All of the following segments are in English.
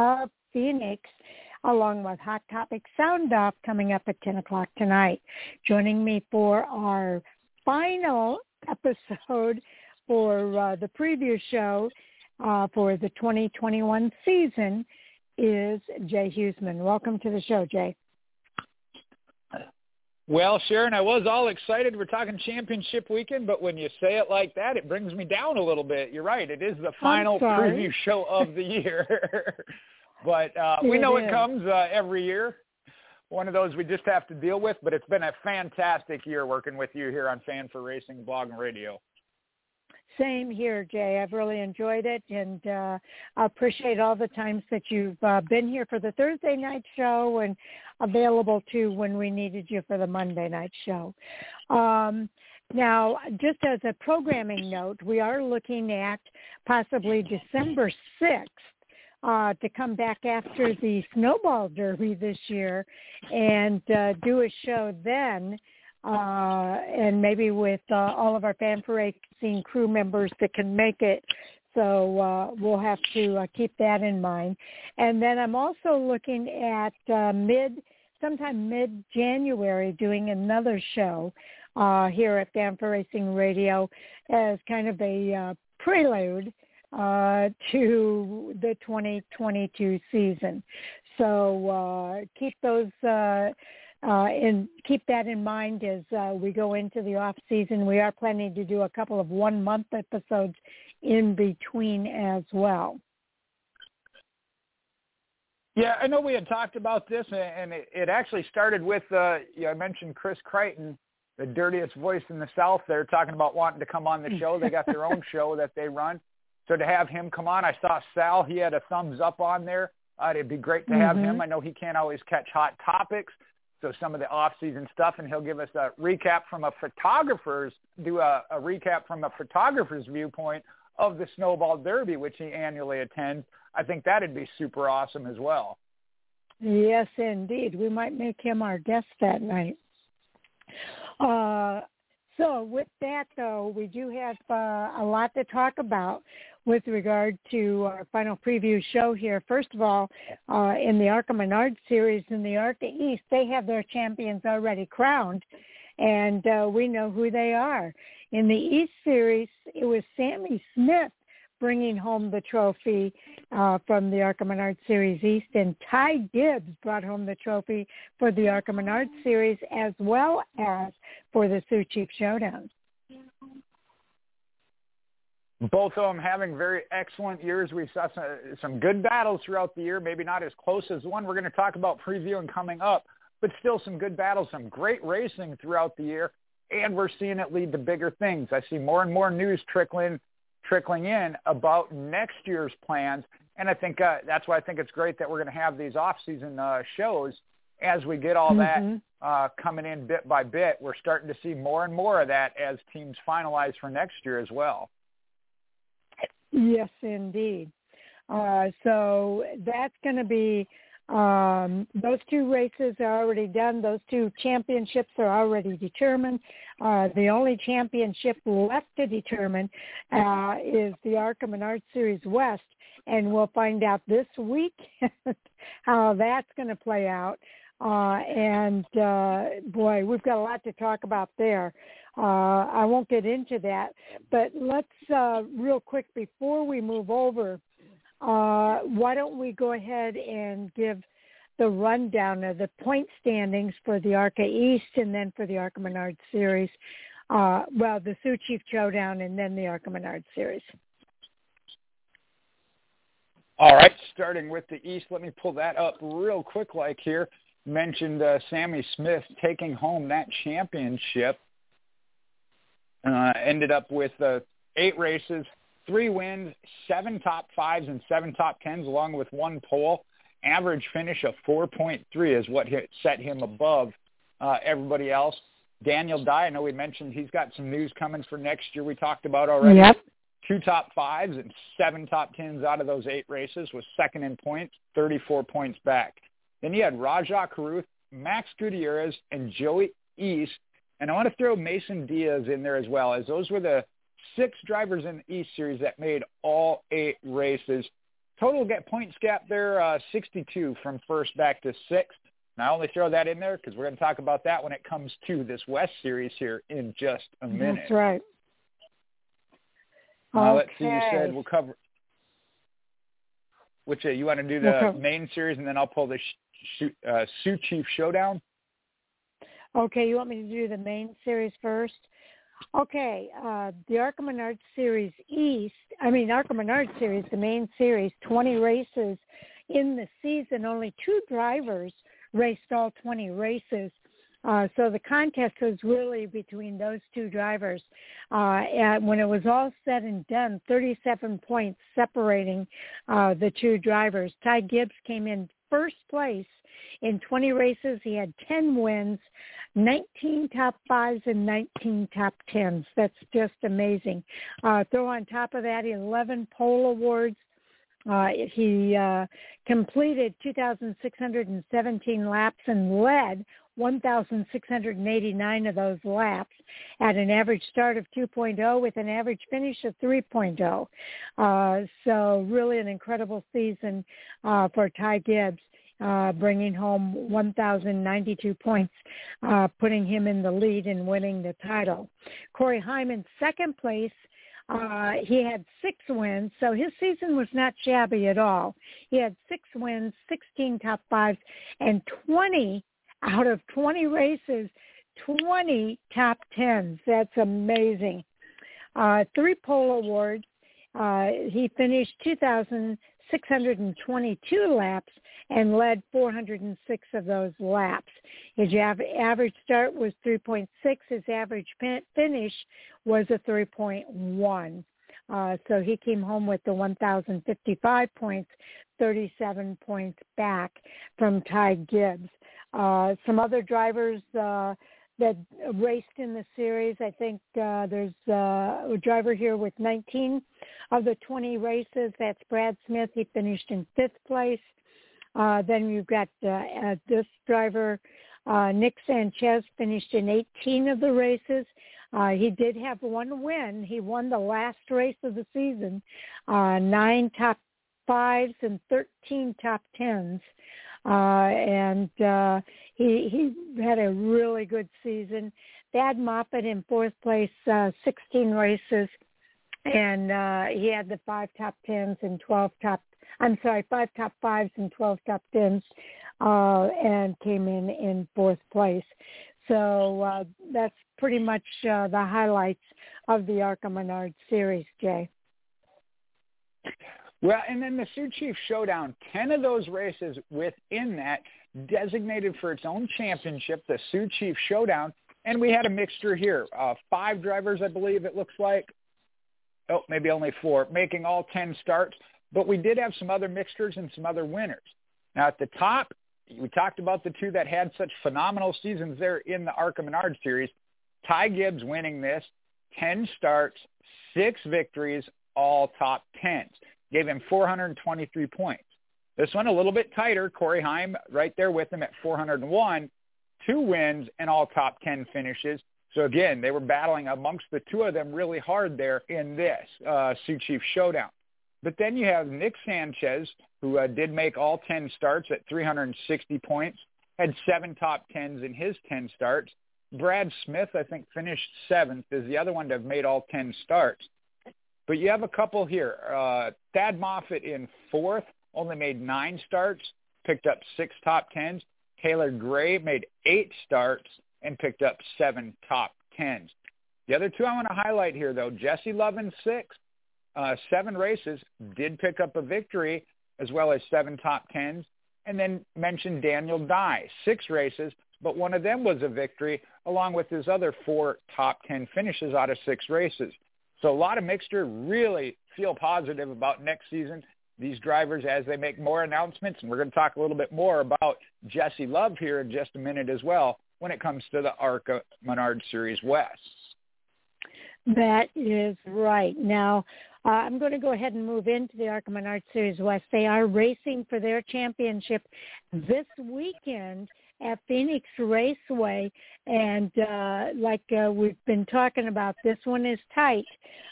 of Phoenix along with Hot Topic Sound Off coming up at 10 o'clock tonight. Joining me for our final episode for uh, the preview show uh, for the 2021 season is Jay Husmann. Welcome to the show, Jay. Well, Sharon, I was all excited. We're talking championship weekend, but when you say it like that, it brings me down a little bit. You're right. It is the final preview show of the year. but uh, we know it, it comes uh, every year. One of those we just have to deal with, but it's been a fantastic year working with you here on Fan4Racing Blog and Radio. Same here, Jay. I've really enjoyed it, and uh, appreciate all the times that you've uh, been here for the Thursday night show and available too when we needed you for the Monday night show. Um, now, just as a programming note, we are looking at possibly December 6th uh, to come back after the Snowball Derby this year and uh, do a show then uh, and maybe with uh, all of our fan racing crew members that can make it. So uh, we'll have to uh, keep that in mind. And then I'm also looking at uh, mid, sometime mid-January, doing another show uh, here at Fan4Racing Radio as kind of a uh, prelude uh, to the 2022 season. So uh, keep those uh, uh, and keep that in mind as uh, we go into the off season. We are planning to do a couple of one month episodes in between as well. Yeah, I know we had talked about this, and it, it actually started with uh, you know, I mentioned Chris Crichton, the dirtiest voice in the South. They're talking about wanting to come on the show. They got their own show that they run. So to have him come on, I saw Sal. He had a thumbs up on there. Uh, it'd be great to have mm-hmm. him. I know he can't always catch hot topics, so some of the off-season stuff, and he'll give us a recap from a photographer's do a, a recap from a photographer's viewpoint of the Snowball Derby, which he annually attends. I think that'd be super awesome as well. Yes, indeed. We might make him our guest that night. Uh, so with that, though, we do have uh, a lot to talk about with regard to our final preview show here. First of all, uh, in the ARCA Menard series in the ARCA East, they have their champions already crowned, and uh, we know who they are. In the East series, it was Sammy Smith bringing home the trophy uh, from the ARCA Menard Series East, and Ty Gibbs brought home the trophy for the ARCA Menard Series as well as for the Sioux Chief Showdown both of them having very excellent years. We saw some, some good battles throughout the year, maybe not as close as one we're going to talk about previewing coming up, but still some good battles, some great racing throughout the year, and we're seeing it lead to bigger things. I see more and more news trickling trickling in about next year's plans, and I think uh, that's why I think it's great that we're going to have these off-season uh, shows as we get all mm-hmm. that uh, coming in bit by bit. We're starting to see more and more of that as teams finalize for next year as well. Yes, indeed. Uh, so that's going to be um, those two races are already done. Those two championships are already determined. Uh, the only championship left to determine uh, is the ARCA and Menard Series West, and we'll find out this week how that's going to play out. Uh, and uh, boy, we've got a lot to talk about there. Uh, I won't get into that, but let's uh, real quick before we move over. Uh, why don't we go ahead and give the rundown of the point standings for the ARCA East and then for the ARCA Menard series. Uh, well, the Sioux Chief Showdown and then the ARCA Menard series. All right, starting with the East, let me pull that up real quick like here mentioned uh, Sammy Smith taking home that championship. Uh, ended up with uh, eight races, three wins, seven top fives, and seven top tens, along with one pole. Average finish of 4.3 is what hit, set him above uh, everybody else. Daniel Dye, I know we mentioned he's got some news coming for next year. We talked about already. Yep. Two top fives and seven top tens out of those eight races was second in points, 34 points back. Then you had Rajah Caruth, Max Gutierrez, and Joey Iest. And I want to throw Mason Diaz in there as well, as those were the six drivers in the East Series that made all eight races. Total get points gap there, uh, 62 from first back to sixth. And I only throw that in there because we're going to talk about that when it comes to this West Series here in just a minute. That's right. Uh, okay. Let's see. You said we'll cover. Which uh, you want to do the Okay. main series, and then I'll pull the sh- sh- uh, Sioux Chief Showdown. Okay, you want me to do the main series first? Okay, uh, the Arca Menard Series East, I mean Arca Menard Series, the main series, 20 races in the season. Only two drivers raced all 20 races. Uh, so the contest was really between those two drivers. Uh, and when it was all said and done, 37 points separating uh, the two drivers. Ty Gibbs came in first place in 20 races. He had 10 wins, 19 top fives and 19 top tens. That's just amazing. Uh, throw on top of that 11 pole awards. Uh, he uh, completed 2,617 laps and led 1,689 of those laps at an average start of 2.0 with an average finish of 3.0. Uh, so really an incredible season uh, for Ty Gibbs. Uh, bringing home 1,092 points, uh, putting him in the lead and winning the title. Corey Heim, second place. Uh, he had six wins, so his season was not shabby at all. He had six wins, 16 top fives, and 20 out of 20 races, 20 top tens. That's amazing. Uh, three pole awards. Uh, he finished 2,622 laps and led 406 of those laps. His average start was 3.6. His average finish was a 3.1. Uh, so he came home with the 1,055 points, 37 points back from Ty Gibbs. Uh, some other drivers uh, that raced in the series. I think uh, there's uh, a driver here with 19 of the 20 races. That's Brad Smith. He finished in fifth place. Uh, then you've got uh, uh, this driver, uh, Nick Sanchez, finished in 18 of the races. He did have one win. He won the last race of the season, nine top fives and 13 top tens. Uh, and uh, he he had a really good season. Thad Moffitt in fourth place, uh, 16 races, and uh, he had the five top tens and 12 top. I'm sorry, five top fives and 12 top tens, uh, and came in in fourth place. So uh, that's pretty much uh, the highlights of the Arca Menard series, Jay. Well, and then the Sioux Chief Showdown, 10 of those races within that designated for its own championship, the Sioux Chief Showdown. And we had a mixture here. Uh, five drivers, I believe it looks like. Oh, maybe only four, making all 10 starts. But we did have some other mixtures and some other winners. Now at the top, we talked about the two that had such phenomenal seasons there in the Arca Menard series. Ty Gibbs winning this, 10 starts, six victories, all top 10s gave him 423 points. This one a little bit tighter. Corey Heim right there with him at 401, two wins and all top 10 finishes. So again, they were battling amongst the two of them really hard there in this uh, Sioux Chief Showdown. But then you have Nick Sanchez, who uh, did make all 10 starts at 360 points, had seven top 10s in his 10 starts. Brad Smith, I think, finished seventh, is the other one to have made all 10 starts. But you have a couple here. Uh, Thad Moffitt in fourth, only made nine starts, picked up six top tens. Taylor Gray made eight starts and picked up seven top tens. The other two I want to highlight here, though, Jesse Love in six, uh, seven races, did pick up a victory as well as seven top tens. And then mentioned Daniel Dye, six races, but one of them was a victory along with his other four top 10 finishes out of six races. So a lot of mixture really feel positive about next season. These drivers, as they make more announcements, and we're going to talk a little bit more about Jesse Love here in just a minute as well when it comes to the ARCA Menard Series West. That is right. Now, uh, I'm going to go ahead and move into the ARCA Menard Series West. They are racing for their championship this weekend at Phoenix Raceway. And uh, like uh, we've been talking about, this one is tight.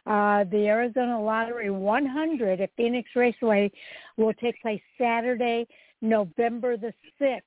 Uh, the Arizona Lottery 100 at Phoenix Raceway will take place Saturday, November the 6th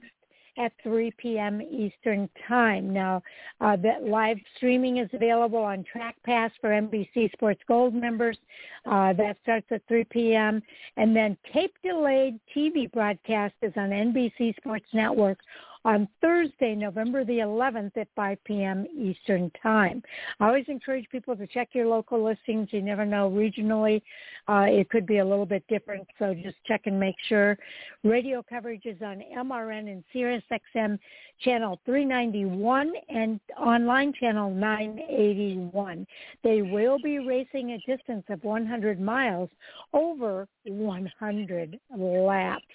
at 3 p.m. Eastern Time. Now, uh, that live streaming is available on Track Pass for NBC Sports Gold members. Uh, that starts at 3 p.m. And then tape delayed TV broadcast is on NBC Sports Network on Thursday, November the 11th at 5 p.m. Eastern Time. I always encourage people to check your local listings. You never know regionally. Uh, it could be a little bit different, so just check and make sure. Radio coverage is on MRN and SiriusXM channel 391 and online channel 981. They will be racing a distance of 100 miles over 100 laps.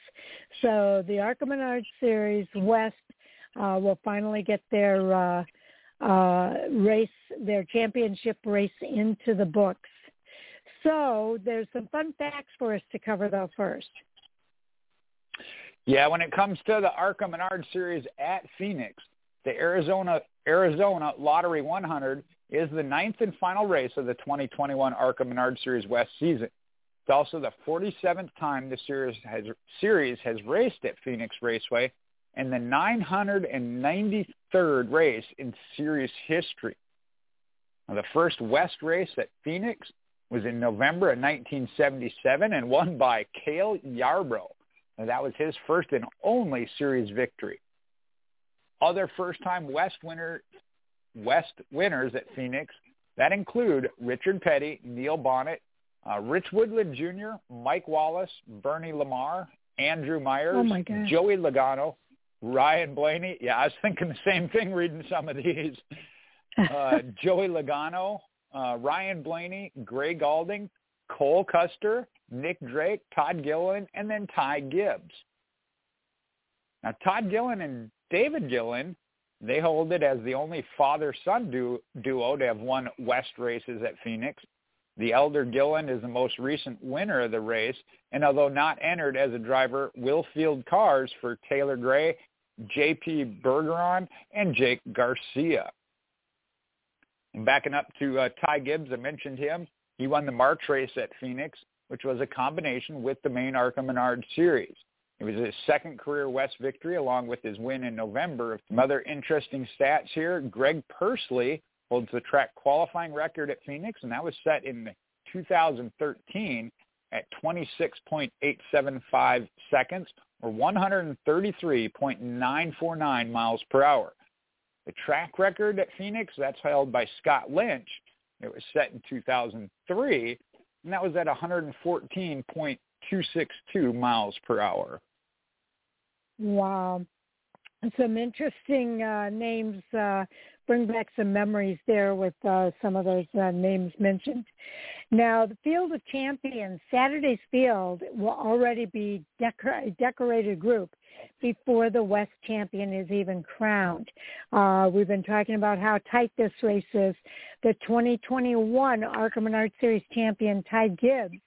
So the Menard Series West uh, will finally get their uh, uh, race, their championship race into the books. So there's some fun facts for us to cover though first. Yeah, when it comes to the ARCA Menard Series at Phoenix, the Arizona Arizona Lottery 100 is the ninth and final race of the 2021 ARCA Menard Series West season. It's also the 47th time the series has, series has raced at Phoenix Raceway and the 993rd race in series history. Now, the first West race at Phoenix was in November of 1977 and won by Cale Yarborough. Now, that was his first and only series victory. Other first-time West winner West winners at Phoenix that include Richard Petty, Neil Bonnett, uh, Rich Woodland Jr., Mike Wallace, Bernie Lamar, Andrew Myers, oh Joey Logano, Ryan Blaney. Yeah, I was thinking the same thing reading some of these. Uh, Joey Logano, uh, Ryan Blaney, Gray Gaulding, Cole Custer, Nick Drake, Todd Gilliland, and then Ty Gibbs. Now, Todd Gilliland and David Gilliland, they hold it as the only father-son du- duo to have won West races at Phoenix. The elder Gilliland is the most recent winner of the race, and although not entered as a driver, will field cars for Taylor Gray, J.P. Bergeron, and Jake Garcia. And backing up to uh, Ty Gibbs, I mentioned him. He won the March race at Phoenix, which was a combination with the main ARCA Menard series. It was his second career West victory along with his win in November. Some other interesting stats here. Greg Pursley holds the track qualifying record at Phoenix, and that was set in 2013 at 26.875 seconds or 133.949 miles per hour. The track record at Phoenix, that's held by Scott Lynch. It was set in 2003, and that was at 114.262 miles per hour. Wow. Some interesting uh, names uh, bring back some memories there with uh, some of those uh, names mentioned. Now, the Field of Champions, Saturday's field will already be decor- a decorated group before the West champion is even crowned. Uh, we've been talking about how tight this race is. The 2021 ARCA Menard Series champion Ty Gibbs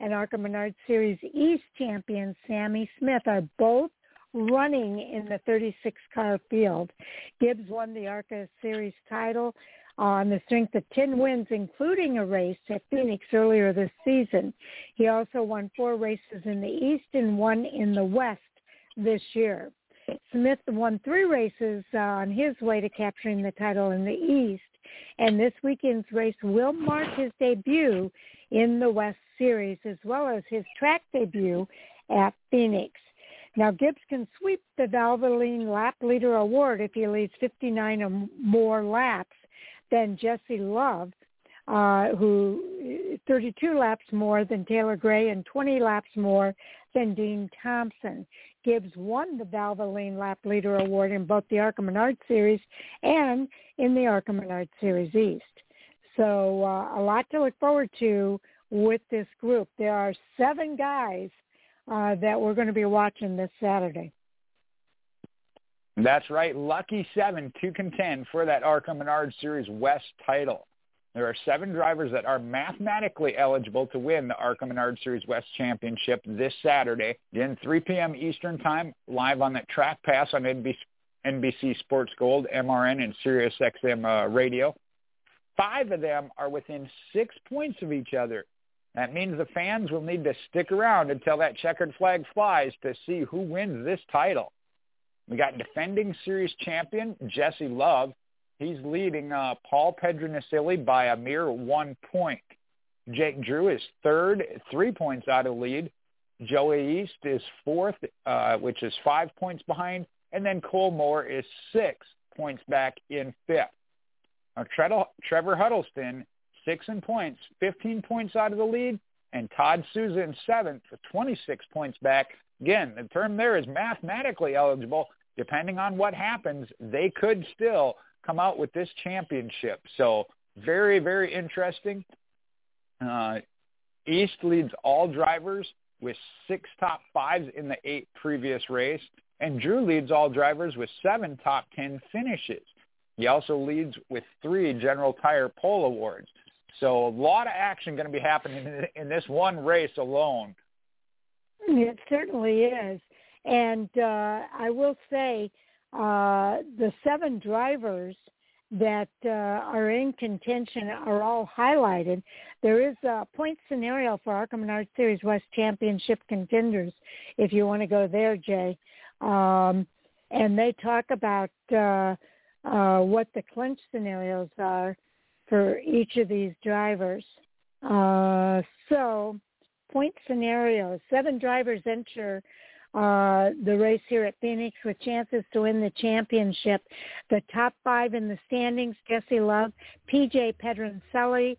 and ARCA Menard Series East champion Sammy Smith are both running in the 36-car field. Gibbs won the ARCA Series title on the strength of 10 wins, including a race at Phoenix earlier this season. He also won four races in the East and one in the West this year. Smith won three races uh, on his way to capturing the title in the East, and this weekend's race will mark his debut in the West Series as well as his track debut at Phoenix. Now, Gibbs can sweep the Valvoline Lap Leader Award if he leads 59 or more laps than Jesse Love, uh, who 32 laps more than Taylor Gray and 20 laps more than Dean Thompson. Gibbs won the Valvoline Lap Leader Award in both the ARCA Menard Series and in the ARCA Menard Series East. So uh, a lot to look forward to with this group. There are seven guys uh, that we're going to be watching this Saturday. That's right. Lucky seven to contend for that ARCA Menard Series West title. There are seven drivers that are mathematically eligible to win the ARCA Menard Series West Championship this Saturday. Again, 3 p.m. Eastern Time, live on that Track Pass on NBC, NBC Sports Gold, MRN, and Sirius XM uh, Radio. Five of them are within six points of each other. That means the fans will need to stick around until that checkered flag flies to see who wins this title. We got defending series champion Jesse Love. He's leading uh, Paul Pedroncelli by a mere one point. Jake Drew is third, three points out of lead. Joey Iest is fourth, uh, which is five points behind. And then Cole Moore is six points back in fifth. Now, Trevor Huddleston, six in points, 15 points out of the lead. And Todd Souza in seventh, with 26 points back. Again, the term there is mathematically eligible. Depending on what happens, they could still come out with this championship. So very, very interesting. Uh, Iest leads all drivers with six top fives in the eight previous race, and Drew leads all drivers with seven top ten finishes. He also leads with three General Tire pole awards. So a lot of action going to be happening in this one race alone. It certainly is. And uh, I will say uh, the seven drivers that uh, are in contention are all highlighted. There is a point scenario for ARCA Menard Series West Championship contenders, if you want to go there, Jay. Um, and they talk about uh, uh, what the clinch scenarios are for each of these drivers. Uh, so, point scenarios: seven drivers enter uh, the race here at Phoenix with chances to win the championship. The top five in the standings, Jesse Love, PJ Pedroncelli,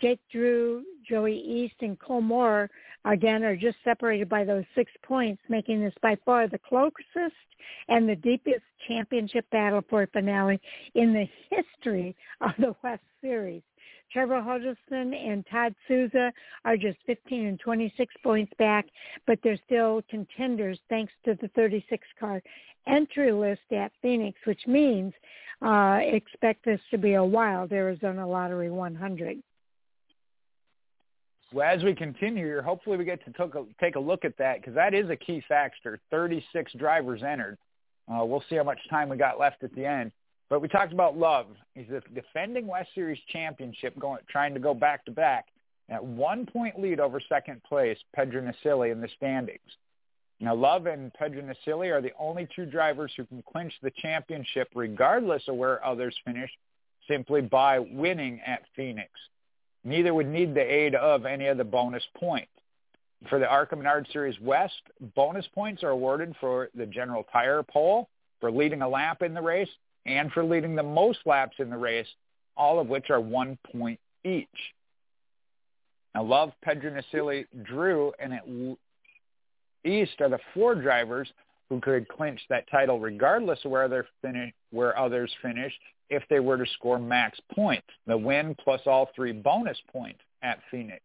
Jake Drew, Joey Iest, and Cole Moore, again, are just separated by those six points, making this by far the closest and the deepest championship battle for a finale in the history of the West Series. Trevor Huddleston and Todd Souza are just 15 and 26 points back, but they're still contenders thanks to the 36 car entry list at Phoenix, which means uh, expect this to be a wild Arizona Lottery 100. Well, as we continue here, hopefully we get to take a, take a look at that because that is a key factor. 36 drivers entered. Uh, we'll see how much time we got left at the end. But we talked about Love. He's the defending West Series championship, going trying to go back to back at one point lead over second place Pedroncelli in the standings. Now, Love and Pedroncelli are the only two drivers who can clinch the championship regardless of where others finish simply by winning at Phoenix. Neither would need the aid of any of the bonus points. For the ARCA Menard Series West, bonus points are awarded for the General Tire pole, for leading a lap in the race, and for leading the most laps in the race, all of which are one point each. Now, Love, Pedroncelli, Drew, and at Iest are the four drivers who could clinch that title regardless of where, they're finish, where others finish if they were to score max points, the win plus all three bonus points at Phoenix.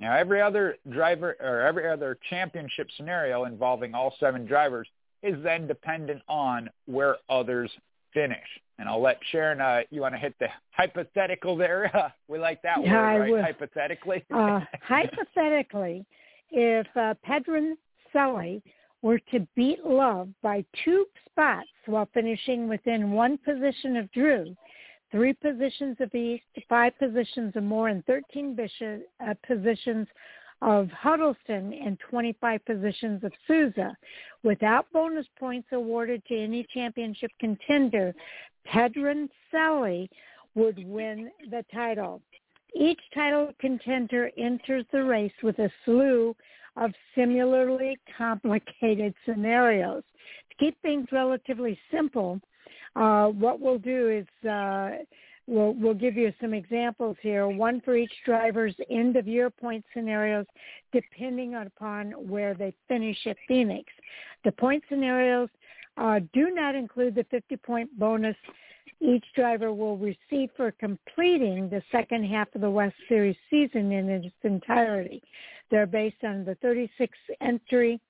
Now, every other driver or every other championship scenario involving all seven drivers is then dependent on where others finish. And I'll let Sharon, uh, you want to hit the hypothetical there? we like that yeah, word, right? Hypothetically. uh, hypothetically, if uh, Pedron Sully were to beat Love by two spots while finishing within one position of Drew, three positions of Iest, five positions of Moore, and 13 uh, positions of Huddleston and 25 positions of Souza. Without bonus points awarded to any championship contender, Pedroncelli would win the title. Each title contender enters the race with a slew of similarly complicated scenarios. To keep things relatively simple, uh, what we'll do is uh, We'll, we'll give you some examples here, one for each driver's end of year point scenarios, depending upon where they finish at Phoenix. The point scenarios uh, do not include the 50 point bonus each driver will receive for completing the second half of the West Series season in its entirety. They're based on the 36 entry,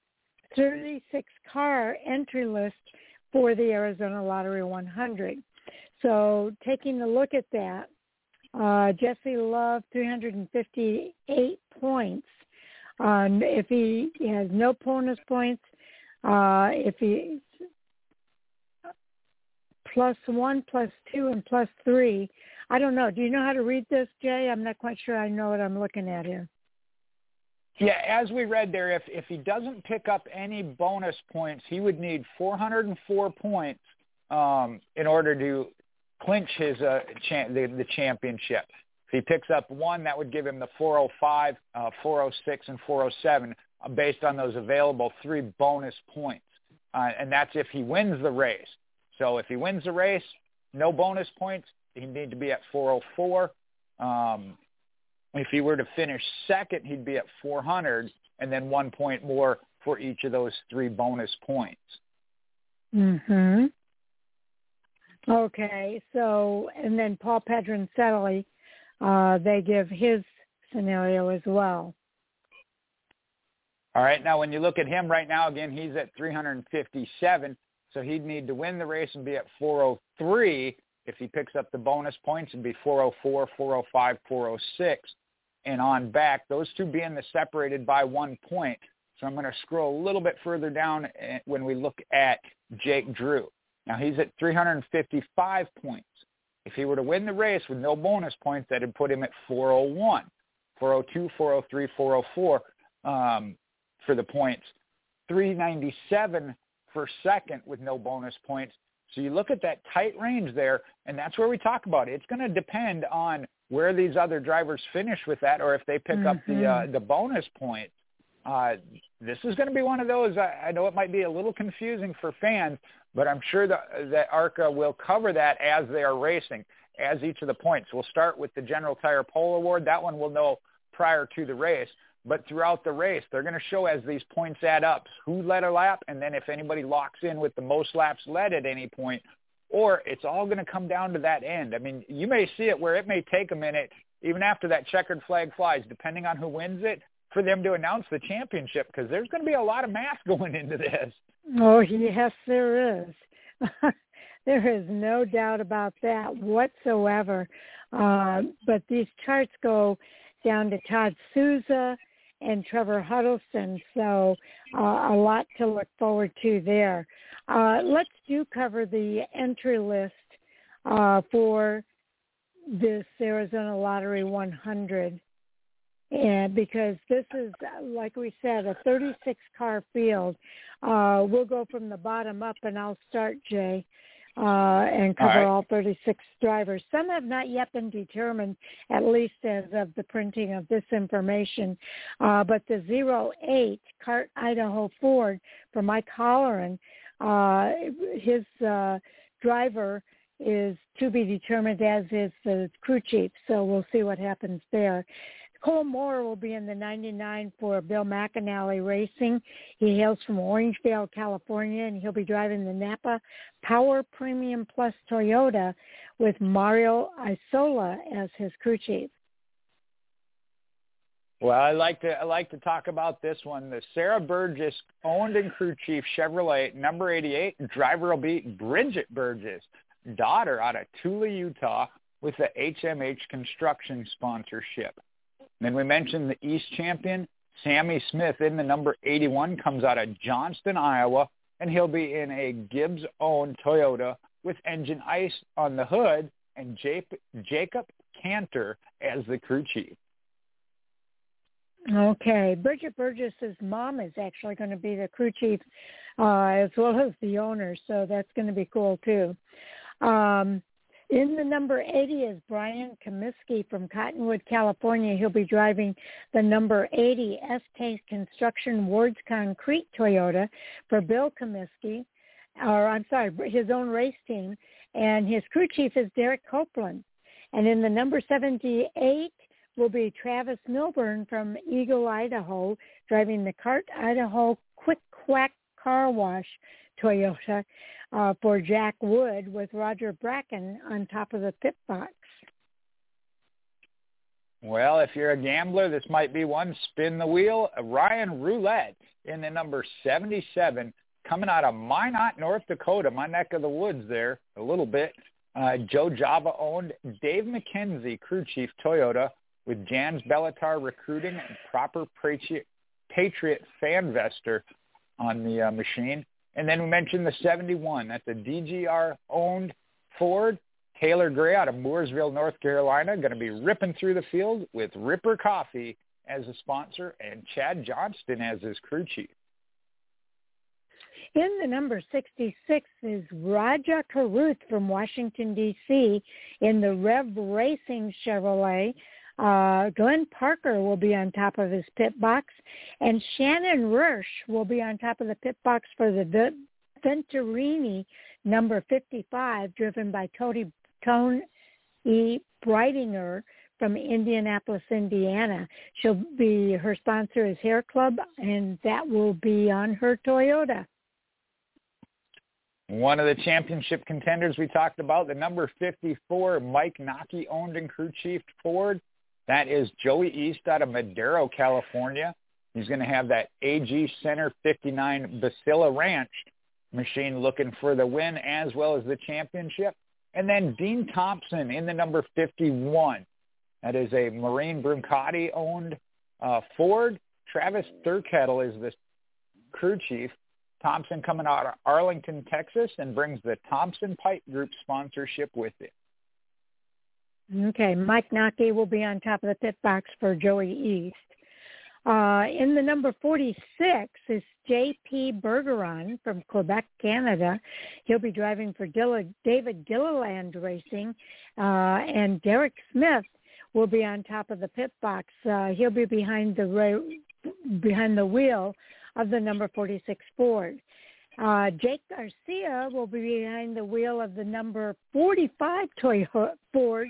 36 car entry list for the Arizona Lottery 100. So taking a look at that, uh, Jesse Love, 358 points. Um, if he has no bonus points, uh, if he plus one, plus two, and plus three. I don't know. Do you know how to read this, Jay? I'm not quite sure I know what I'm looking at here. Yeah, as we read there, if if he doesn't pick up any bonus points, he would need 404 points um, in order to clinch his uh, cha- the, the championship. If he picks up one, that would give him the 405, uh, 406, and 407 uh, based on those available three bonus points. Uh, and that's if he wins the race. So if he wins the race, no bonus points, he'd need to be at 404. Um, if he were to finish second, he'd be at 400 and then one point more for each of those three bonus points. Mhm. Okay, so and then Paul Pedroncelli, uh, they give his scenario as well. All right, now when you look at him right now, again, he's at 357, so he'd need to win the race and be at 403 if he picks up the bonus points and be 404, 405, 406, and on back. Those two being the separated by one point. So I'm going to scroll a little bit further down eh, when we look at Jake Drew. Now he's at 355 points. If he were to win the race with no bonus points, that would put him at 401, 402, 403, 404 um, for the points. 397 for second with no bonus points. So you look at that tight range there, and that's where we talk about it. It's going to depend on where these other drivers finish with that, or if they pick mm-hmm. up the uh, mm-hmm. the bonus points. Uh, this is going to be one of those. I, I know it might be a little confusing for fans, but I'm sure that that ARCA will cover that as they are racing, as each of the points. We'll start with the General Tire Pole Award. That one we'll know prior to the race. But throughout the race, they're going to show as these points add up who led a lap, and then if anybody locks in with the most laps led at any point, or it's all going to come down to that end. I mean, you may see it where it may take a minute, even after that checkered flag flies, depending on who wins it, for them to announce the championship because there's going to be a lot of math going into this. Oh, yes, there is. there is no doubt about that whatsoever. Uh, but these charts go down to Todd Souza and Trevor Huddleston. So uh, a lot to look forward to there. Uh, let's do cover the entry list uh, for this Arizona Lottery 100. And because this is, like we said, a 36 car field, uh, we'll go from the bottom up, and I'll start, Jay uh, and cover all, right. all 36 drivers. Some have not yet been determined, at least as of the printing of this information. Uh, but the 08 Cart Idaho Ford for Mike Holleran, uh, his uh, driver is to be determined as is the crew chief. So we'll see what happens there. Cole Moore will be in the 99 for Bill McAnally Racing. He hails from Orangevale, California, and he'll be driving the Napa Power Premium Plus Toyota with Mario Isola as his crew chief. Well, I like to I like to talk about this one. The Sarah Burgess owned and crew chief Chevrolet number 88 driver will be Bridget Burgess, daughter out of Tooele, Utah, with the HMH Construction sponsorship. Then we mentioned the East champion, Sammy Smith in the number 81 comes out of Johnston, Iowa, and he'll be in a Gibbs-owned Toyota with engine ice on the hood and Jacob Cantor as the crew chief. Okay. Bridget Burgess's mom is actually going to be the crew chief uh, as well as the owner, so that's going to be cool too. Um, in the number 80 is Brian Comiskey from Cottonwood, California. He'll be driving the number 80 SK Construction Wards Concrete Toyota for Bill Comiskey, or I'm sorry, his own race team. And his crew chief is Derek Copeland. And in the number 78 will be Travis Milburn from Eagle, Idaho, driving the Cart Idaho Quick Quack Car Wash Toyota uh, for Jack Wood with Roger Bracken on top of the pit box. Well, if you're a gambler, this might be one. Spin the wheel. Ryan Roulette in the number 77 coming out of Minot, North Dakota, my neck of the woods there a little bit. Uh, Joe Java owned Dave McKenzie, crew chief Toyota, with Jans Bellatar recruiting and proper Patriot, fan vester on the uh, machine. And then we mentioned the 71. That's a DGR-owned Ford. Taylor Gray out of Mooresville, North Carolina, going to be ripping through the field with Ripper Coffee as a sponsor and Chad Johnston as his crew chief. In the number 66 is Rajah Caruth from Washington, D.C. in the Rev Racing Chevrolet. Uh, Glenn Parker will be on top of his pit box, and Shannon Rush will be on top of the pit box for the Venturini number 55, driven by Tony, Tone E. Breidinger from Indianapolis, Indiana. She'll be, her sponsor is Hair Club, and that will be on her Toyota. One of the championship contenders we talked about, the number 54, Mike Nocky owned and crew chief Ford. That is Joey Iest out of Madera, California. He's going to have that AG Center 59 Basilla Ranch machine looking for the win as well as the championship. And then Dean Thompson in the number 51. That is a Marine Brancati owned uh, Ford. Travis Thurkettle is the crew chief. Thompson coming out of Arlington, Texas, and brings the Thompson Pipe Group sponsorship with it. Okay, Mike Nocky will be on top of the pit box for Joey Iest. Uh, in the number 46 is J.P. Bergeron from Quebec, Canada. He'll be driving for Dilla, David Gilliland Racing, uh, and Derek Smith will be on top of the pit box. Uh, he'll be behind the behind the wheel of the number 46 Ford. Uh, Jake Garcia will be behind the wheel of the number 45 Toyota Ford.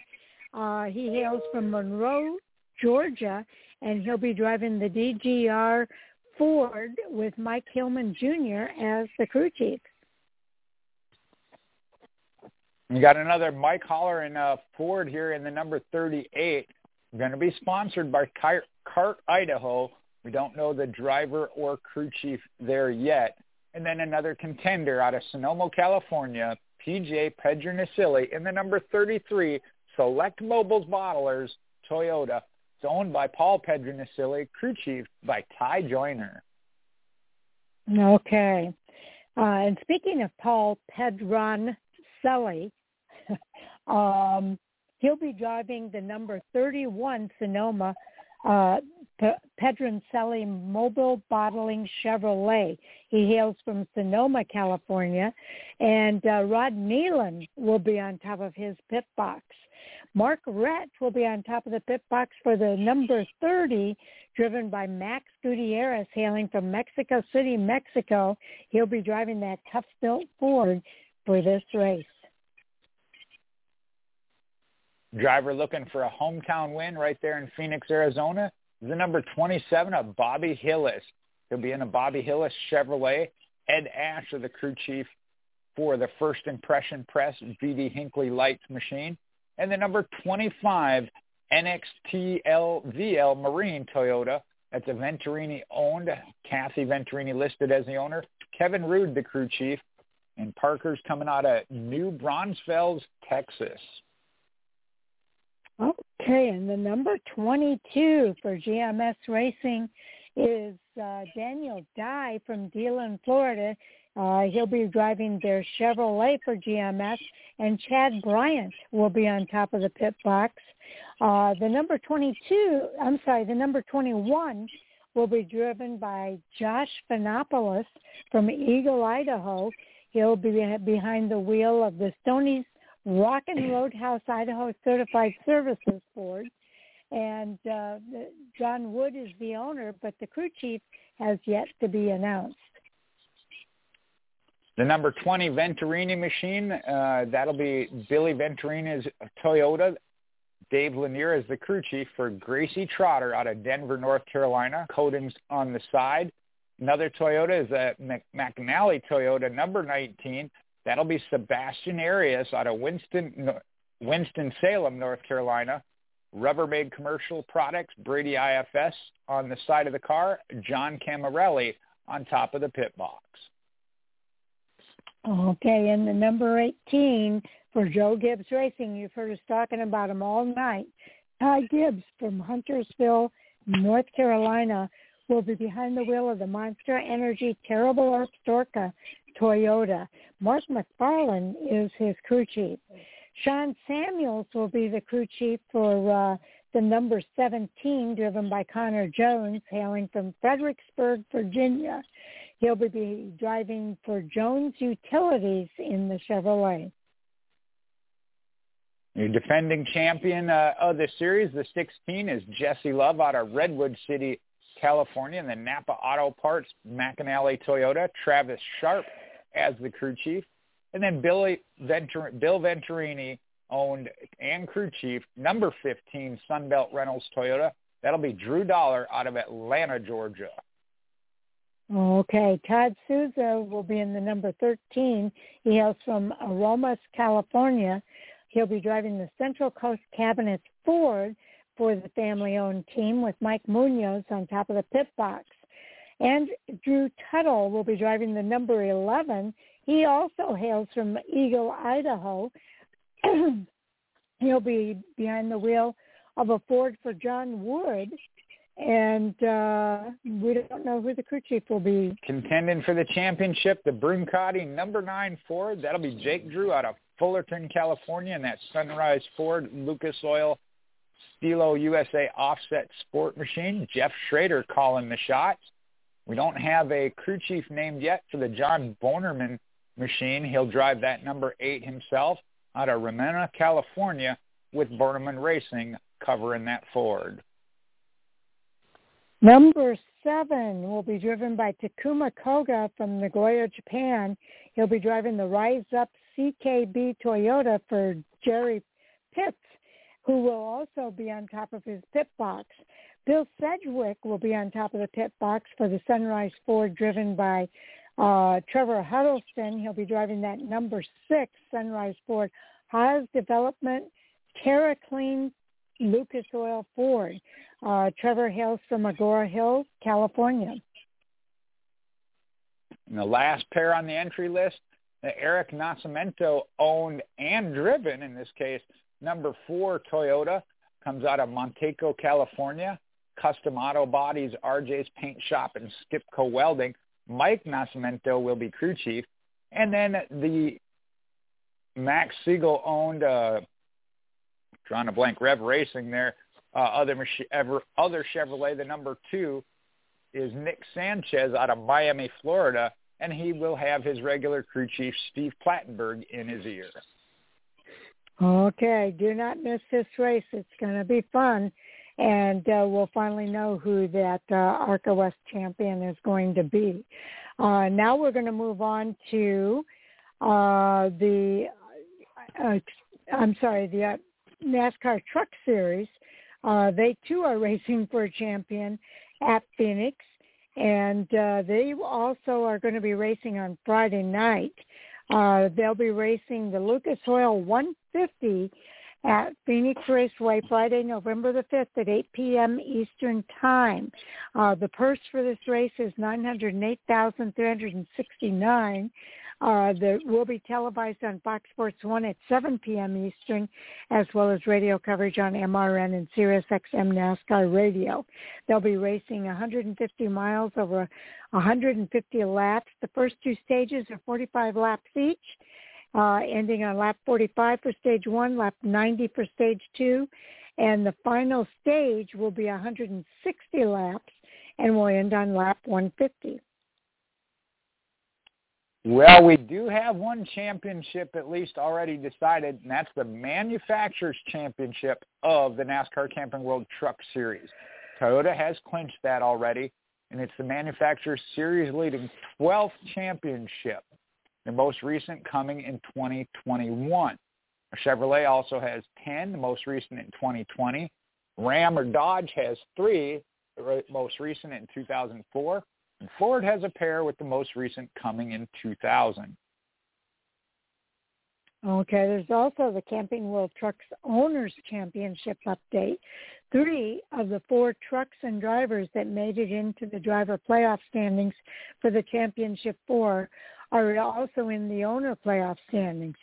Uh, he hails from Monroe, Georgia, and he'll be driving the DGR Ford with Mike Hillman Jr. as the crew chief. You got another Mike Holleran uh, Ford here in the number 38. We're going to be sponsored by CART Idaho we don't know the driver or crew chief there yet. And then another contender out of Sonoma, California, PJ Pedroncelli in the number 33 Select Mobiles Bottlers Toyota. It's owned by Paul Pedroncelli, crew chief by Ty Joyner. Okay. Uh, and speaking of Paul Pedroncelli, um, he'll be driving the number 31 Sonoma uh, Pedroncelli Mobile Bottling Chevrolet. He hails from Sonoma, California, and uh, Rod Nealon will be on top of his pit box. Mark Rett will be on top of the pit box for the number 30, driven by Max Gutierrez, hailing from Mexico City, Mexico. He'll be driving that tough-built Ford for this race. Driver looking for a hometown win right there in Phoenix, Arizona. The number 27 of Bobby Hillis. He'll be in a Bobby Hillis Chevrolet. Ed Asher, the crew chief for the First Impression Press VD Hinckley Lights machine. And the number 25 NXTLVL Marine Toyota. That's a Venturini owned. Kathy Venturini listed as the owner. Kevin Rude, the crew chief. And Parker's coming out of New Braunfels, Texas. Okay, and the number 22 for GMS Racing is uh, Daniel Dye from Deland, Florida. Uh, he'll be driving their Chevrolet for GMS, and Chad Bryant will be on top of the pit box. Uh, the number 22, I'm sorry, the number 21 will be driven by Josh Fanopoulos from Eagle, Idaho. He'll be behind the wheel of the Stonies Rockin' Roadhouse Idaho Certified Services Board. And uh, John Wood is the owner, but the crew chief has yet to be announced. The number 20 Venturini machine, uh, that'll be Billy Venturini's Toyota. Dave Lanier is the crew chief for Gracie Trotter out of Denver, North Carolina. Coatings on the side. Another Toyota is a McAnally Toyota number 19. That'll be Sebastian Arias out of Winston, Winston-Salem, North Carolina. Rubbermaid Commercial Products, Brady IFS on the side of the car, John Camarelli on top of the pit box. Okay, and the number 18 for Joe Gibbs Racing, you've heard us talking about him all night. Ty Gibbs from Huntersville, North Carolina, will be behind the wheel of the Monster Energy Terrible Earth Storka Toyota. Mark McFarland is his crew chief. Sean Samuels will be the crew chief for uh, the number 17, driven by Connor Jones, hailing from Fredericksburg, Virginia. He'll be driving for Jones Utilities in the Chevrolet. Your defending champion uh, of the series, the 16, is Jesse Love out of Redwood City, California, and the Napa Auto Parts McAnally Toyota. Travis Sharp as the crew chief, and then Billy Bill Venturini owned and crew chief, number 15 Sunbelt Rentals Toyota. That'll be Drew Dollar out of Atlanta, Georgia. Okay, Todd Souza will be in the number 13. He hails from Aromas, California. He'll be driving the Central Coast Cabinets Ford for the family-owned team with Mike Munoz on top of the pit box. And Drew Tuttle will be driving the number 11. He also hails from Eagle, Idaho. He'll be behind the wheel of a Ford for John Wood. And uh, we don't know who the crew chief will be. Contending for the championship, the Brancati number nine Ford. That'll be Jake Drew out of Fullerton, California, and that Sunrise Ford Lucas Oil Stilo USA offset sport machine. Jeff Schrader calling the shots. We don't have a crew chief named yet for the John Bonerman machine. He'll drive that number eight himself out of Ramona, California, with Bonerman Racing covering that Ford. Number seven will be driven by Takuma Koga from Nagoya, Japan. He'll be driving the Rise Up CKB Toyota for Jerry Pitts, who will also be on top of his pit box. Bill Sedgwick will be on top of the pit box for the Sunrise Ford driven by uh, Trevor Huddleston. He'll be driving that number six Sunrise Ford Haas Development Terra Clean Lucas Oil Ford. Uh, Trevor hails from Agoura Hills, California. And the last pair on the entry list, Eric Nascimento owned and driven, in this case, number four Toyota, comes out of Manteca, California. Custom Auto Bodies, RJ's Paint Shop, and Skipco Welding. Mike Nascimento will be crew chief. And then the Max Siegel owned, uh, drawing a blank, Rev Racing there, uh, other, other Chevrolet, the number two is Nick Sanchez out of Miami, Florida, and he will have his regular crew chief, Steve Plattenberg, in his ear. Okay, do not miss this race. It's going to be fun and uh, we'll finally know who that uh, ARCA West champion is going to be. Uh, now we're going to move on to uh, the, uh, I'm sorry, the uh, NASCAR Truck Series. Uh, they too are racing for a champion at Phoenix, and uh, they also are going to be racing on Friday night. Uh, they'll be racing the Lucas Oil 150 at Phoenix Raceway Friday, November the 5th at 8 p.m. Eastern Time. Uh, the purse for this race is 908369 uh, that will be televised on Fox Sports 1 at 7 p.m. Eastern, as well as radio coverage on MRN and SiriusXM NASCAR Radio. They'll be racing 150 miles over 150 laps. The first two stages are 45 laps each uh, ending on lap 45 for stage one, lap 90 for stage two, and the final stage will be 160 laps and will end on lap 150. Well, we do have one championship at least already decided, and that's the Manufacturers Championship of the NASCAR Camping World Truck Series. Toyota has clinched that already, and it's the Manufacturers Series leading 12th championship the most recent coming in 2021. Chevrolet also has 10, the most recent in 2020. Ram or Dodge has three, the most recent in 2004. And Ford has a pair with the most recent coming in 2000. Okay, there's also the Camping World Trucks Owners Championship update. Three of the four trucks and drivers that made it into the driver playoff standings for the Championship Four are also in the owner playoff standings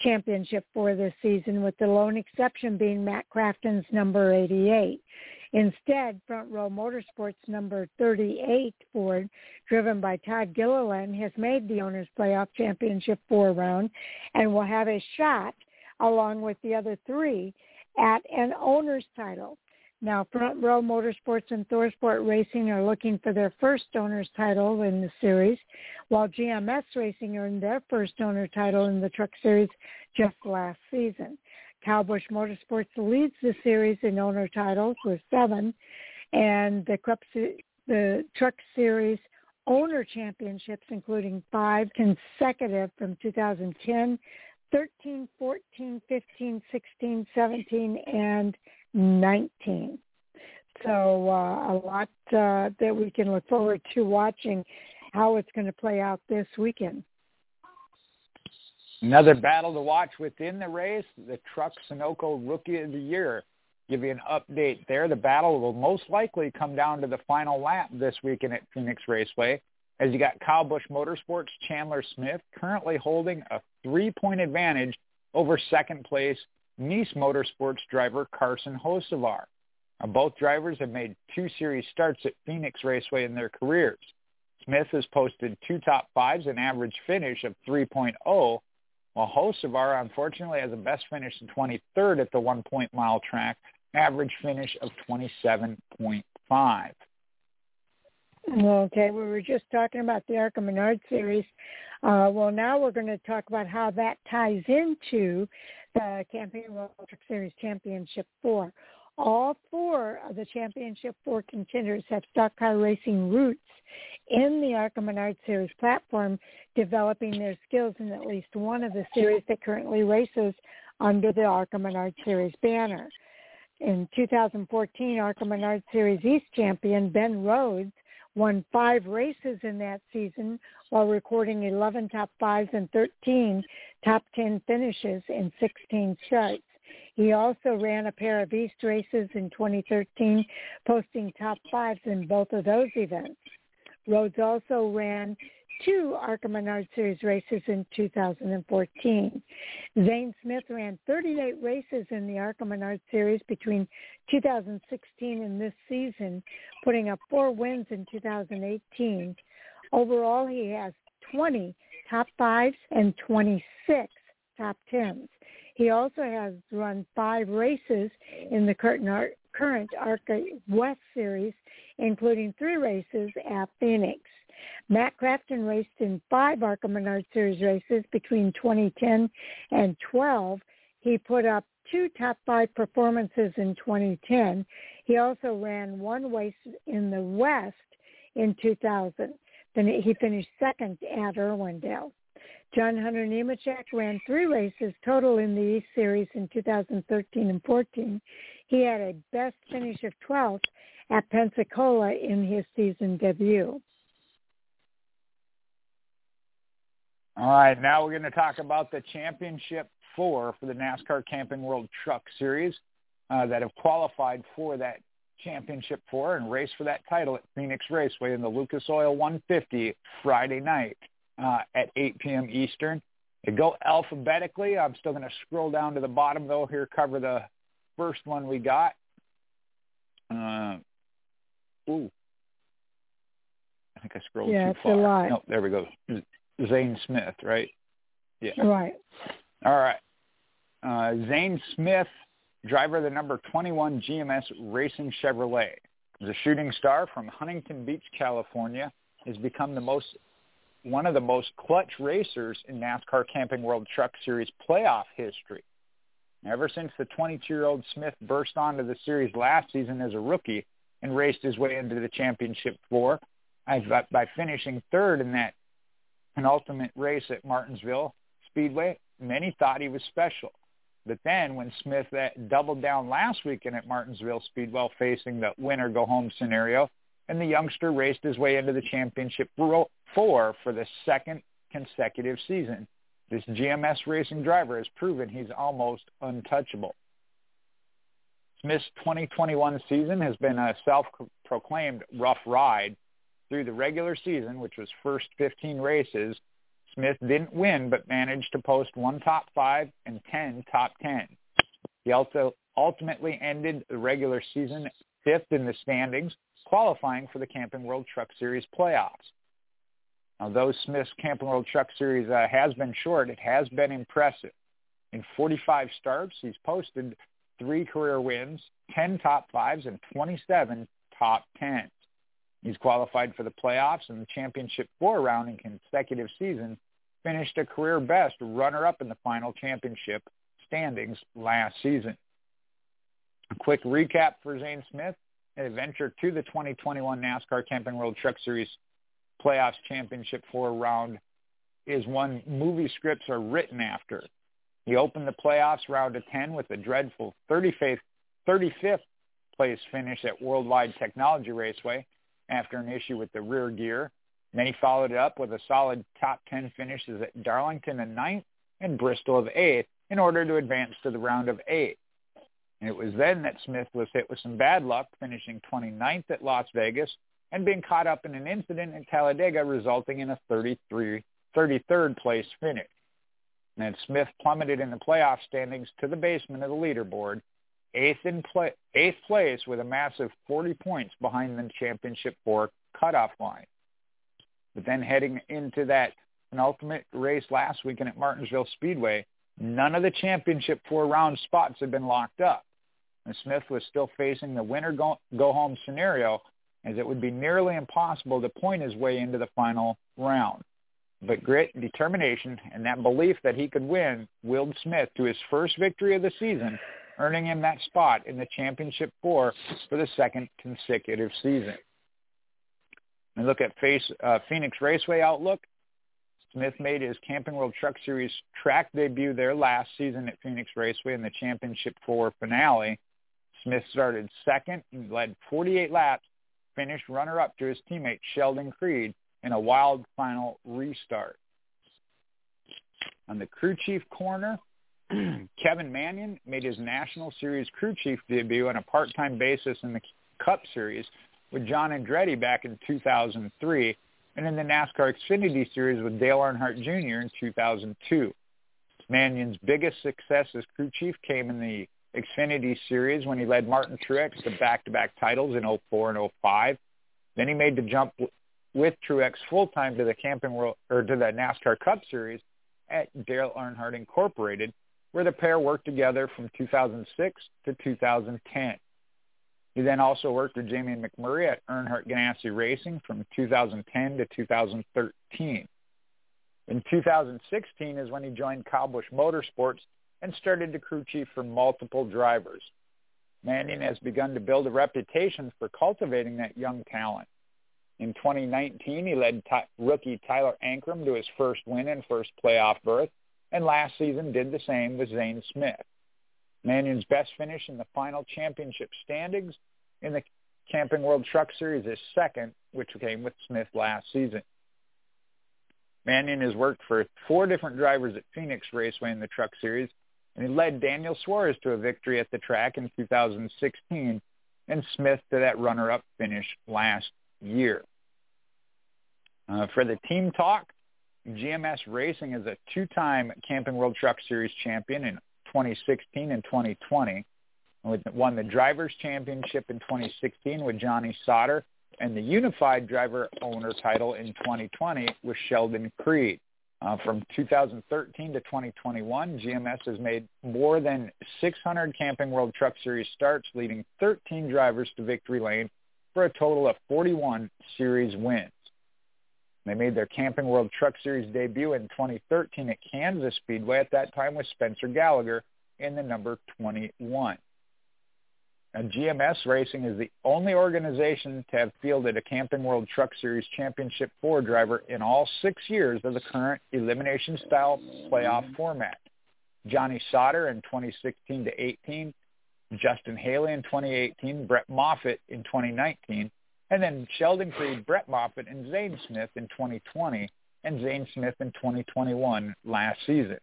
championship for this season, with the lone exception being Matt Crafton's number 88. Instead, Front Row Motorsports number 38 Ford, driven by Todd Gilliland, has made the Owners Playoff Championship four round and will have a shot, along with the other three, at an owner's title. Now, Front Row Motorsports and ThorSport Racing are looking for their first owner's title in the series, while GMS Racing earned their first owner title in the Truck Series just last season. Busch Motorsports leads the series in owner titles with seven, and the, the Truck Series owner championships, including five consecutive from 2010, 13, 14, 15, 16, 17, and 19. So uh, a lot uh, that we can look forward to watching how it's going to play out this weekend. Another battle to watch within the race, the Truck Sunoco Rookie of the Year. Give you an update there. The battle will most likely come down to the final lap this weekend at Phoenix Raceway as you got Kyle Busch Motorsports Chandler Smith currently holding a three-point advantage over second place Niece Motorsports driver Carson Hocevar. Now, both drivers have made two series starts at Phoenix Raceway in their careers. Smith has posted two top fives and average finish of 3.0, while Hocevar unfortunately has a best finish in 23rd at the one-point mile track, average finish of 27.5. Okay, we were just talking about the ARCA Menard series. Uh, well, now we're going to talk about how that ties into Uh, the Camping World Truck Series Championship 4. All four of the Championship 4 contenders have stock car racing roots in the ARCA Menard Series platform, developing their skills in at least one of the series that currently races under the ARCA Menard Series banner. In 2014, ARCA Menard Series East champion Ben Rhodes won five races in that season while recording 11 top fives and 13 top 10 finishes in 16 starts. He also ran a pair of East races in 2013, posting top fives in both of those events. Rhodes also ran two ARCA Menard Series races in 2014. Zane Smith ran 38 races in the ARCA Menard Series between 2016 and this season, putting up four wins in 2018. Overall, he has 20 top fives and 26 top tens. He also has run five races in the current ARCA West Series, including three races at Phoenix. Matt Crafton raced in five ARCA Menard Series races between 2010 and 12. He put up two top five performances in 2010. He also ran one race in the West in 2000. Then he finished second at Irwindale. John Hunter Nemechek ran three races total in the East Series in 2013 and 14. He had a best finish of 12th at Pensacola in his season debut. All right, now we're going to talk about the championship four for the NASCAR Camping World Truck Series uh, that have qualified for that championship four and race for that title at Phoenix Raceway in the Lucas Oil 150 Friday night uh, at 8 p.m. Eastern. They go alphabetically. I'm still going to scroll down to the bottom though. Here, cover the first one we got. Uh, ooh, I think I scrolled yeah, too far. a lot. No, there we go. Zane Smith, right? Yeah. Right. All right. Uh, Zane Smith, driver of the number 21 GMS Racing Chevrolet, is a shooting star from Huntington Beach, California, has become the most one of the most clutch racers in NASCAR Camping World Truck Series playoff history. Ever since the 22-year-old Smith burst onto the series last season as a rookie and raced his way into the championship four by finishing third in that penultimate race at Martinsville Speedway, many thought he was special. But then when Smith uh, doubled down last weekend at Martinsville Speedway facing the winner go home scenario, and the youngster raced his way into the championship four for the second consecutive season. This GMS racing driver has proven he's almost untouchable. Smith's 2021 season has been a self-proclaimed rough ride through the regular season, which was first 15 races, Smith didn't win but managed to post one top five and 10 top 10. He also ultimately ended the regular season fifth in the standings, qualifying for the Camping World Truck Series playoffs. Now, though Smith's Camping World Truck Series uh, has been short, it has been impressive. In 45 starts, he's posted three career wins, 10 top fives, and 27 top tens. He's qualified for the playoffs and the championship four round in consecutive seasons, finished a career best runner-up in the final championship standings last season. A quick recap for Zane Smith, a venture to the 2021 NASCAR Camping World Truck Series Playoffs Championship four round is one movie scripts are written after. He opened the playoffs round of 10 with a dreadful 35th, 35th place finish at Worldwide Technology Raceway after an issue with the rear gear. Then he followed it up with a solid top 10 finishes at Darlington in ninth and Bristol of eighth in order to advance to the round of eight. And it was then that Smith was hit with some bad luck, finishing 29th at Las Vegas and being caught up in an incident at Talladega resulting in a 33, 33rd place finish. And Smith plummeted in the playoff standings to the basement of the leaderboard eighth in play, eighth place with a massive 40 points behind the championship four cutoff line. But then heading into that penultimate race last weekend at Martinsville Speedway, none of the championship four round spots had been locked up. And Smith was still facing the winner go, go home scenario as it would be nearly impossible to point his way into the final round. But grit, determination, and that belief that he could win willed Smith to his first victory of the season earning him that spot in the championship four for the second consecutive season. And look at face, uh, Phoenix Raceway Outlook. Smith made his Camping World Truck Series track debut there last season at Phoenix Raceway in the Championship 4 finale. Smith started second and led 48 laps, finished runner-up to his teammate Sheldon Creed in a wild final restart. On the crew chief corner, Kevin Manion made his National Series crew chief debut on a part-time basis in the Cup Series with John Andretti back in 2003 and in the NASCAR Xfinity Series with Dale Earnhardt Jr. in 2002. Manion's biggest success as crew chief came in the Xfinity Series when he led Martin Truex to back-to-back titles in 04 and 05. Then he made the jump with Truex full-time to the Camping World or to the NASCAR Cup Series at Dale Earnhardt Incorporated where the pair worked together from 2006 to 2010. He then also worked with Jamie McMurray at Earnhardt Ganassi Racing from 2010 to 2013. In 2016 is when he joined Kyle Busch Motorsports and started to crew chief for multiple drivers. Manning has begun to build a reputation for cultivating that young talent. In 2019, he led t- rookie Tyler Ankrum to his first win and first playoff berth and last season did the same with Zane Smith. Manion's best finish in the final championship standings in the Camping World Truck Series is second, which came with Smith last season. Manion has worked for four different drivers at Phoenix Raceway in the Truck Series, and he led Daniel Suarez to a victory at the track in 2016 and Smith to that runner-up finish last year. Uh, for the team talk, GMS Racing is a two-time Camping World Truck Series champion in 2016 and 2020. And Won the Drivers' Championship in 2016 with Johnny Sauter and the Unified Driver Owner title in 2020 with Sheldon Creed. Uh, from 2013 to 2021, GMS has made more than 600 Camping World Truck Series starts, leading 13 drivers to victory lane for a total of 41 series wins. They made their Camping World Truck Series debut in 2013 at Kansas Speedway, at that time with Spencer Gallagher in the number 21. And GMS Racing is the only organization to have fielded a Camping World Truck Series Championship 4 driver in all six years of the current elimination-style playoff format. Johnny Sauter in 2016 to 18, Justin Haley in 2018, Brett Moffitt in 2019, and then Sheldon Creed, Brett Moffitt, and Zane Smith in 2020, and Zane Smith in 2021 last season.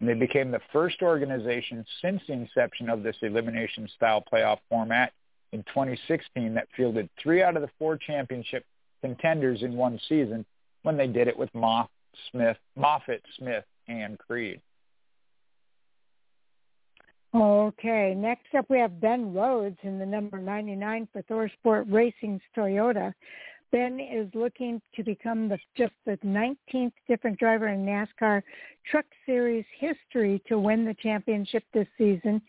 And they became the first organization since the inception of this elimination-style playoff format in 2016 that fielded three out of the four championship contenders in one season when they did it with Moff, Smith, Moffitt, Smith, and Creed. Okay, next up we have Ben Rhodes in the number 99 for ThorSport Racing's Toyota. Ben is looking to become the, just the 19th different driver in NASCAR Truck Series history to win the championship this season.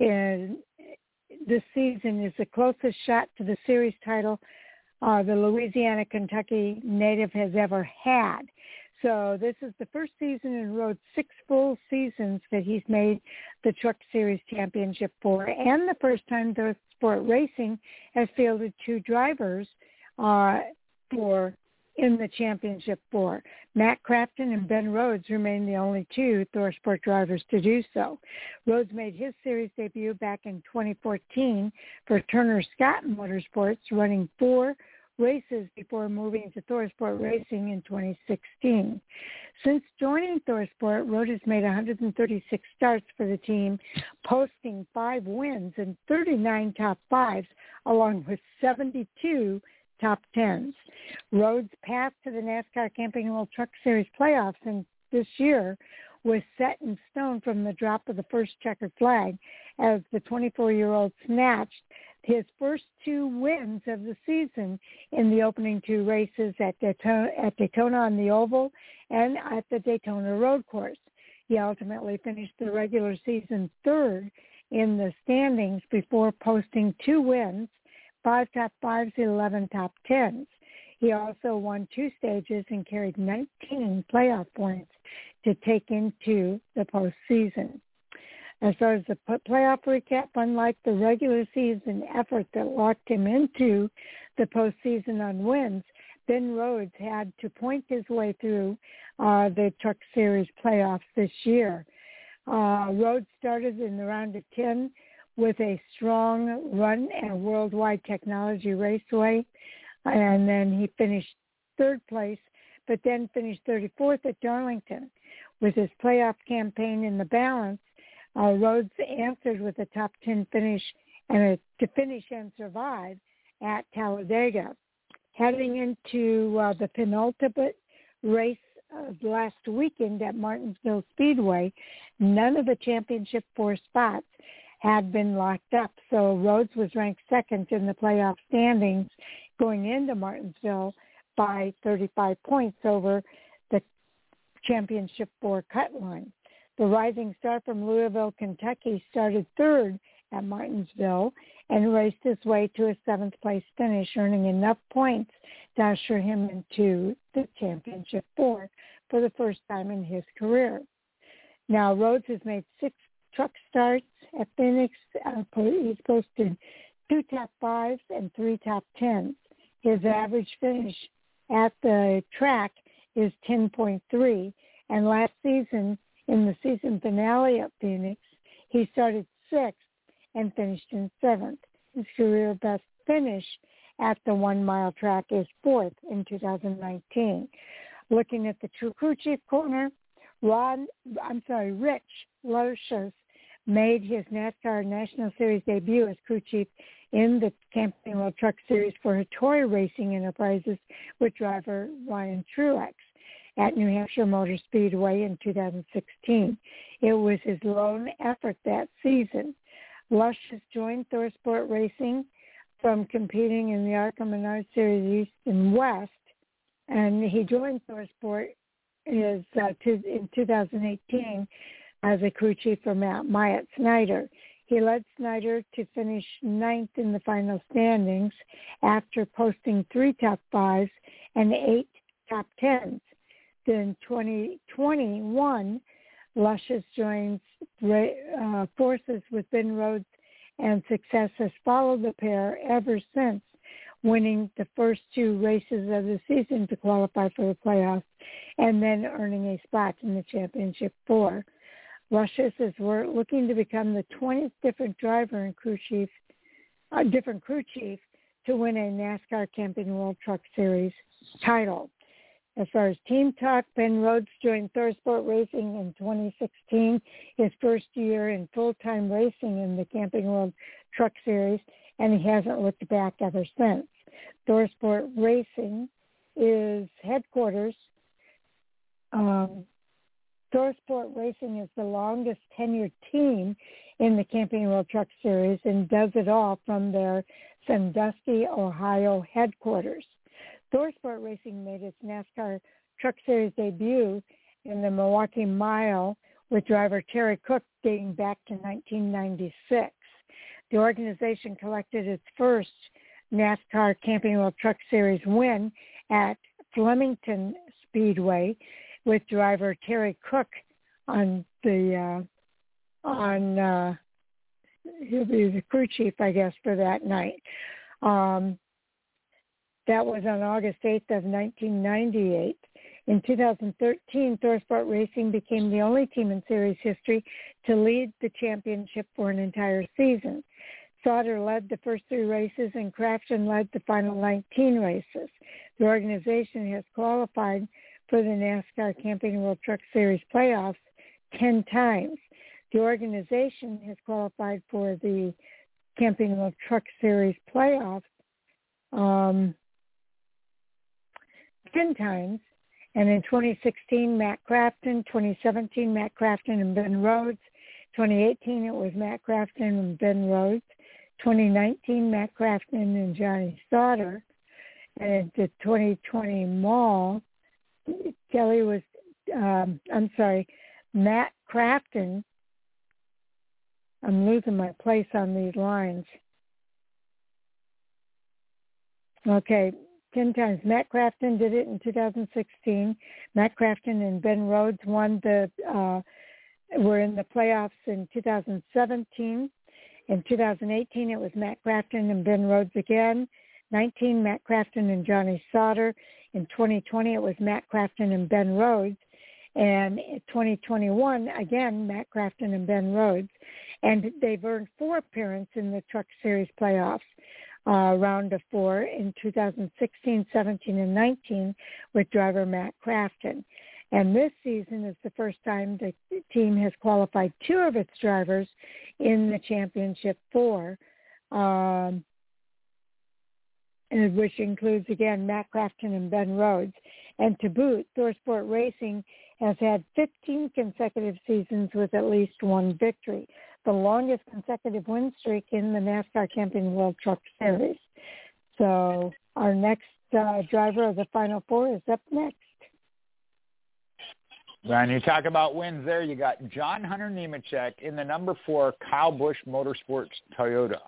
And this season is the closest shot to the series title uh, the Louisiana Kentucky native has ever had. So this is the first season in Rhodes' six full seasons that he's made the Truck Series championship four, and the first time the Sport Racing has fielded two drivers uh, for in the championship four. Matt Crafton and Ben Rhodes remain the only two ThorSport drivers to do so. Rhodes made his series debut back in 2014 for Turner Scott Motorsports, running four races before moving to ThorSport Racing in 2016. Since joining ThorSport, Rhodes has made 136 starts for the team, posting five wins and 39 top fives, along with 72 top tens. Rhodes' path to the NASCAR Camping World Truck Series playoffs in this year was set in stone from the drop of the first checkered flag as the 24-year-old snatched his first two wins of the season in the opening two races at Daytona, at Daytona on the Oval and at the Daytona Road Course. He ultimately finished the regular season third in the standings before posting two wins five top fives and 11 top tens. He also won two stages and carried 19 playoff points to take into the postseason. As far as the playoff recap, unlike the regular season effort that locked him into the postseason on wins, Ben Rhodes had to point his way through uh, the Truck Series playoffs this year. Uh, Rhodes started in the round of 10 with a strong run at Worldwide Technology Raceway, and then he finished third place, but then finished 34th at Darlington. With his playoff campaign in the balance, uh, Rhodes answered with a top 10 finish and a, to finish and survive at Talladega. Heading into uh, the penultimate race of last weekend at Martinsville Speedway, none of the championship four spots had been locked up. So Rhodes was ranked second in the playoff standings going into Martinsville by 35 points over the championship four cut line. The rising star from Louisville, Kentucky started third at Martinsville and raced his way to a seventh place finish, earning enough points to usher him into the championship four for the first time in his career. Now, Rhodes has made six truck starts at Phoenix. Uh, he's posted two top fives and three top tens. His average finish at the track is 10.3. And last season, in the season finale at Phoenix, he started sixth and finished in seventh. His career best finish at the one mile track is fourth in 2019. Looking at the chief corner, Ron, I'm sorry, Rich Lushes made his NASCAR National Series debut as crew chief in the Camping World Truck Series for Hattori Racing Enterprises with driver Ryan Truex at New Hampshire Motor Speedway in 2016. It was his lone effort that season. Lush has joined ThorSport Racing from competing in the ARCA Menard Series East and West, and he joined ThorSport is uh, in 2018 as a crew chief for Matt Myatt Snider. He led Snider to finish ninth in the final standings after posting three top fives and eight top tens. Then 2021, Lushes joins uh, forces with Ben Rhodes and success has followed the pair ever since, winning the first two races of the season to qualify for the playoffs and then earning a spot in the championship four. Lushes is looking to become the 20th different driver and crew chief, uh, different crew chief to win a NASCAR Camping World Truck Series title. As far as team talk, Ben Rhodes joined ThorSport Racing in 2016, his first year in full-time racing in the Camping World Truck Series, and he hasn't looked back ever since. ThorSport Racing is headquarters. Um, ThorSport Racing is the longest tenured team in the Camping World Truck Series and does it all from their Sandusky, Ohio headquarters. ThorSport Racing made its NASCAR Truck Series debut in the Milwaukee Mile with driver Terry Cook dating back to 1996. The organization collected its first NASCAR Camping World Truck Series win at Flemington Speedway with driver Terry Cook on the uh, on uh, he'll be the crew chief, I guess, for that night. Um, that was on August 8th of 1998. In 2013, ThorSport Racing became the only team in series history to lead the championship for an entire season. Sauter led the first three races and Crafton led the final 19 races. The organization has qualified for the NASCAR Camping World Truck Series playoffs 10 times. The organization has qualified for the Camping World Truck Series playoffs um, 10 times. And in 2016, Matt Crafton. 2017, Matt Crafton and Ben Rhodes. 2018, it was Matt Crafton and Ben Rhodes. 2019, Matt Crafton and Johnny Sauter. And the 2020 mall, Kelly was, um, I'm sorry, Matt Crafton. I'm losing my place on these lines. Okay, 10 times. Matt Crafton did it in 2016. Matt Crafton and Ben Rhodes won the, uh, were in the playoffs in 2017. In 2018, it was Matt Crafton and Ben Rhodes again. 19, Matt Crafton and Johnny Sauter. In 2020, it was Matt Crafton and Ben Rhodes. And 2021, again, Matt Crafton and Ben Rhodes. And they've earned four appearances in the Truck Series playoffs uh, round of four in 2016, 17, and 19 with driver Matt Crafton. And this season is the first time the team has qualified two of its drivers in the championship four, um, which includes, again, Matt Crafton and Ben Rhodes. And to boot, ThorSport Racing has had 15 consecutive seasons with at least one victory the longest consecutive win streak in the NASCAR Camping World Truck Series. So our next uh, driver of the Final Four is up next. When you talk about wins there, you got John Hunter Nemechek in the number four Kyle Busch Motorsports Toyota.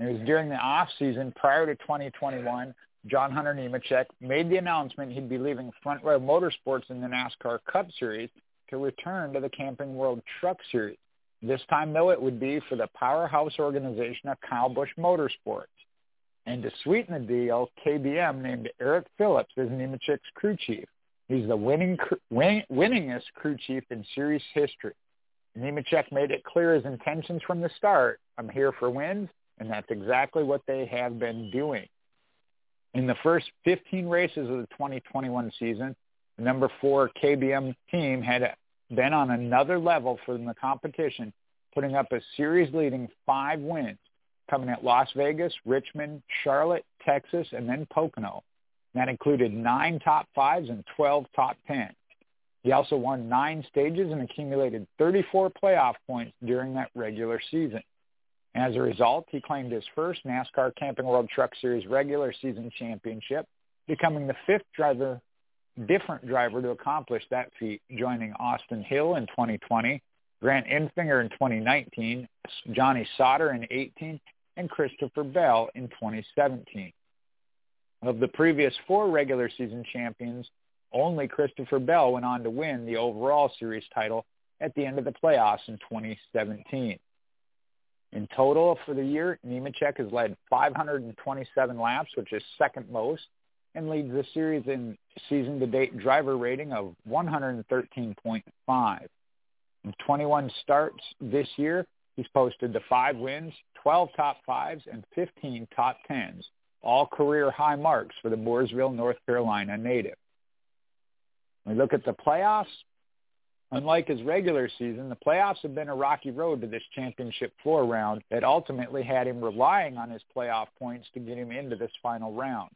It was during the off season prior to 2021. John Hunter Nemechek made the announcement he'd be leaving Front Row Motorsports in the NASCAR Cup Series to return to the Camping World Truck Series. This time, though, it would be for the powerhouse organization of Kyle Busch Motorsports. And to sweeten the deal, KBM named Eric Phillips as Nemechek's crew chief. He's the winning, win, winningest crew chief in series history. Nemechek made it clear his intentions from the start. I'm here for wins, and that's exactly what they have been doing. In the first 15 races of the 2021 season, the number four KBM team had then on another level from the competition, putting up a series-leading five wins, coming at Las Vegas, Richmond, Charlotte, Texas, and then Pocono. That included nine top fives and 12 top tens. He also won nine stages and accumulated 34 playoff points during that regular season. As a result, he claimed his first NASCAR Camping World Truck Series regular season championship, becoming the fifth driver different driver to accomplish that feat, joining Austin Hill in 2020, Grant Enfinger in 2019, Johnny Sauter in 18, and Christopher Bell in 2017. Of the previous four regular season champions, only Christopher Bell went on to win the overall series title at the end of the playoffs in 2017. In total for the year, Nemechek has led 527 laps, which is second most and leads the series in season-to-date driver rating of 113.5. In 21 starts this year, he's posted the five wins, 12 top fives, and 15 top tens, all career high marks for the Mooresville, North Carolina native. When we look at the playoffs, unlike his regular season, the playoffs have been a rocky road to this championship four round that ultimately had him relying on his playoff points to get him into this final round.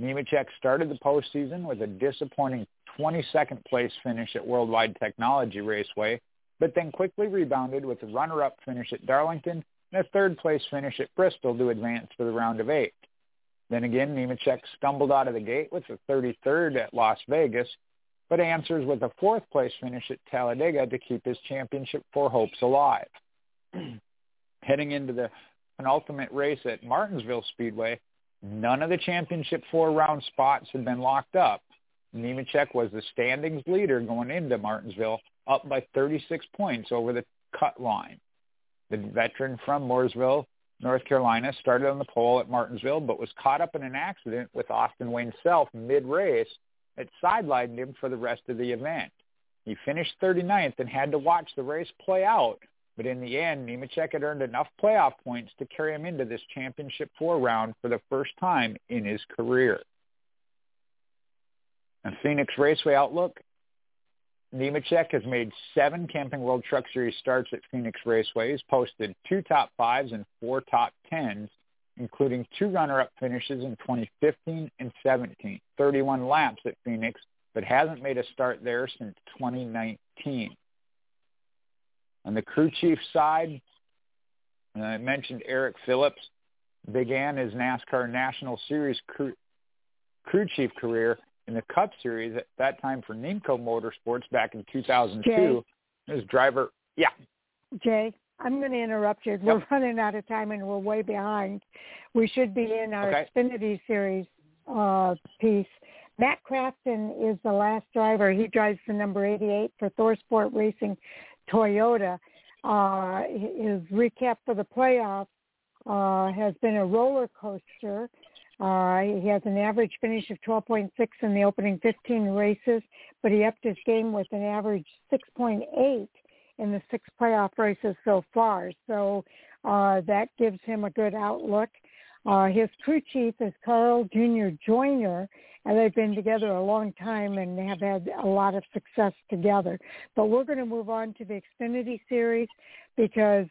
Nemechek started the postseason with a disappointing 22nd place finish at Worldwide Technology Raceway, but then quickly rebounded with a runner-up finish at Darlington and a third place finish at Bristol to advance to the round of eight. Then again, Nemechek stumbled out of the gate with a 33rd at Las Vegas, but answers with a fourth place finish at Talladega to keep his championship four hopes alive. Heading into the penultimate race at Martinsville Speedway, none of the championship four round spots had been locked up. Nemechek was the standings leader going into Martinsville, up by 36 points over the cut line. The veteran from Mooresville, North Carolina, started on the pole at Martinsville, but was caught up in an accident with Austin Wayne Self mid-race that sidelined him for the rest of the event. He finished 39th and had to watch the race play out, but in the end, Nemechek had earned enough playoff points to carry him into this championship four round for the first time in his career. And Phoenix Raceway Outlook, Nemechek has made seven Camping World Truck Series starts at Phoenix Raceway. He's posted two top fives and four top tens, including two runner-up finishes in 2015 and 17, 31 laps at Phoenix, but hasn't made a start there since 2019. On the crew chief side, I mentioned Eric Phillips began his NASCAR National Series crew, crew chief career in the Cup Series at that time for Nemco Motorsports back in 2002. Jay, his driver, yeah. Jay, I'm going to interrupt you. We're running out of time and we're way behind. We should be in our okay. Xfinity Series uh, piece. Matt Crafton is the last driver. He drives the number 88 for ThorSport Racing Toyota. Uh, his recap for the playoffs uh, has been a roller coaster. Uh, he has an average finish of 12.6 in the opening 15 races, but he upped his game with an average 6.8 in the six playoff races so far. So uh, that gives him a good outlook. Uh, his crew chief is Carl Jr. Joiner, and they've been together a long time and have had a lot of success together. But we're going to move on to the Xfinity Series because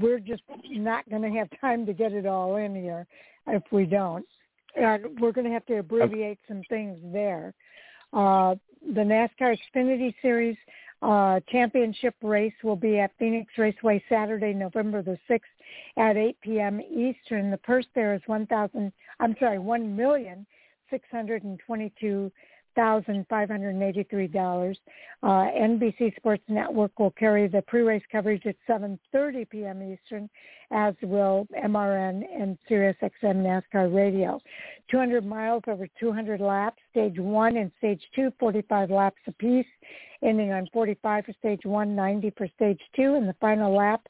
we're just not going to have time to get it all in here if we don't. And we're going to have to abbreviate some things there. Uh, the NASCAR Xfinity Series uh, championship race will be at Phoenix Raceway Saturday, November the 6th at 8 p.m. Eastern. The purse there is 1,000, I'm sorry, one million six hundred and twenty-two thousand five hundred and eighty-three dollars. Uh, NBC Sports Network will carry the pre-race coverage at 7:30 p.m. Eastern, as will MRN and SiriusXM NASCAR Radio. 200 miles over 200 laps. Stage one and stage two, 45 laps apiece, ending on 45 for stage one, 90 for stage two, and the final lap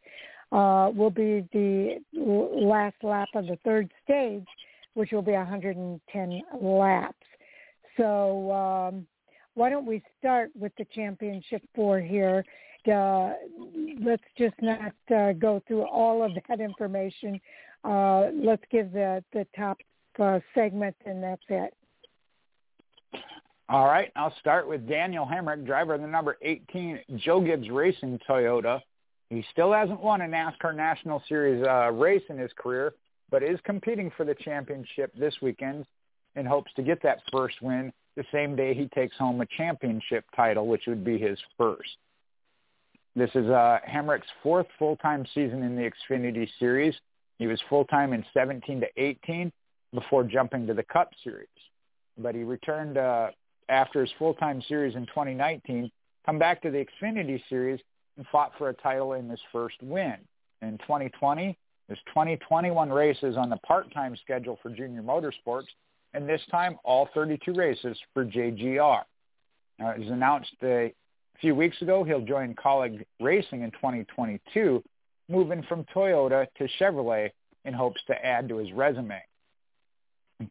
uh, will be the last lap of the third stage, which will be 110 laps. So um, why don't we start with the championship four here? Uh, let's just not uh, go through all of that information. Uh, let's give the, the top uh, segment, and that's it. All right, I'll start with Daniel Hemric, driver of the number 18 Joe Gibbs Racing Toyota. He still hasn't won a NASCAR National Series uh, race in his career, but is competing for the championship this weekend in hopes to get that first win the same day he takes home a championship title, which would be his first. This is uh, Hemric's fourth full-time season in the Xfinity Series. He was full-time in 17 to 18 before jumping to the Cup Series. But he returned uh, after his full-time series in 2019, come back to the Xfinity Series and fought for a title in his first win. In 2020, there's 2021 races on the part-time schedule for Junior Motorsports, and this time all 32 races for JGR. Now, it was announced a few weeks ago he'll join Kaulig Racing in 2022, moving from Toyota to Chevrolet in hopes to add to his resume.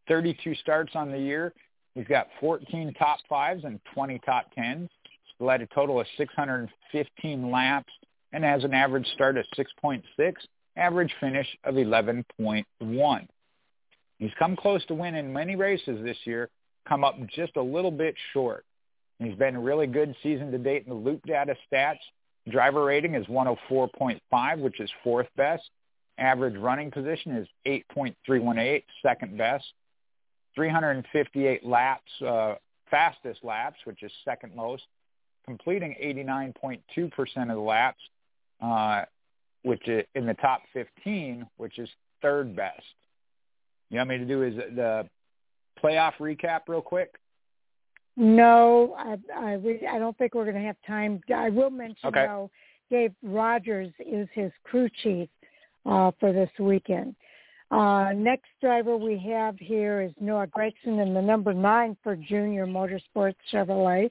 32 starts on the year. He's got 14 top fives and 20 top tens led a total of 615 laps and has an average start of 6.6, average finish of 11.1. He's come close to winning many races this year, come up just a little bit short. He's been really good season to date in the loop data stats. Driver rating is 104.5, which is fourth best. Average running position is 8.318, second best. 358 laps, uh, fastest laps, which is second most, completing 89.2% of the laps, uh, which is in the top 15, which is third best. You want me to do is the playoff recap real quick? No, I I, I don't think we're going to have time. I will mention okay. though, Dave Rogers is his crew chief uh, for this weekend. Uh, next driver we have here is Noah Gragson in the number nine for Junior Motorsports Chevrolet.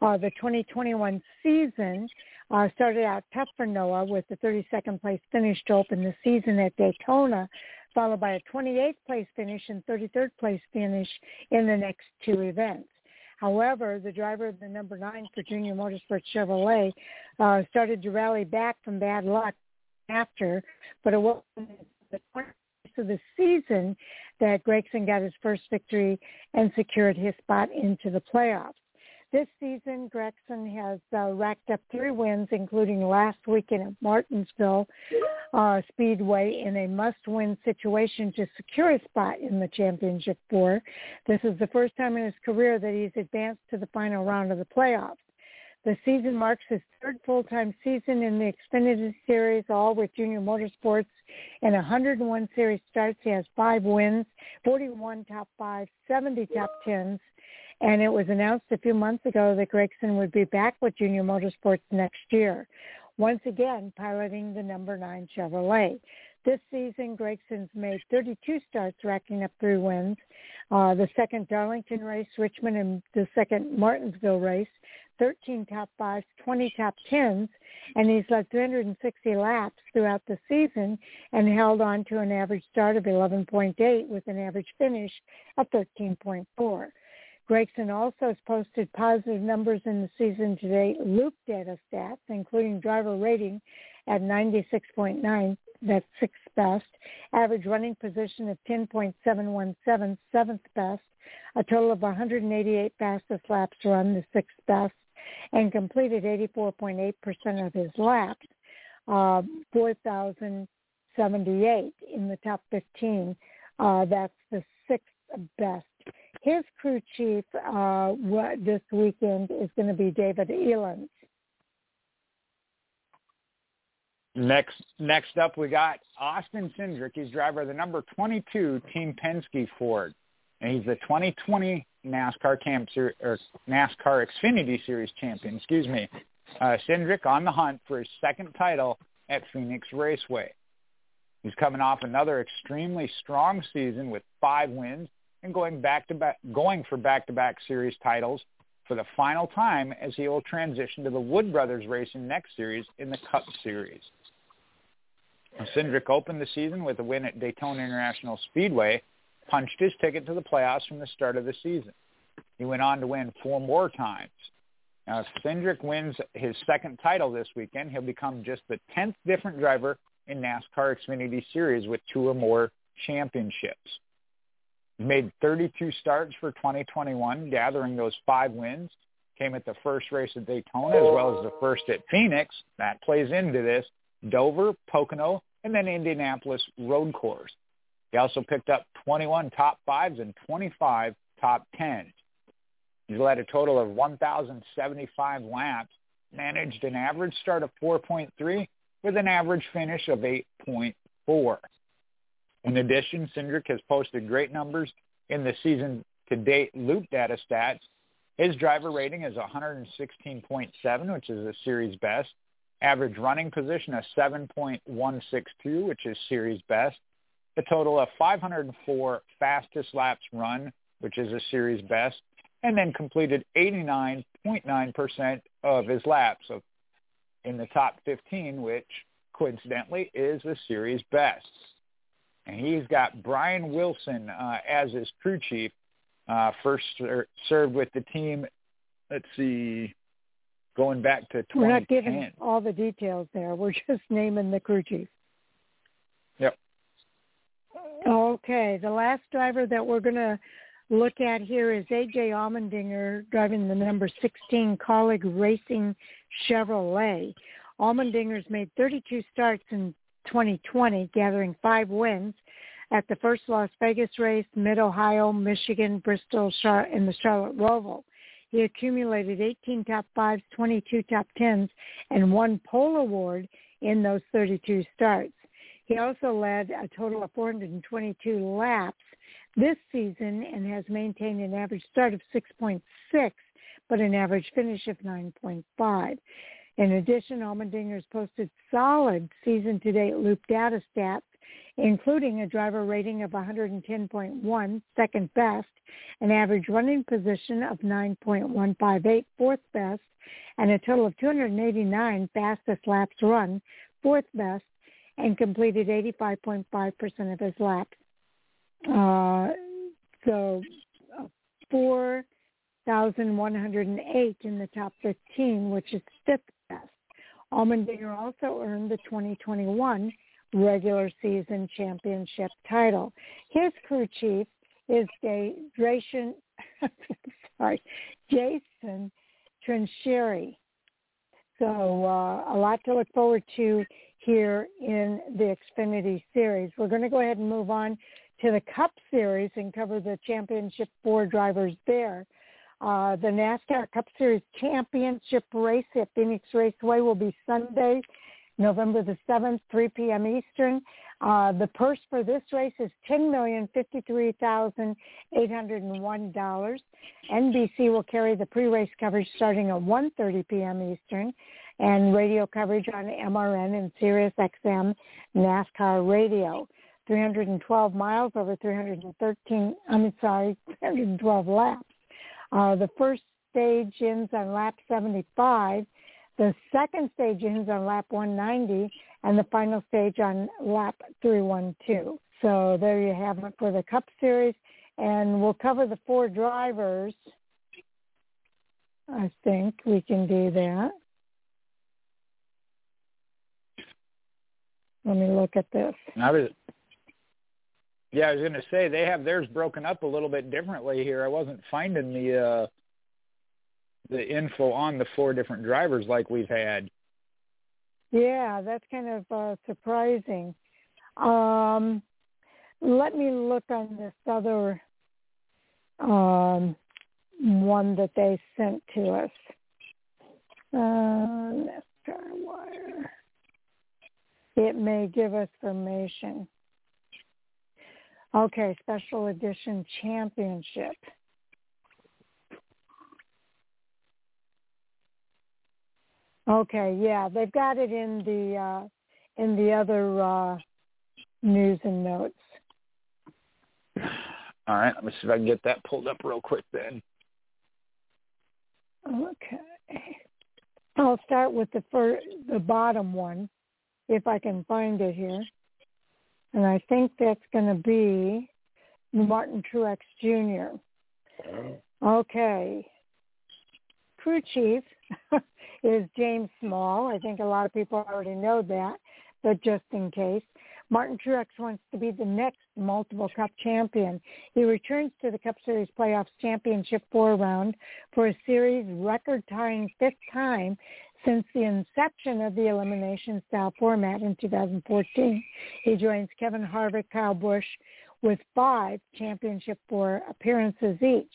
Uh, the 2021 season uh, started out tough for Noah with the 32nd place finish to open the season at Daytona, followed by a 28th place finish and 33rd place finish in the next two events. However, the driver of the number nine for Junior Motorsports Chevrolet uh, started to rally back from bad luck after, but it wasn't the of the season that Gragson got his first victory and secured his spot into the playoffs. This season, Gragson has uh, racked up three wins, including last weekend at Martinsville uh, Speedway in a must-win situation to secure a spot in the championship four. This is the first time in his career that he's advanced to the final round of the playoffs. The season marks his third full-time season in the Xfinity Series, all with Junior Motorsports. In 101 series starts, he has five wins, 41 top five, 70 top tens, and it was announced a few months ago that Gragson would be back with Junior Motorsports next year, once again piloting the number nine Chevrolet. This season, Gragson's made 32 starts, racking up three wins. Uh, the second Darlington race, Richmond, and the second Martinsville race, 13 top fives, 20 top tens, and he's led 360 laps throughout the season and held on to an average start of 11.8 with an average finish of 13.4. Gragson also has posted positive numbers in the season to date loop data stats, including driver rating at 96.9, that's sixth best, average running position of 10.717, seventh best, a total of 188 fastest laps run, the sixth best, and completed 84.8% of his laps, uh, 4,078 in the top 15. Uh, that's the sixth best his crew chief uh, this weekend is going to be David Elenz. Next, next up, we got Austin Cindric. He's driver of the number 22 Team Penske Ford, and he's the 2020 NASCAR Camp Ser- or NASCAR Xfinity Series champion. Excuse me. Uh, Cindric on the hunt for his second title at Phoenix Raceway. He's coming off another extremely strong season with five wins and going back to back, going for back-to-back series titles for the final time as he will transition to the Wood Brothers Racing next series in the Cup Series. Cindric opened the season with a win at Daytona International Speedway, punched his ticket to the playoffs from the start of the season. He went on to win four more times. Now, if Cindric wins his second title this weekend, he'll become just the 10th different driver in NASCAR Xfinity Series with two or more championships He made 32 starts for 2021, gathering those five wins. Came at the first race at Daytona as well as the first at Phoenix. That plays into this. Dover, Pocono, and then Indianapolis road course. He also picked up 21 top fives and 25 top tens. He led a total of 1,075 laps, managed an average start of 4.3 with an average finish of 8.4. In addition, Cindric has posted great numbers in the season to date loop data stats. His driver rating is 116.7, which is a series best. Average running position of 7.162, which is series best. A total of 504 fastest laps run, which is a series best. And then completed 89.9% of his laps in the top 15, which coincidentally is a series best and he's got Brian Wilson uh, as his crew chief. Uh, first ser- served with the team. Let's see, going back to 2010. We're not giving all the details there. We're just naming the crew chief. Yep. Okay, the last driver that we're going to look at here is AJ Allmendinger driving the number 16 Kaulig Racing Chevrolet. Allmendinger's made 32 starts in 2020, gathering five wins, at the first Las Vegas race, Mid-Ohio, Michigan, Bristol, Char- and the Charlotte Roval. He accumulated 18 top fives, 22 top tens, and one pole award in those 32 starts. He also led a total of 422 laps this season and has maintained an average start of 6.6, but an average finish of 9.5. In addition, Allmendinger's posted solid season-to-date loop data stats including a driver rating of 110.1, second best, an average running position of 9.158, fourth best, and a total of 289 fastest laps run, fourth best, and completed 85.5% of his laps. Uh, so uh, 4,108 in the top 15, which is fifth best. Allmendinger also earned the 2021 regular season championship title. His crew chief is Jason, sorry, Jason Trinchere. So uh, a lot to look forward to here in the Xfinity Series. We're going to go ahead and move on to the Cup Series and cover the championship four drivers there. Uh, the NASCAR Cup Series championship race at Phoenix Raceway will be Sunday, November the 7th, 3 p.m. Eastern. Uh, the purse for this race is $10,053,801. NBC will carry the pre-race coverage starting at 1.30 p.m. Eastern and radio coverage on MRN and Sirius XM NASCAR radio. 312 miles over 313, I'm sorry, 312 laps. Uh, the first stage ends on lap 75 the second stage ends on lap 190 and the final stage on lap 312. So there you have it for the Cup Series. And we'll cover the four drivers. I think we can do that. Let me look at this. I was, yeah, I was going to say they have theirs broken up a little bit differently here. I wasn't finding the uh, the info on the four different drivers like we've had. Yeah, that's kind of uh, surprising. Um, let me look on this other um, one that they sent to us. NASCAR wire. It may give us information. Okay, special edition championship. Okay, yeah, they've got it in the uh, in the other uh, news and notes. All right, let me see if I can get that pulled up real quick then. Okay, I'll start with the first, the bottom one, if I can find it here, and I think that's going to be Martin Truex Jr. Okay, crew chief is James Small. I think a lot of people already know that, but just in case. Martin Truex wants to be the next multiple Cup champion. He returns to the Cup Series playoffs championship four round for a series record-tying fifth time since the inception of the elimination style format in 2014. He joins Kevin Harvick, Kyle Busch, with five championship four appearances each.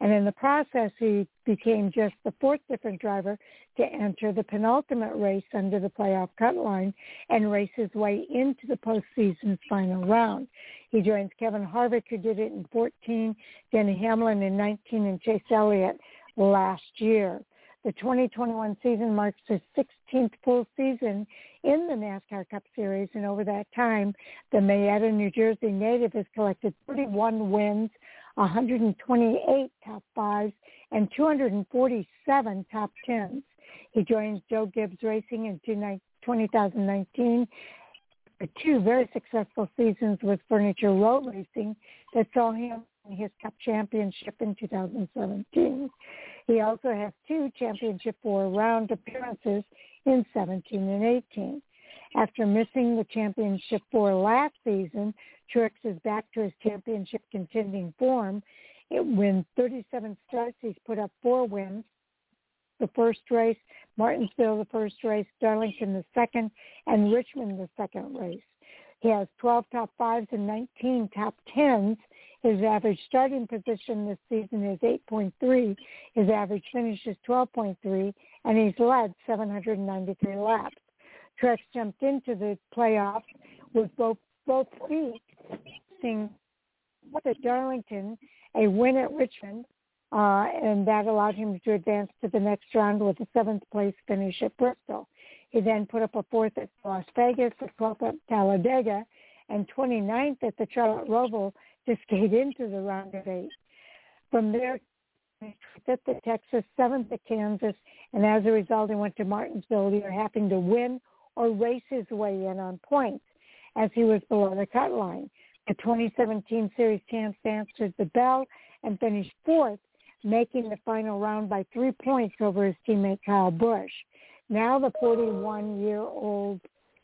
And in the process, he became just the fourth different driver to enter the penultimate race under the playoff cut line and race his way into the postseason's final round. He joins Kevin Harvick, who did it in 14, Denny Hamlin in 19, and Chase Elliott last year. The 2021 season marks his 16th full season in the NASCAR Cup Series, and over that time, the Mayetta, New Jersey native has collected 31 wins, 128 top fives, and 247 top tens. He joins Joe Gibbs Racing in 2019 for two very successful seasons with Furniture Row Racing that saw him his Cup championship in 2017. He also has two championship four-round appearances in 17 and 18. After missing the championship four last season, Truex is back to his championship contending form. It wins 37 starts. He's put up four wins. The first race, Martinsville the first race, Darlington the second, and Richmond the second race. He has 12 top fives and 19 top tens. His average starting position this season is 8.3. His average finish is 12.3, and he's led 793 laps. Truex jumped into the playoffs with both both feet, seeing at Darlington, a win at Richmond, uh, and that allowed him to advance to the next round with a seventh place finish at Bristol. He then put up a fourth at Las Vegas, a 12th at Talladega, and 29th at the Charlotte Roval to skate into the round of eight. From there, fifth at Texas, seventh at Kansas, and as a result, he went to Martinsville, either having to win or race his way in on points, as he was below the cut line. The 2017 Series champs answered the bell and finished fourth, making the final round by three points over his teammate Kyle Busch. Now the 41-year-old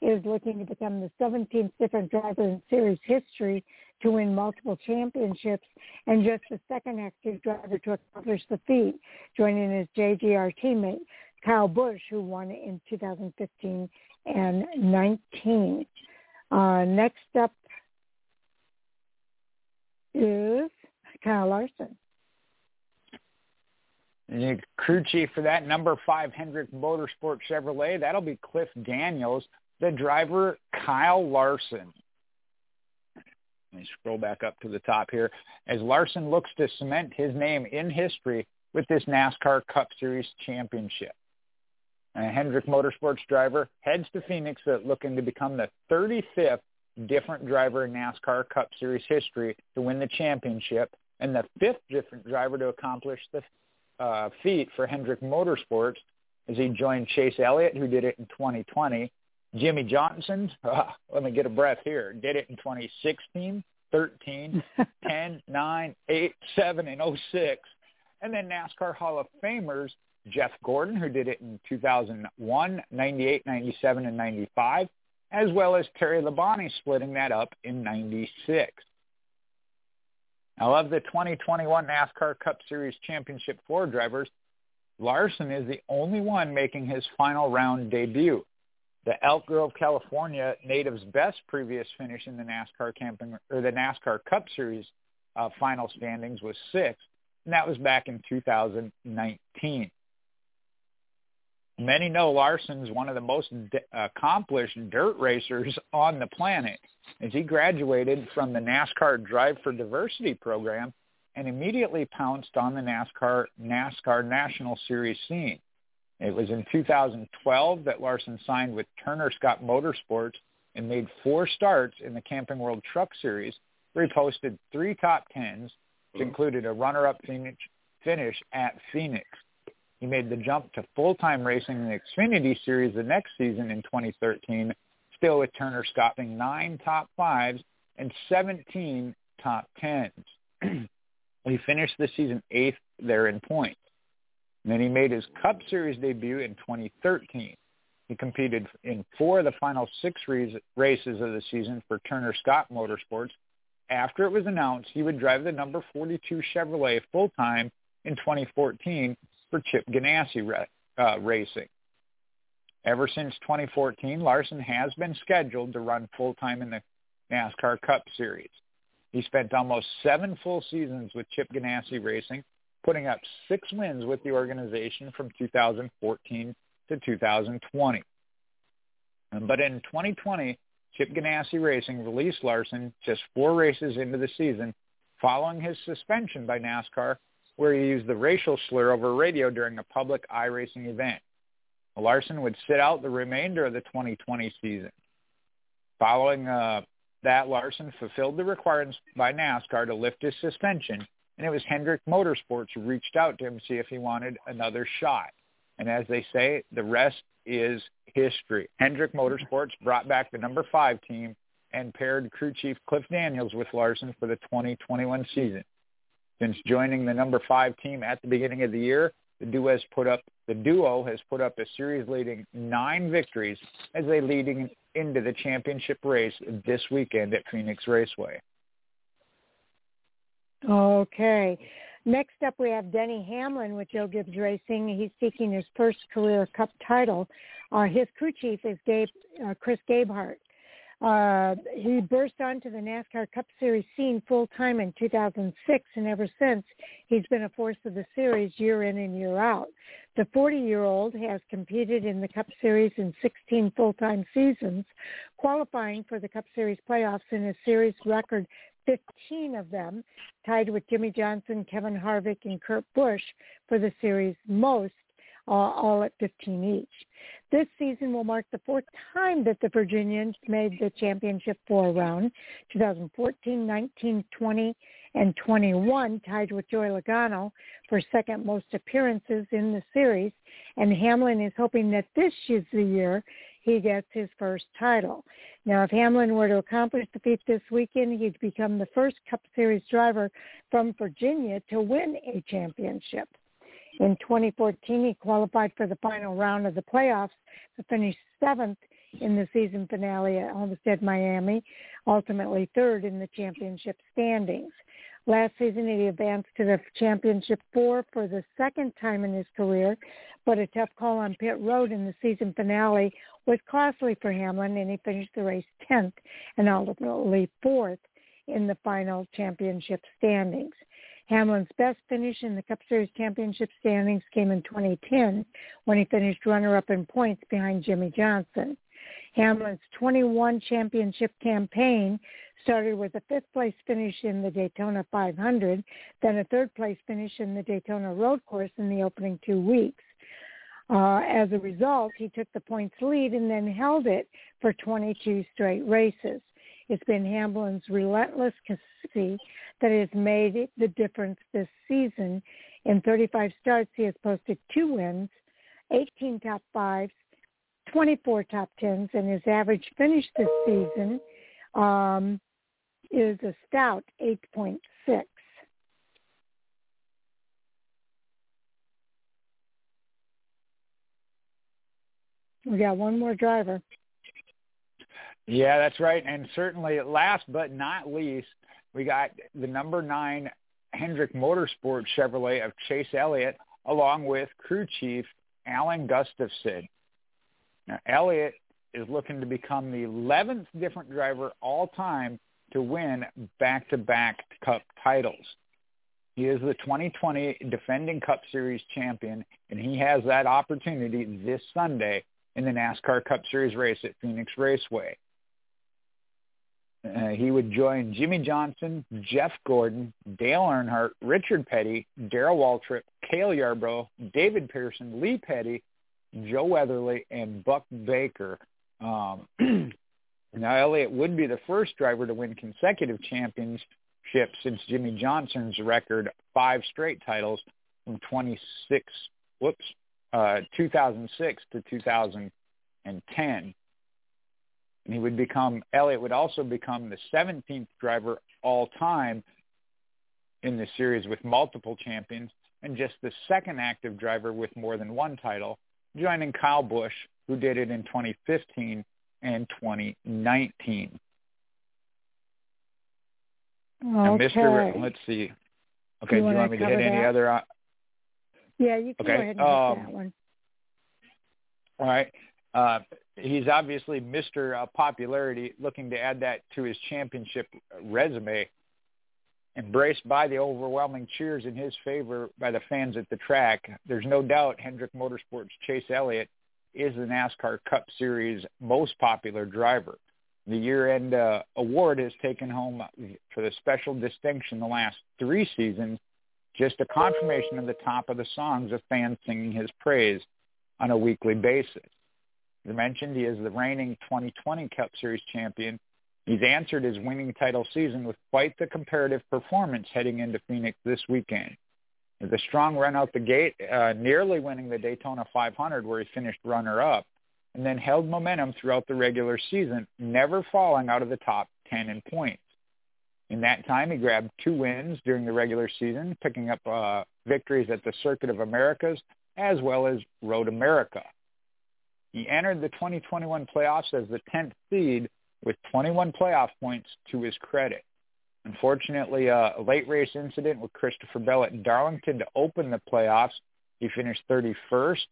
is looking to become the 17th different driver in series history to win multiple championships and just the second active driver to accomplish the feat, joining his JGR teammate Kyle Busch, who won in 2015 and 19. Uh, next up is Kyle Larson. The crew chief for that number five Hendrick Motorsport Chevrolet, that'll be Cliff Daniels. The driver, Kyle Larson. Let me scroll back up to the top here. As Larson looks to cement his name in history with this NASCAR Cup Series championship. A Hendrick Motorsports driver heads to Phoenix looking to become the 35th different driver in NASCAR Cup Series history to win the championship and the fifth different driver to accomplish the uh, feat for Hendrick Motorsports as he joined Chase Elliott, who did it in 2020. Jimmie Johnson, uh, let me get a breath here, did it in 2016, 13, 10, 9, 8, 7, and 06. And then NASCAR Hall of Famers, Jeff Gordon, who did it in 2001, 98, 97, and 95, as well as Terry Labonte splitting that up in 96. Now, of the 2021 NASCAR Cup Series Championship four drivers, Larson is the only one making his final round debut. The Elk Grove, California native's best previous finish in the NASCAR camping or the NASCAR Cup Series uh, final standings was sixth, and that was back in 2019. Many know Larson's one of the most accomplished dirt racers on the planet as he graduated from the NASCAR Drive for Diversity program and immediately pounced on the NASCAR NASCAR National Series scene. It was in 2012 that Larson signed with Turner Scott Motorsports and made four starts in the Camping World Truck Series where he posted three top tens, which mm. included a runner-up finish at Phoenix. He made the jump to full-time racing in the Xfinity Series the next season in 2013, still with Turner scopping nine top fives and 17 top tens. he finished the season eighth there in points. And then he made his Cup Series debut in 2013. He competed in four of the final six races of the season for Turner Scott Motorsports after it was announced he would drive the number 42 Chevrolet full-time in 2014 for Chip Ganassi uh, Racing. Ever since 2014, Larson has been scheduled to run full-time in the NASCAR Cup Series. He spent almost seven full seasons with Chip Ganassi Racing, putting up six wins with the organization from 2014 to 2020. But in 2020, Chip Ganassi Racing released Larson just four races into the season following his suspension by NASCAR where he used the racial slur over radio during a public iRacing event. Larson would sit out the remainder of the 2020 season. Following uh, that, Larson fulfilled the requirements by NASCAR to lift his suspension, and it was Hendrick Motorsports who reached out to him to see if he wanted another shot. And as they say, the rest is history. Hendrick Motorsports brought back the number five team and paired crew chief Cliff Daniels with Larson for the 2021 season. Since joining the number five team at the beginning of the year, the duo has put up the duo has put up a series-leading nine victories as they leading into the championship race this weekend at Phoenix Raceway. Okay. Next up, we have Denny Hamlin with Joe Gibbs Racing. He's seeking his first career Cup title. Uh, his crew chief is Gabe, uh, Chris Gabehart. Uh, he burst onto the NASCAR Cup Series scene full time in 2006, and ever since, he's been a force of the series year in and year out. The 40-year-old has competed in the Cup Series in 16 full-time seasons, qualifying for the Cup Series playoffs in a series record 15 of them, tied with Jimmie Johnson, Kevin Harvick, and Kurt Busch for the series most uh, all at 15 each. This season will mark the fourth time that the Virginians made the championship four round, 2014, 19, 20, and 21, tied with Joey Logano for second most appearances in the series. And Hamlin is hoping that this is the year he gets his first title. Now, if Hamlin were to accomplish the feat this weekend, he'd become the first Cup Series driver from Virginia to win a championship. In 2014, he qualified for the final round of the playoffs to finish seventh in the season finale at Homestead, Miami, ultimately third in the championship standings. Last season, he advanced to the championship four for the second time in his career, but a tough call on pit road in the season finale was costly for Hamlin, and he finished the race 10th and ultimately fourth in the final championship standings. Hamlin's best finish in the Cup Series championship standings came in 2010 when he finished runner-up in points behind Jimmie Johnson. Hamlin's 21 championship campaign started with a fifth place finish in the Daytona 500, then a third place finish in the Daytona Road Course in the opening two weeks. Uh, as a result, he took the points lead and then held it for 22 straight races. It's been Hamlin's relentless consistency that has made the difference this season. In 35 starts, he has posted two wins, 18 top fives, 24 top tens, and his average finish this season um, is a stout 8.6. We got one more driver. Yeah, that's right. And certainly last but not least, we got the number nine Hendrick Motorsports Chevrolet of Chase Elliott along with crew chief Alan Gustafson. Now, Elliott is looking to become the 11th different driver all time to win back-to-back Cup titles. He is the 2020 defending Cup Series champion, and he has that opportunity this Sunday in the NASCAR Cup Series race at Phoenix Raceway. Uh, he would join Jimmie Johnson, Jeff Gordon, Dale Earnhardt, Richard Petty, Darrell Waltrip, Cale Yarborough, David Pearson, Lee Petty, Joe Weatherly, and Buck Baker. Um, now, Elliott would be the first driver to win consecutive championships since Jimmie Johnson's record five straight titles from 26, whoops, uh, 2006 to 2010 and he would become Elliott would also become the 17th driver all time in the series with multiple champions and just the second active driver with more than one title, joining Kyle Busch, who did it in 2015 and 2019. Okay. Now, Mr. Let's see. Okay, do you want, want me to hit that? any other? Uh, yeah, you can okay. go ahead and um, hit that one. All right. Uh, he's obviously Mr. Uh, popularity, looking to add that to his championship resume. Embraced by the overwhelming cheers in his favor by the fans at the track, there's no doubt Hendrick Motorsports' Chase Elliott is the NASCAR Cup Series most popular driver. The year-end uh, award has taken home for the special distinction the last three seasons, just a confirmation of the top of the songs of fans singing his praise on a weekly basis. As mentioned, he is the reigning 2020 Cup Series champion. He's answered his winning title season with quite the comparative performance heading into Phoenix this weekend. With a strong run out the gate, uh, nearly winning the Daytona 500 where he finished runner-up, and then held momentum throughout the regular season, never falling out of the top 10 in points. In that time, he grabbed two wins during the regular season, picking up uh, victories at the Circuit of Americas as well as Road America. He entered the 2021 playoffs as the 10th seed with 21 playoff points to his credit. Unfortunately, uh, a late race incident with Christopher Bell at Darlington to open the playoffs. He finished 31st,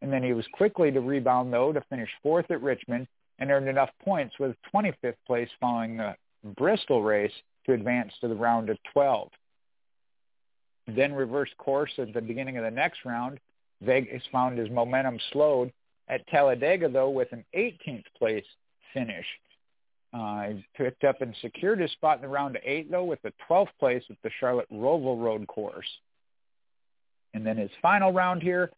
and then he was quickly to rebound, though, to finish fourth at Richmond and earned enough points with 25th place following the Bristol race to advance to the round of 12. Then reversed course at the beginning of the next round. Vegas found his momentum slowed at Talladega, though, with an 18th place finish. Uh, he picked up and secured his spot in the round of eight, though, with the 12th place at the Charlotte Roval Road course. And then his final round here,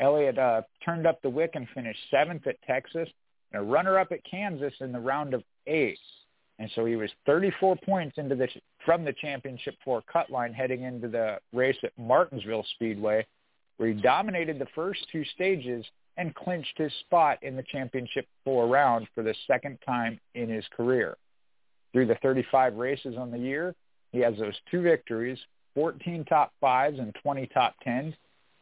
Elliott uh, turned up the wick and finished seventh at Texas and a runner-up at Kansas in the round of eight. And so he was 34 points into the from the championship four cut line heading into the race at Martinsville Speedway, where he dominated the first two stages and clinched his spot in the championship four round for the second time in his career. Through the 35 races on the year, he has those two victories, 14 top fives and 20 top tens.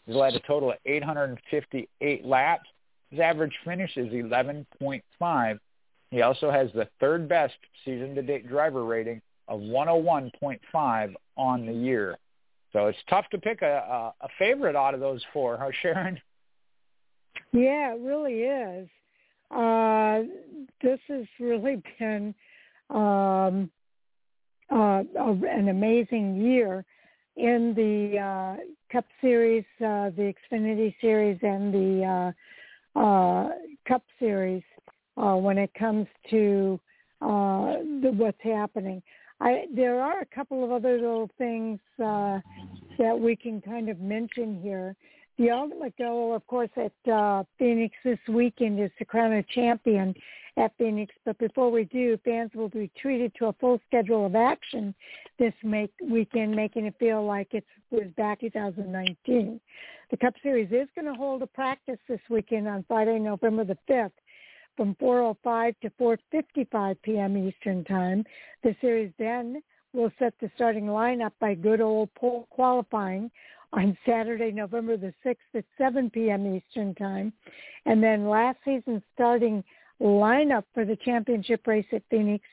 He's led a total of 858 laps. His average finish is 11.5. He also has the third best season-to-date driver rating of 101.5 on the year. So it's tough to pick a, a, a favorite out of those four, huh, Sharon? Yeah, it really is. Uh, this has really been um, uh, an amazing year in the uh, Cup Series, uh, the Xfinity Series, and the uh, uh, Cup Series uh, when it comes to uh, the, what's happening. I, there are a couple of other little things uh, that we can kind of mention here. The ultimate goal, of course, at uh, Phoenix this weekend is to crown a champion at Phoenix. But before we do, fans will be treated to a full schedule of action this make, weekend, making it feel like it was back 2019. The Cup Series is going to hold a practice this weekend on Friday, November the 5th from 4.05 to 4.55 p.m. Eastern Time. The series then will set the starting lineup by good old pole qualifying on Saturday, November the 6th at 7 p.m. Eastern Time. And then last season's starting lineup for the championship race at Phoenix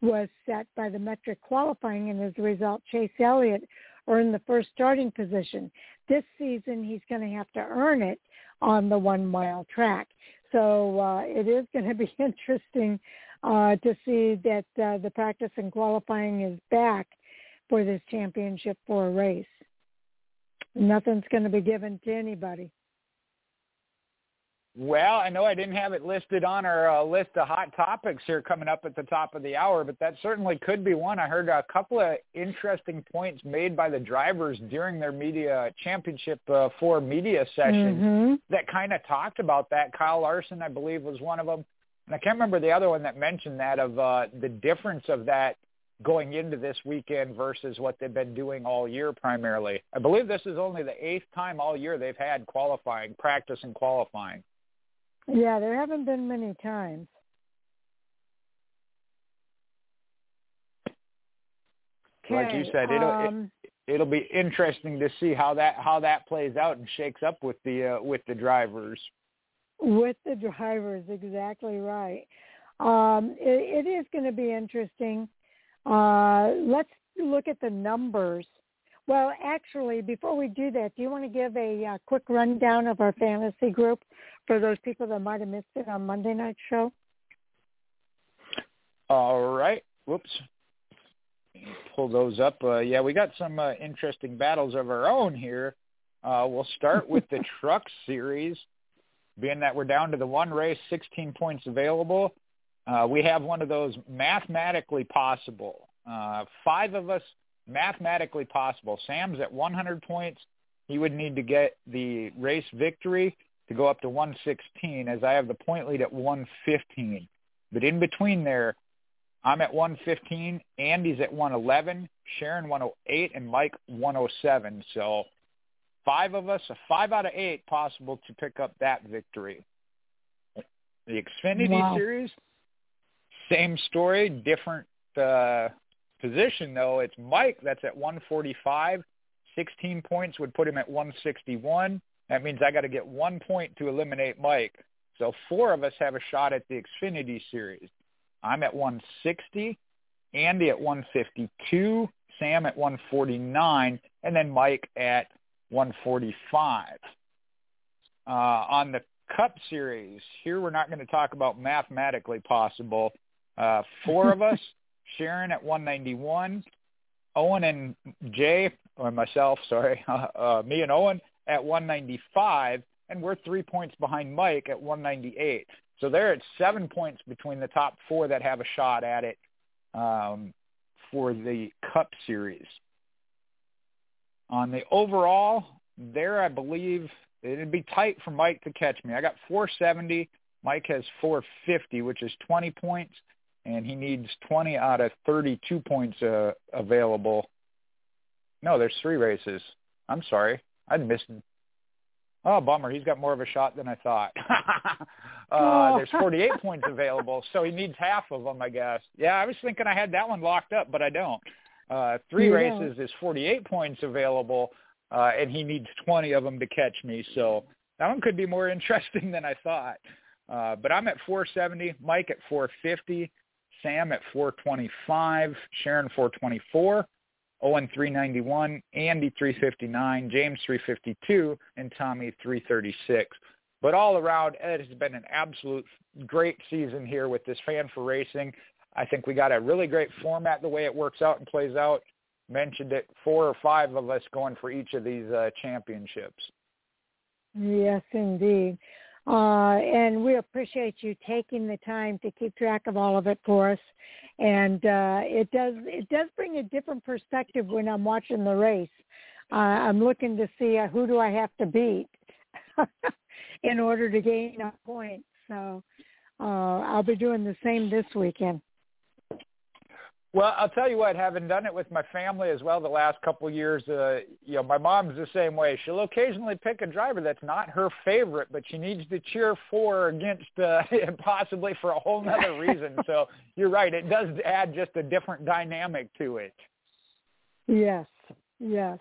was set by the metric qualifying, and as a result, Chase Elliott earned the first starting position. This season, he's going to have to earn it on the one-mile track. So uh, it is going to be interesting uh, to see that uh, the practice and qualifying is back for this championship four race. Nothing's going to be given to anybody. Well, I know I didn't have it listed on our uh, list of hot topics here coming up at the top of the hour, but that certainly could be one. I heard a couple of interesting points made by the drivers during their media championship uh, four media session mm-hmm. that kind of talked about that. Kyle Larson, I believe, was one of them, and I can't remember the other one that mentioned that of uh, the difference of that going into this weekend versus what they've been doing all year primarily. I believe this is only the eighth time all year they've had qualifying, practice and qualifying. Yeah, there haven't been many times. Okay, like you said, it'll um, it, will be interesting to see how that how that plays out and shakes up with the uh, with the drivers. With the drivers, exactly right. Um, it, it is going to be interesting. Uh, let's look at the numbers. Well, actually, before we do that, do you want to give a uh, quick rundown of our fantasy group for those people that might have missed it on Monday night show? All right. Whoops. Pull those up. Uh, yeah, we got some uh, interesting battles of our own here. Uh, we'll start with the Truck Series, being that we're down to the one race, 16 points available. Uh, we have one of those mathematically possible. Uh, five of us mathematically possible. Sam's at 100 points. He would need to get the race victory to go up to 116 as I have the point lead at 115. But in between there, I'm at 115, Andy's at 111, Sharon 108, and Mike 107. So five of us, a five out of eight possible to pick up that victory. The Xfinity wow. Series, same story, different uh, position though. It's Mike that's at 145. 16 points would put him at 161. That means I got to get one point to eliminate Mike. So four of us have a shot at the Xfinity Series. I'm at 160, Andy at 152, Sam at 149, and then Mike at 145. Uh, on the Cup Series. Here we're not going to talk about mathematically possible. Uh, four of us, Sharon at 191, Owen and Jay, or myself, sorry, uh, me and Owen at 195, and we're three points behind Mike at 198. So they're at seven points between the top four that have a shot at it um, for the Cup Series. On the overall, there I believe it'd be tight for Mike to catch me. I got 470. Mike has 450, which is 20 points, and he needs 20 out of 32 points uh, available. No, there's three races. I'm sorry. I'd missed. Oh, bummer. He's got more of a shot than I thought. uh, there's 48 points available, so he needs half of them, I guess. Yeah, I was thinking I had that one locked up, but I don't. Uh, three yeah. races is 48 points available, uh, and he needs 20 of them to catch me. So that one could be more interesting than I thought. Uh, but I'm at 470, Mike at 450, Sam at 425, Sharon 424, Owen 391, Andy 359, James 352, and Tommy 336. But all around, it has been an absolute great season here with this Fan4Racing. I think we got a really great format the way it works out and plays out. Mentioned it, four or five of us going for each of these uh, championships. Yes, indeed. Uh, and we appreciate you taking the time to keep track of all of it for us. And uh, it does it does bring a different perspective when I'm watching the race. Uh, I'm looking to see uh, who do I have to beat in order to gain a point. So uh, I'll be doing the same this weekend. Well, I'll tell you what, having done it with my family as well the last couple of years, uh, you know, my mom's the same way. She'll occasionally pick a driver that's not her favorite, but she needs to cheer for or against, uh, possibly for a whole other reason. so you're right. It does add just a different dynamic to it. Yes, yes.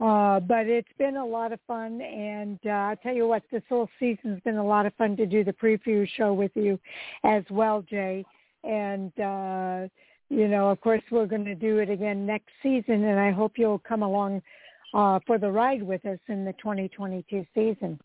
Uh, but it's been a lot of fun, and uh, I'll tell you what, this whole season's been a lot of fun to do the preview show with you as well, Jay. And uh, you know, of course, we're going to do it again next season, and I hope you'll come along uh, for the ride with us in the 2022 season.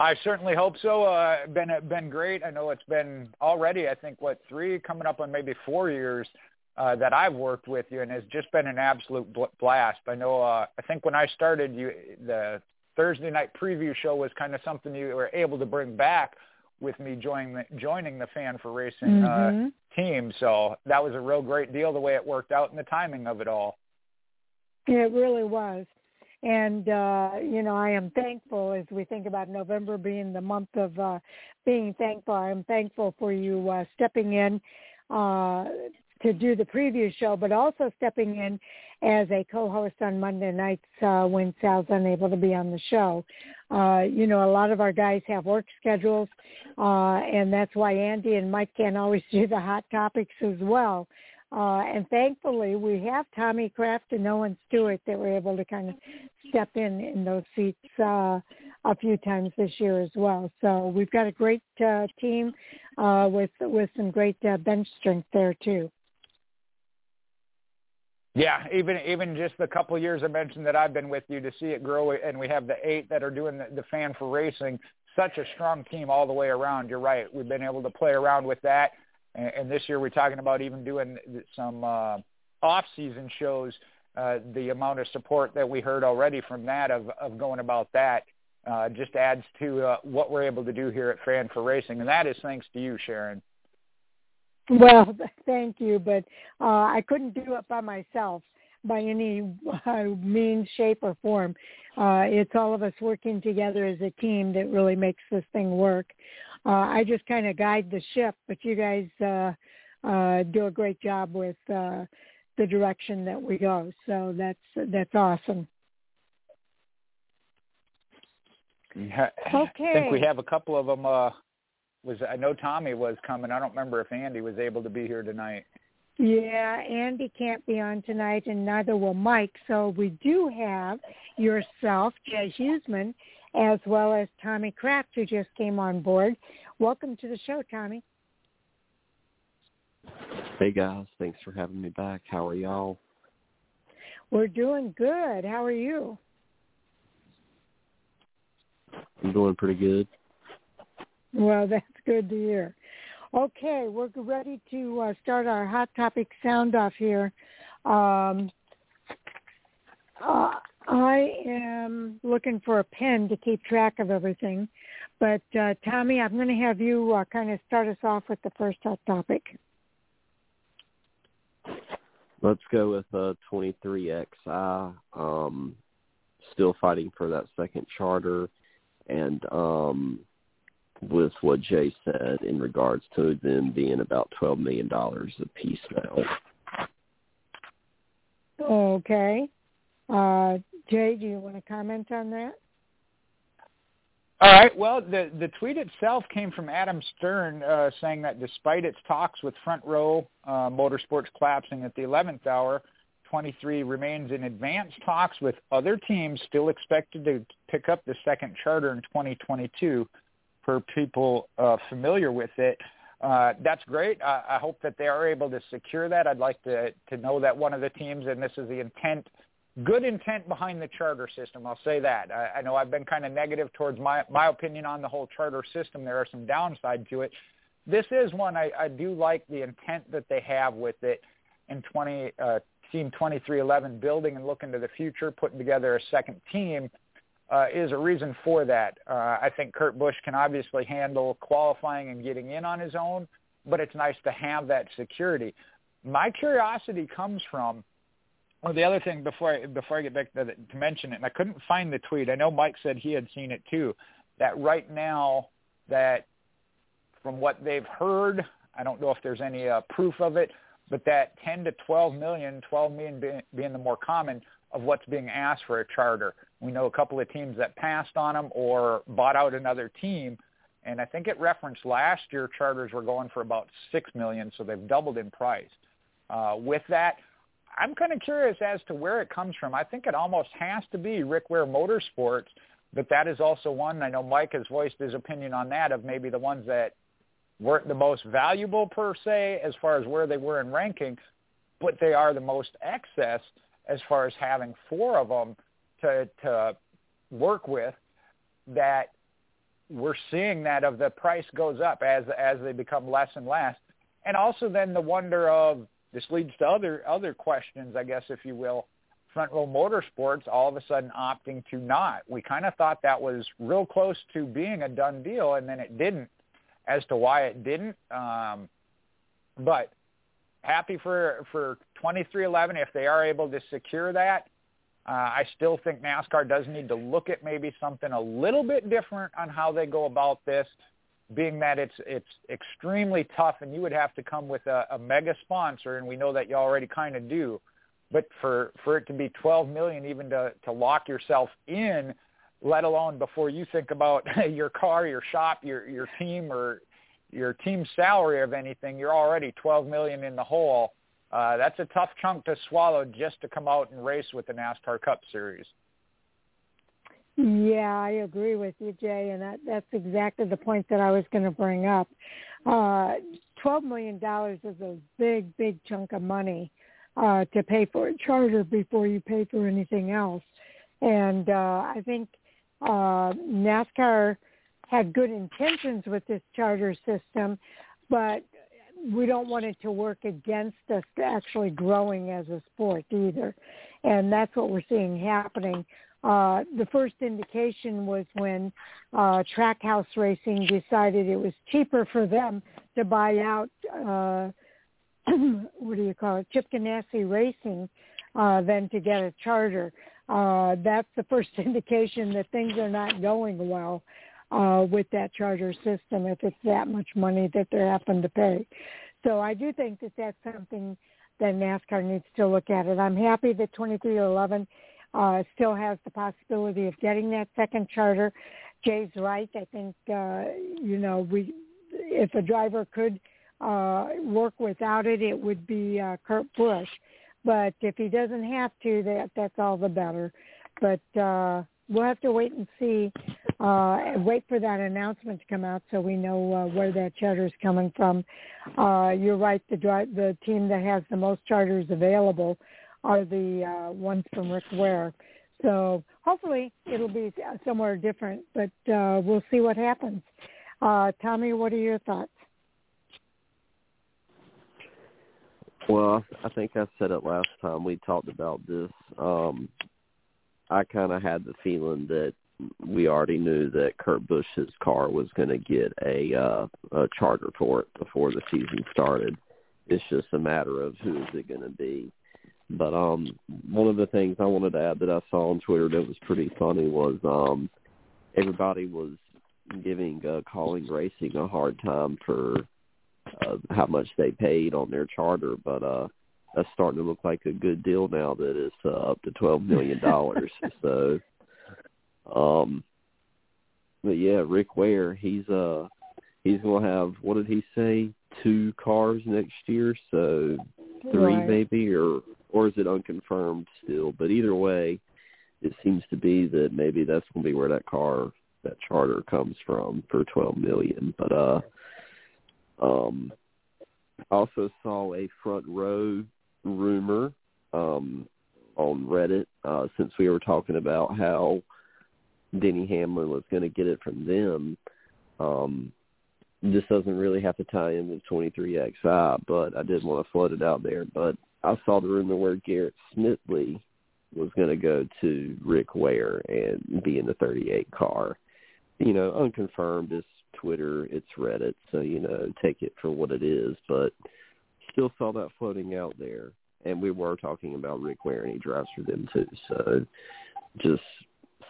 I certainly hope so. Uh, been been great. I know it's been already. I think what three coming up on maybe four years uh, that I've worked with you, and it's just been an absolute blast. I know. Uh, I think when I started, you the Thursday night preview show was kind of something you were able to bring back with me joining the, joining the Fan4Racing uh, mm-hmm. uh, team. So that was a real great deal the way it worked out and the timing of it all. It really was. And, uh, you know, I am thankful as we think about November being the month of uh, being thankful. I'm thankful for you uh, stepping in uh, to do the preview show, but also stepping in as a co-host on Monday nights uh, when Sal's unable to be on the show. Uh, you know, a lot of our guys have work schedules, uh, and that's why Andy and Mike can't always do the hot topics as well. Uh, and thankfully, we have Tommy Kraft and Owen Stewart that were able to kind of step in in those seats uh, a few times this year as well. So we've got a great uh, team uh, with with some great uh, bench strength there too. Yeah, even even just the couple of years I mentioned that I've been with you to see it grow, and we have the eight that are doing the, the Fan4Racing. Such a strong team all the way around. You're right. We've been able to play around with that, and, and this year we're talking about even doing some uh, off-season shows. Uh, the amount of support that we heard already from that of of going about that uh, just adds to uh, what we're able to do here at Fan4Racing, and that is thanks to you, Sharon. Well, thank you, but uh, I couldn't do it by myself by any uh, means, shape, or form. Uh, it's all of us working together as a team that really makes this thing work. Uh, I just kind of guide the ship, but you guys uh, uh, do a great job with uh, the direction that we go. So that's that's awesome. Yeah, okay. I think we have a couple of them uh, was I know Tommy was coming. I don't remember if Andy was able to be here tonight. Yeah, Andy can't be on tonight, and neither will Mike. So we do have yourself, Jay Husmann, as well as Tommy Kraft, who just came on board. Welcome to the show, Tommy. Hey guys, thanks for having me back. How are y'all? We're doing good. How are you? I'm doing pretty good. Well, that's good to hear. Okay, we're ready to uh, start our hot topic sound off here. Um, uh, I am looking for a pen to keep track of everything, but uh, Tommy, I'm going to have you uh, kind of start us off with the first hot topic. Let's go with uh, 23XI. Um, still fighting for that second charter, and um, with what Jay said in regards to them being about $12 million a piece now. Okay. Uh, Jay, do you want to comment on that? All right. Well, the the tweet itself came from Adam Stern uh, saying that despite its talks with Front Row uh, Motorsports collapsing at the 11th hour, 23 remains in advanced talks with other teams still expected to pick up the second charter in 2022 for people uh, familiar with it. Uh, that's great. I, I hope that they are able to secure that. I'd like to, to know that one of the teams, and this is the intent, good intent behind the charter system. I'll say that. I, I know I've been kind of negative towards my, my opinion on the whole charter system. There are some downside to it. This is one I, I do like the intent that they have with it in 20, uh, Team 23XI building and looking to the future, putting together a second team uh, is a reason for that. Uh, I think Kurt Busch can obviously handle qualifying and getting in on his own, but it's nice to have that security. My curiosity comes from, well, the other thing before I, before I get back to, the, to mention it, and I couldn't find the tweet. I know Mike said he had seen it too. That right now, that from what they've heard, I don't know if there's any uh, proof of it, but that 10 to 12 million, 12 million being, being the more common of what's being asked for a charter. We know a couple of teams that passed on them or bought out another team. And I think it referenced last year charters were going for about six million, so they've doubled in price. Uh, with that, I'm kind of curious as to where it comes from. I think it almost has to be Rick Ware Motorsports, but that is also one. I know Mike has voiced his opinion on that of maybe the ones that weren't the most valuable per se as far as where they were in ranking, but they are the most excess as far as having four of them to to work with that we're seeing that of the price goes up as as they become less and less. And also then the wonder of this leads to other other questions i guess if you will front row motorsports all of a sudden opting to not. We kind of thought that was real close to being a done deal and then it didn't as to why it didn't. Um but happy for for 23XI if they are able to secure that. Uh, I still think NASCAR does need to look at maybe something a little bit different on how they go about this, being that it's it's extremely tough, and you would have to come with a, a mega sponsor, and we know that you already kind of do. But for for it to be 12 million, even to to lock yourself in, let alone before you think about your car, your shop, your your team, or your team salary of anything, you're already 12 million in the hole. Uh, that's a tough chunk to swallow just to come out and race with the NASCAR Cup Series. Yeah, I agree with you, Jay, and that, that's exactly the point that I was going to bring up. Uh, Twelve million dollars is a big, big chunk of money uh, to pay for a charter before you pay for anything else, and uh, I think uh, NASCAR had good intentions with this charter system, but we don't want it to work against us actually growing as a sport either. And that's what we're seeing happening. Uh, the first indication was when uh, Trackhouse Racing decided it was cheaper for them to buy out, uh, what do you call it, Chip Ganassi Racing uh, than to get a charter. Uh, that's the first indication that things are not going well uh, with that charter system if it's that much money that they're having to pay. So I do think that that's something that NASCAR needs to look at it. I'm happy that 23XI uh, still has the possibility of getting that second charter. Jay's right. I think uh, you know we if a driver could uh, work without it, it would be uh, Kurt Busch. But if he doesn't have to, that that's all the better. But uh, we'll have to wait and see uh, wait for that announcement to come out so we know uh, where that charter is coming from. Uh, you're right. The the team that has the most charters available are the uh, ones from Rick Ware. So hopefully it'll be somewhere different, but uh, we'll see what happens. Uh, Tommy, what are your thoughts? Well, I think I said it last time we talked about this. Um, I kind of had the feeling that we already knew that Kurt Busch's car was going to get a, uh, a charter for it before the season started. It's just a matter of who is it going to be. But um, one of the things I wanted to add that I saw on Twitter that was pretty funny was um, everybody was giving uh, Kaulig Racing a hard time for uh, how much they paid on their charter, but uh, that's starting to look like a good deal now that it's uh, up to twelve million dollars. so, um, but yeah, Rick Ware, he's uh, he's gonna have what did he say? Two cars next year, so three right. maybe, or or is it unconfirmed still? But either way, it seems to be that maybe that's to be where that car, that charter comes from for twelve million. But uh, um, also saw a front row rumor um, on Reddit uh, since we were talking about how Denny Hamlin was going to get it from them. Um, this doesn't really have to tie in with 23XI, but I did want to float it out there. But I saw the rumor where Garrett Smithley was going to go to Rick Ware and be in the 38 car. You know, unconfirmed. It's Twitter, it's Reddit, so you know, take it for what it is. But still saw that floating out there, and we were talking about Rick Ware, and he drives for them too. So just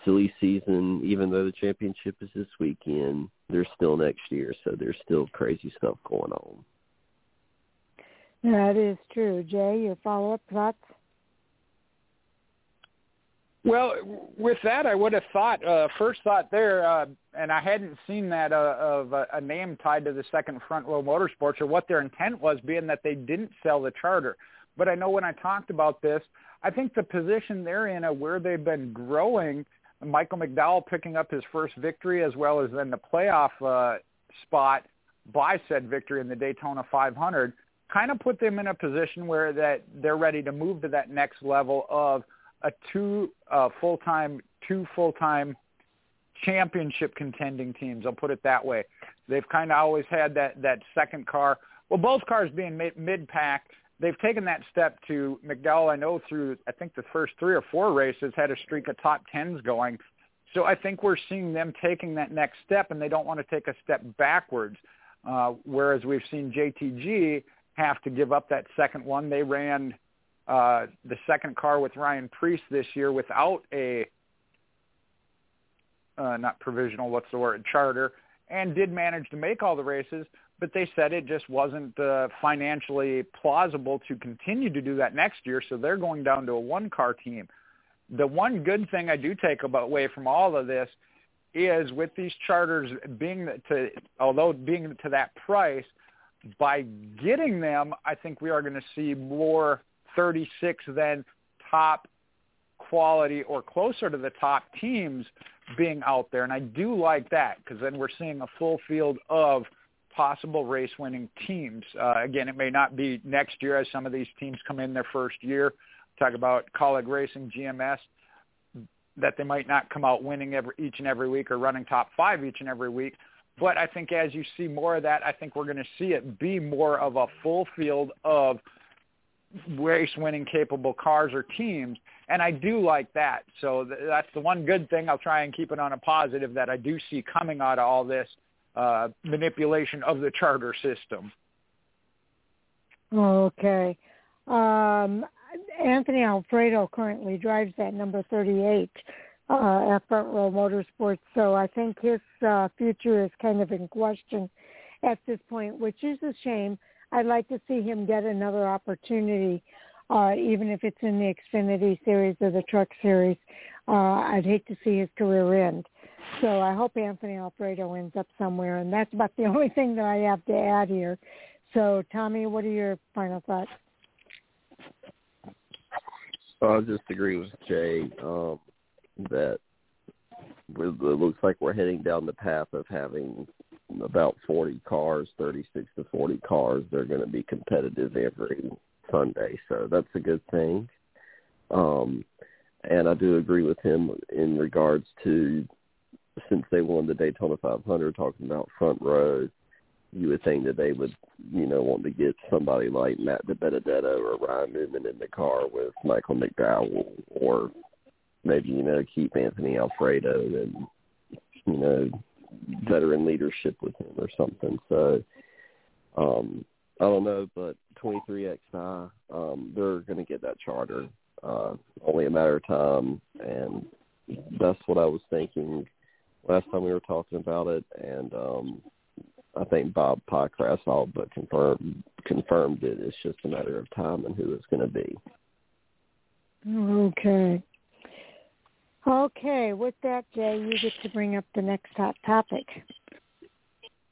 silly season. Even though the championship is this weekend, there's still next year, so there's still crazy stuff going on. That is true. Jay, your follow-up thoughts? Well, with that, I would have thought uh, first thought there, uh, and I hadn't seen that uh, of a, a name tied to the second front row motorsports or what their intent was, being that they didn't sell the charter. But I know when I talked about this, I think the position they're in, of where they've been growing, Michael McDowell picking up his first victory, as well as then the playoff uh, spot by said victory in the Daytona 500, kind of put them in a position where that they're ready to move to that next level of a two uh, full-time, two full-time championship contending teams. I'll put it that way. They've kind of always had that that second car. Well, both cars being mid-pack, they've taken that step to McDowell. I know through I think the first three or four races had a streak of top tens going. So I think we're seeing them taking that next step, and they don't want to take a step backwards. Uh, whereas we've seen JTG have to give up that second one. They ran uh, the second car with Ryan Preece this year without a uh, not provisional, what's the word, charter, and did manage to make all the races, but they said it just wasn't uh, financially plausible to continue to do that next year, so they're going down to a one-car team. The one good thing I do take away from all of this is with these charters being to, although being to that price, by getting them, I think we are going to see more 36 then top quality or closer to the top teams being out there. And I do like that because then we're seeing a full field of possible race winning teams. Uh, again, it may not be next year as some of these teams come in their first year. Talk about Kaulig Racing, GMS, that they might not come out winning every, each and every week or running top five each and every week. But I think as you see more of that, I think we're going to see it be more of a full field of race winning capable cars or teams and I do like that. So th- that's the one good thing. I'll try and keep it on a positive that I do see coming out of all this uh, manipulation of the charter system. Okay. Um, Anthony Alfredo currently drives that number 38 uh, at Front Row Motorsports, so I think his uh, future is kind of in question at this point, which is a shame I'd like to see him get another opportunity, uh, even if it's in the Xfinity series or the Truck series. Uh, I'd hate to see his career end. So I hope Anthony Alfredo ends up somewhere, and that's about the only thing that I have to add here. So, Tommy, what are your final thoughts? I just agree with Jay um, that it looks like we're heading down the path of having about 40 cars, 36 to 40 cars. They're going to be competitive every Sunday, so that's a good thing. Um, and I do agree with him in regards to since they won the Daytona 500, talking about front row. You would think that they would, you know, want to get somebody like Matt DiBenedetto or Ryan Newman in the car with Michael McDowell, or maybe you know keep Anthony Alfredo and you know veteran leadership with him or something. So um I don't know, but 23XI, um, they're going to get that charter. Uh, only a matter of time, and that's what I was thinking last time we were talking about it. And um, I think Bob Pockrass all but confirmed confirmed it. It's just a matter of time and who it's going to be. Okay. Okay, with that, Jay, you get to bring up the next hot topic.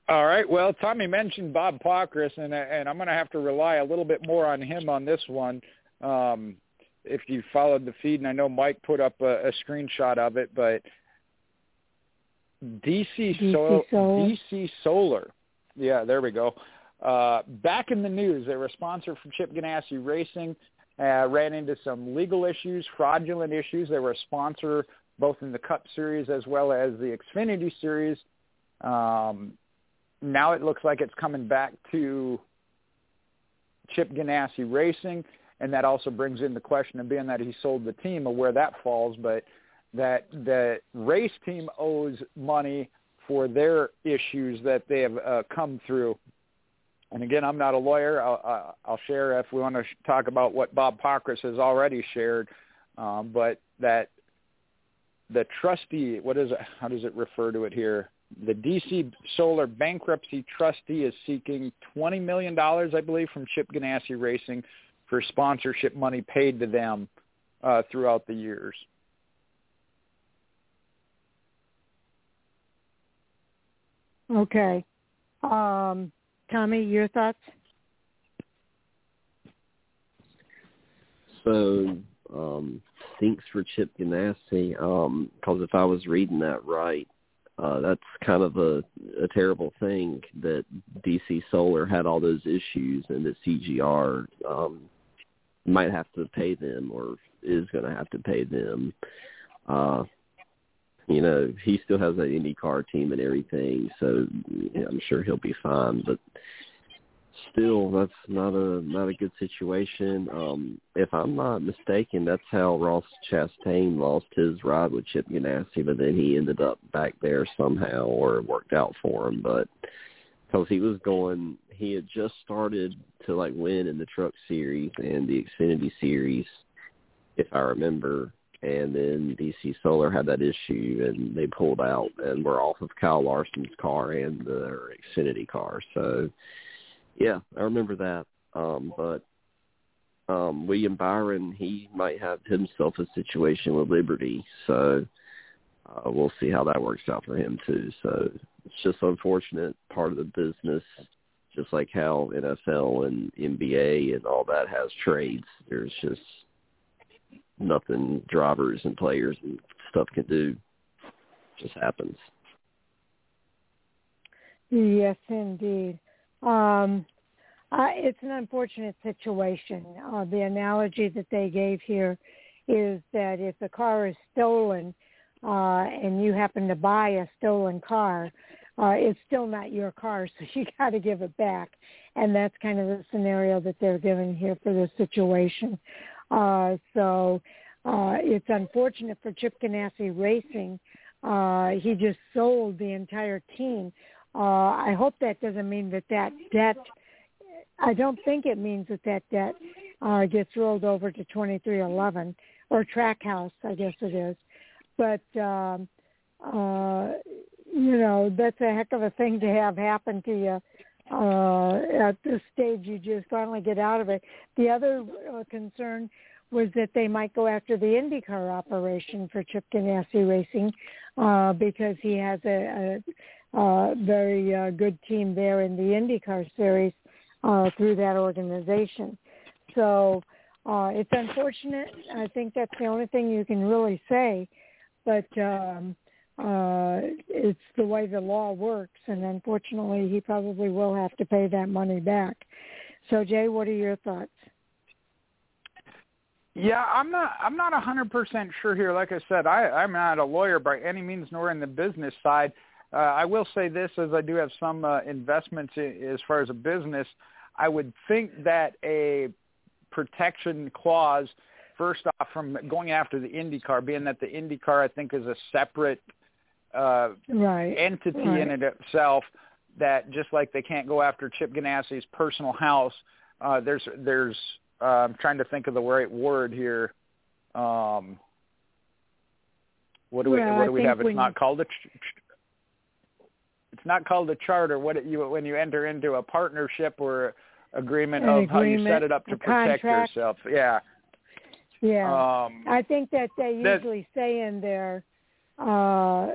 All right. Well, Tommy mentioned Bob Pockrass, and and I'm going to have to rely a little bit more on him on this one. Um, if you followed the feed, and I know Mike put up a, a screenshot of it, but DC, DC Solar, Solar. DC Solar, yeah, there we go. Uh, back in the news, they were a sponsor for Chip Ganassi Racing. Uh, ran into some legal issues, fraudulent issues. They were a sponsor both in the Cup Series as well as the Xfinity Series. Um, now it looks like it's coming back to Chip Ganassi Racing, and that also brings in the question of being that he sold the team of where that falls, but that the race team owes money for their issues that they have uh, come through. And again, I'm not a lawyer. I'll, I'll share if we want to talk about what Bob Pockrass has already shared, um, but that the trustee, what is it? How does it refer to it here? the DC Solar bankruptcy trustee is seeking $20 million, I believe, from Chip Ganassi Racing for sponsorship money paid to them uh, throughout the years. Okay. Um, Tommy, your thoughts? So, um, thanks for Chip Ganassi. Because um, if I was reading that right, uh, that's kind of a, a terrible thing that DC Solar had all those issues and that CGR um, might have to pay them or is going to have to pay them. Uh, you know, he still has an IndyCar team and everything, so yeah, I'm sure he'll be fine. But still, that's not a not a good situation. Um, if I'm not mistaken, that's how Ross Chastain lost his ride with Chip Ganassi, but then he ended up back there somehow, or it worked out for him. But because he was going, he had just started to like win in the Truck Series and the Xfinity Series, if I remember. And then DC Solar had that issue, and they pulled out and were off of Kyle Larson's car and the Xfinity car. So yeah, I remember that. Um, but um, William Byron, he might have himself a situation with Liberty, so uh, we'll see how that works out for him too. So it's just unfortunate part of the business, just like how NFL and NBA and all that has trades. There's just nothing drivers and players and stuff can do. just happens. Yes, indeed. Um, uh, it's an unfortunate situation. Uh, the analogy that they gave here is that if the car is stolen uh, and you happen to buy a stolen car, uh, it's still not your car, so you got to give it back. And that's kind of the scenario that they're given here for this situation. Uh, so uh, it's unfortunate for Chip Ganassi Racing. Uh, he just sold the entire team uh, I hope that doesn't mean that that debt. I don't think it means that that debt uh, gets rolled over to 23XI or Trackhouse, I guess it is. But um, uh, you know, that's a heck of a thing to have happen to you uh, at this stage. You just finally get out of it. The other uh, concern was that they might go after the IndyCar operation for Chip Ganassi Racing uh, because he has a, a uh, very uh, good team there in the IndyCar series uh, through that organization. So uh, it's unfortunate. I think that's the only thing you can really say, but um, uh, it's the way the law works, and unfortunately, he probably will have to pay that money back. So, Jay, what are your thoughts? Yeah, I'm not. I'm not a hundred percent sure here. Like I said, I, I'm not a lawyer by any means, nor in the business side. Uh, I will say this, as I do have some uh, investments in, as far as a business. I would think that a protection clause, first off, from going after the IndyCar, being that the IndyCar I think is a separate uh, right. entity right. in it itself. That just like they can't go after Chip Ganassi's personal house, uh, there's there's uh, I'm trying to think of the right word here. Um, what do we what do we have? It's not called a. It's not called a charter. What it, you when you enter into a partnership or agreement of agreement, how you set it up to protect contract. yourself. Yeah. Yeah. Um, I think that they that- usually say in there, uh,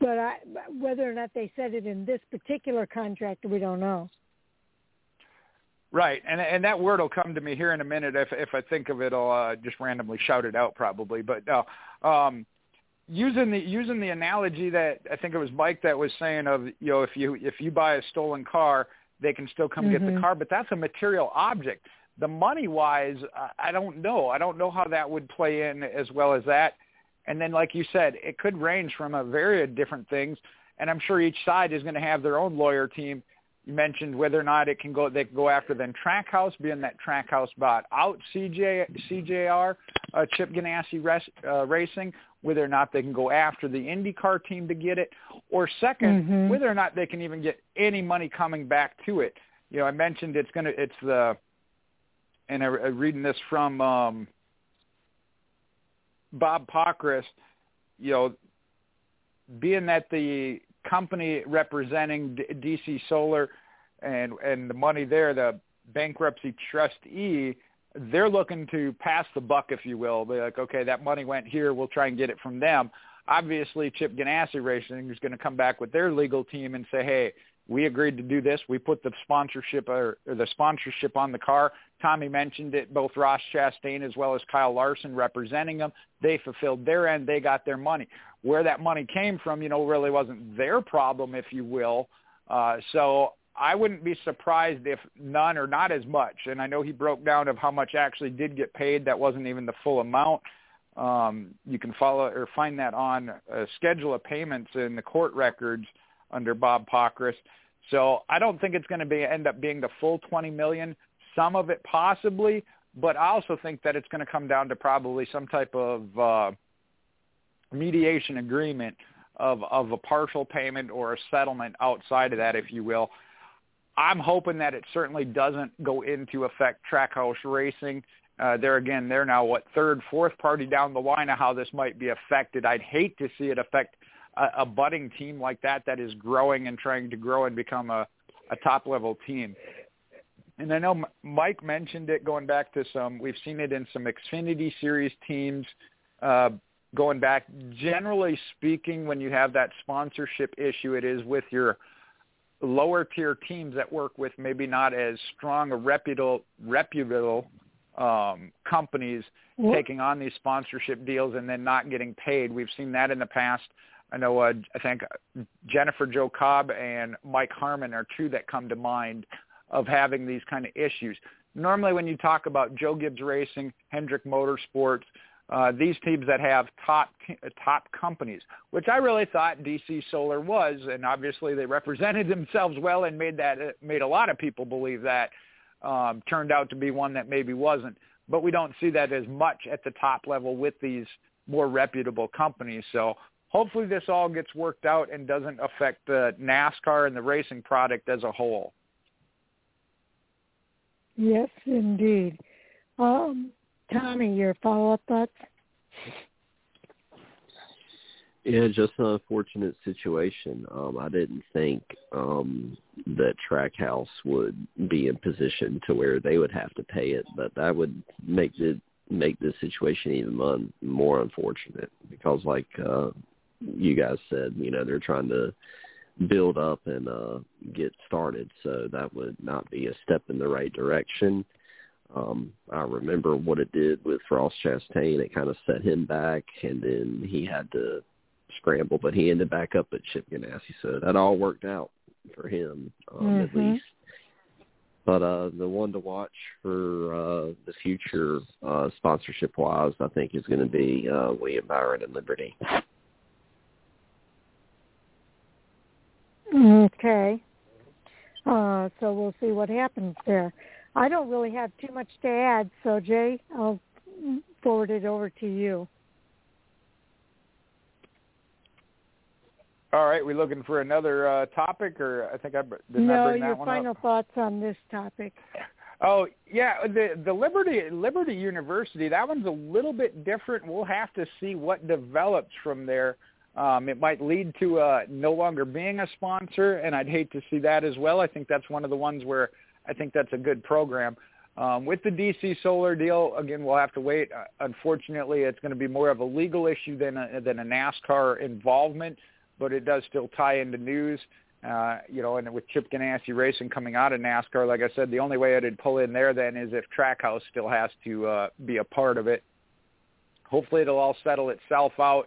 but I, whether or not they said it in this particular contract, we don't know. Right, and and that word will come to me here in a minute. If if I think of it, I'll uh, just randomly shout it out probably. But no, um, using the using the analogy that I think it was Mike that was saying of you know if you if you buy a stolen car, they can still come get the Mhm. car, but that's a material object. The money wise, I don't know. I don't know how that would play in as well as that. And then, like you said, it could range from a varied different things. And I'm sure each side is going to have their own lawyer team. You mentioned whether or not it can go. They can go after then track Trackhouse, being that Trackhouse bought out CJ CJR, uh, Chip Ganassi uh, Racing. Whether or not they can go after the IndyCar team to get it, or 2nd Mhm. whether or not they can even get any money coming back to it. You know, I mentioned it's going to. It's the, and I, I'm reading this from um, Bob Pockrass. You know, being that the company representing D- DC Solar and and the money there, the bankruptcy trustee, they're looking to pass the buck, if you will. They're like, okay, that money went here. We'll try and get it from them. Obviously, Chip Ganassi Racing is going to come back with their legal team and say, hey, we agreed to do this. We put the sponsorship or, or the sponsorship on the car. Tommy mentioned it. Both Ross Chastain as well as Kyle Larson representing them. They fulfilled their end. They got their money. Where that money came from, you know, really wasn't their problem, if you will. Uh, so I wouldn't be surprised if none or not as much. And I know he broke down of how much actually did get paid. That wasn't even the full amount. Um, you can follow or find that on a schedule of payments in the court records under Bob Pockrass. So I don't think it's going to be end up being the full 20 million. Some of it possibly, but I also think that it's going to come down to probably some type of uh, mediation agreement of of a partial payment or a settlement outside of that, if you will. I'm hoping that it certainly doesn't go into effect Trackhouse Racing. Uh, there again, they're now what third, fourth party down the line of how this might be affected. I'd hate to see it affect a, a budding team like that that is growing and trying to grow and become a, a top level team. And I know Mike mentioned it going back to some. We've seen it in some Xfinity Series teams. Uh, going back, generally speaking, when you have that sponsorship issue, it is with your lower tier teams that work with maybe not as strong or reputable reputable um, companies Well- taking on these sponsorship deals and then not getting paid. We've seen that in the past. I know. Uh, I think Jennifer Jo Cobb and Mike Harmon are two that come to mind of having these kind of issues. Normally, when you talk about Joe Gibbs Racing, Hendrick Motorsports, uh, these teams that have top top companies, which I really thought DC Solar was, and obviously they represented themselves well and made that made a lot of people believe that. Um, turned out to be one that maybe wasn't, but we don't see that as much at the top level with these more reputable companies. So hopefully this all gets worked out and doesn't affect uh, NASCAR and the racing product as a whole. Yes, indeed. Um, Tommy, your follow-up thoughts? Yeah, just an unfortunate situation. Um, I didn't think um, that Trackhouse would be in position to where they would have to pay it, but that would make the make this situation even mon- more unfortunate because, like uh, you guys said, you know they're trying to build up and uh, get started, so that would not be a step in the right direction. Um, I remember what it did with Ross Chastain. It kind of set him back, and then he had to scramble, but he ended back up at Chip Ganassi, so that all worked out for him um, at Mhm. least. but uh, the one to watch for uh, the future, uh, sponsorship wise, I think is going to be uh, William Byron and Liberty. Okay. Uh, so we'll see what happens there. I don't really have too much to add, so Jay, I'll forward it over to you. All right, we looking for another uh, topic, or I think I did no. bring that your one final up? thoughts on this topic. Oh yeah, the the Liberty Liberty University that one's a little bit different. We'll have to see what develops from there. Um, it might lead to uh, no longer being a sponsor, and I'd hate to see that as well. I think that's one of the ones where I think that's a good program. Um, with the DC Solar deal, again, we'll have to wait. Uh, unfortunately, it's going to be more of a legal issue than a, than a NASCAR involvement, but it does still tie into news. Uh, you know, and with Chip Ganassi Racing coming out of NASCAR, like I said, the only way it'd pull in there then is if Trackhouse still has to uh, be a part of it. Hopefully, it'll all settle itself out.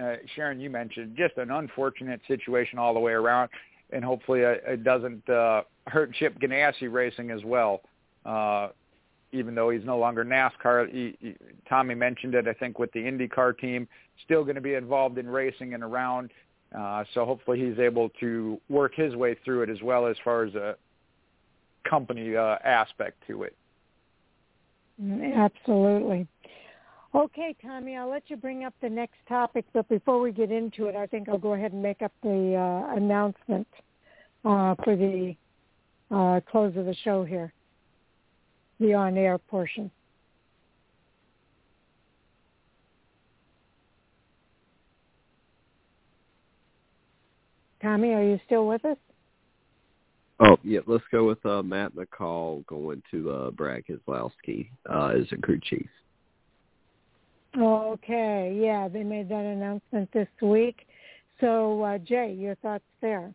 Uh, Sharon, you mentioned just an unfortunate situation all the way around, and hopefully it, doesn't uh, hurt Chip Ganassi Racing as well. Uh, even though he's no longer NASCAR, he, he, Tommy mentioned it. I think with the IndyCar team, still going to be involved in racing and around. Uh, so hopefully he's able to work his way through it as well as far as a company uh, aspect to it. Absolutely. Okay, Tommy, I'll let you bring up the next topic, but before we get into it, I think I'll go ahead and make up the uh, announcement uh, for the uh, close of the show here, the on-air portion. Tommy, are you still with us? Oh yeah, let's go with uh, Matt McCall going to uh, Brad Keselowski uh, as a crew chief. Okay, yeah, they made that announcement this week. So, uh, Jay, your thoughts there?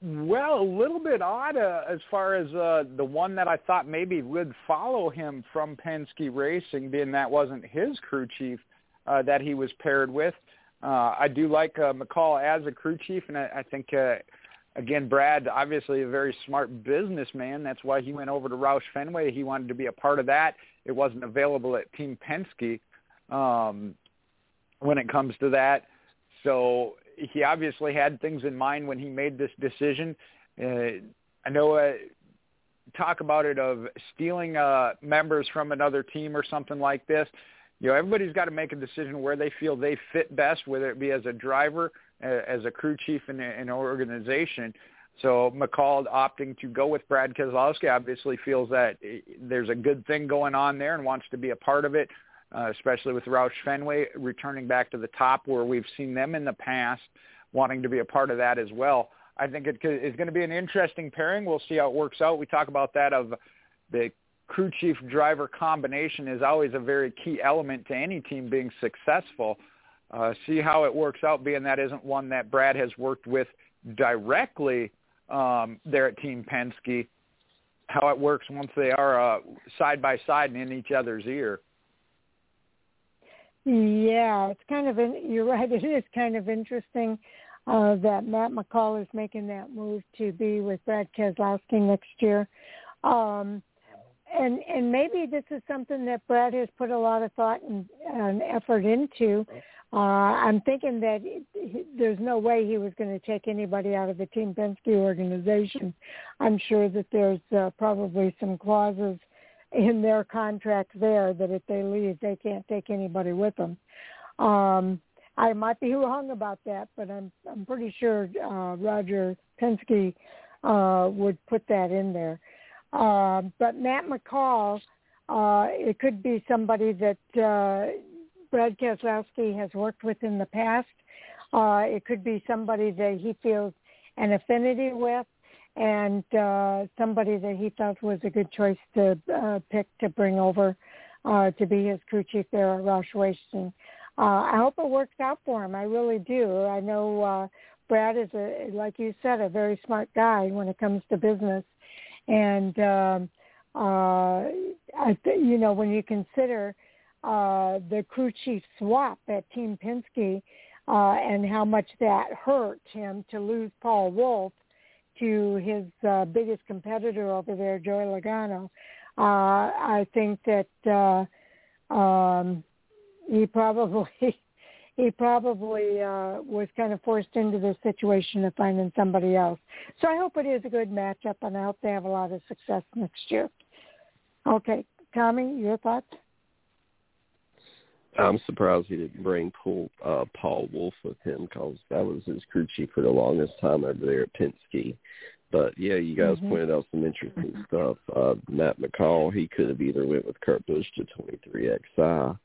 Well, a little bit odd uh, as far as uh, the one that I thought maybe would follow him from Penske Racing, being that wasn't his crew chief uh, that he was paired with. Uh, I do like uh, McCall as a crew chief, and I, I think uh, again, Brad, obviously a very smart businessman. That's why he went over to Roush Fenway. He wanted to be a part of that. It wasn't available at Team Penske um, when it comes to that. So he obviously had things in mind when he made this decision. Uh, I know uh, talk about it of stealing uh, members from another team or something like this. You know, everybody's got to make a decision where they feel they fit best, whether it be as a driver – as a crew chief in an organization. So McCall opting to go with Brad Keselowski obviously feels that there's a good thing going on there and wants to be a part of it, uh, especially with Roush Fenway returning back to the top where we've seen them in the past wanting to be a part of that as well. I think it is going to be an interesting pairing. We'll see how it works out. We talk about that of the crew chief driver combination is always a very key element to any team being successful uh, see how it works out, being that isn't one that Brad has worked with directly um, there at Team Penske, how it works once they are uh, side by side and in each other's ear. Yeah, it's kind of in, you're right. It is kind of interesting uh, that Matt McCall is making that move to be with Brad Keselowski next year. Um, and and maybe this is something that Brad has put a lot of thought and, and effort into. Uh, I'm thinking that it, there's no way he was going to take anybody out of the Team Penske organization. I'm sure that there's uh, probably some clauses in their contract there that if they leave, they can't take anybody with them. Um, I might be wrong about that, but I'm I'm pretty sure uh, Roger Penske uh, would put that in there. Uh, but Matt McCall, uh, it could be somebody that uh, Brad Keselowski has worked with in the past. Uh, it could be somebody that he feels an affinity with and uh, somebody that he felt was a good choice to uh, pick to bring over uh, to be his crew chief there at Roush Racing. Uh, I hope it works out for him. I really do. I know uh, Brad is a, like you said, a very smart guy when it comes to business, and um, uh, I, th- you know when you consider uh, the crew chief swap at Team Penske uh, and how much that hurt him to lose Paul Wolfe to his uh, biggest competitor over there, Joey Logano, uh, I think that uh, um, he probably he probably uh, was kind of forced into this situation of finding somebody else. So I hope it is a good matchup, and I hope they have a lot of success next year. Okay, Tommy, your thoughts? I'm surprised he didn't bring Paul, uh, Paul Wolfe with him because that was his crew chief for the longest time over there at Penske. But yeah, you guys mm-hmm. pointed out some interesting stuff. Uh, Matt McCall, he could have either went with Kurt Busch to 23XI,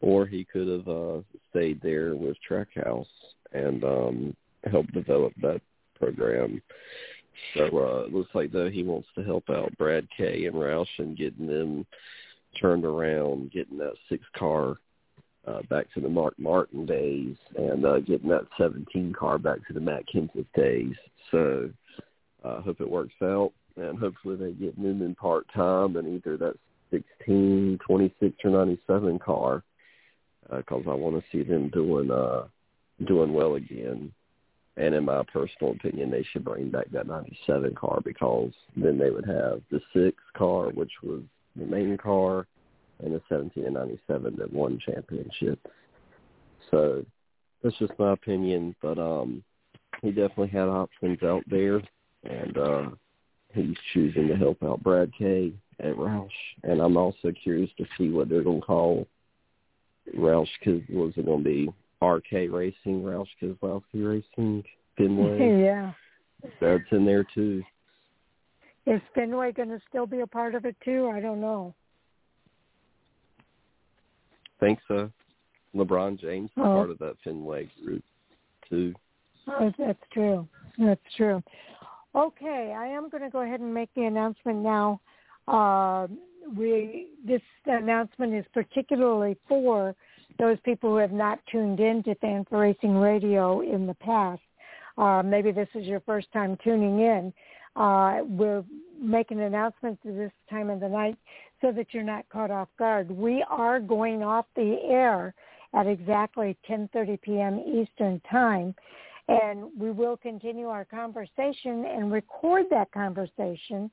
or he could have uh, stayed there with Trackhouse and um, helped develop that program. So uh, it looks like though he wants to help out Brad K and Roush and getting them turned around, getting that six car uh, back to the Mark Martin days and uh, getting that 17 car back to the Matt Kenseth days. So I uh, hope it works out, and hopefully they get Newman part time and either that 16, 26, or 97 car because uh, I want to see them doing uh, doing well again. And in my personal opinion, they should bring back that 97 car because then they would have the six car, which was the main car, and the 17 and 97 that won championships. So that's just my opinion, but um, he definitely had options out there, and uh, he's choosing to help out Brad K at Roush. And I'm also curious to see what they're going to call Roush. Cause was it going to be RK Racing, Roush Keselowski Racing, Fenway? Yeah, that's in there too. Is Fenway going to still be a part of it too? I don't know think so. LeBron James is oh. part of that Fenway group too. Oh, that's true. That's true. Okay, I am going to go ahead and make the announcement now. Uh, we this announcement is particularly for those people who have not tuned in to Fan4Racing Radio in the past. Uh, maybe this is your first time tuning in. Uh, we're making announcements at this time of the night so that you're not caught off guard. We are going off the air at exactly 10:30 p.m. Eastern Time, and we will continue our conversation and record that conversation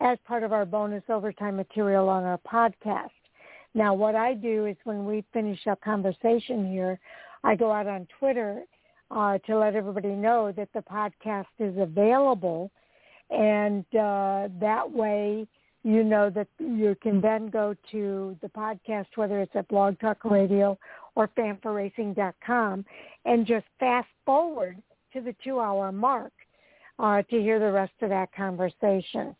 as part of our bonus overtime material on our podcast. Now, what I do is when we finish our conversation here, I go out on Twitter uh, to let everybody know that the podcast is available, and uh, that way you know that you can then go to the podcast, whether it's at Blog Talk Radio or fan4racing.com, and just fast forward to the two-hour mark uh, to hear the rest of that conversation.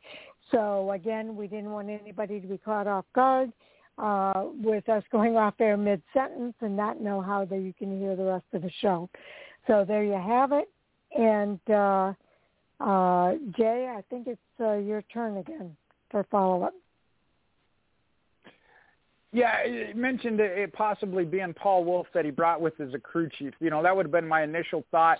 So again, we didn't want anybody to be caught off guard uh, with us going off air mid-sentence and not know how that you can hear the rest of the show. So there you have it. And uh, uh, Jay, I think it's uh, your turn again for follow-up. Yeah, you mentioned it possibly being Paul Wolfe that he brought with as a crew chief. You know, that would have been my initial thought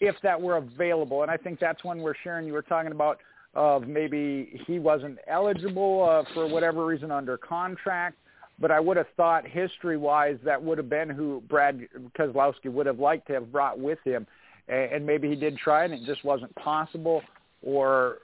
if that were available. And I think that's when we're sharing, you were talking about of maybe he wasn't eligible uh, for whatever reason under contract. But I would have thought history-wise that would have been who Brad Keselowski would have liked to have brought with him. And maybe he did try and it just wasn't possible. Or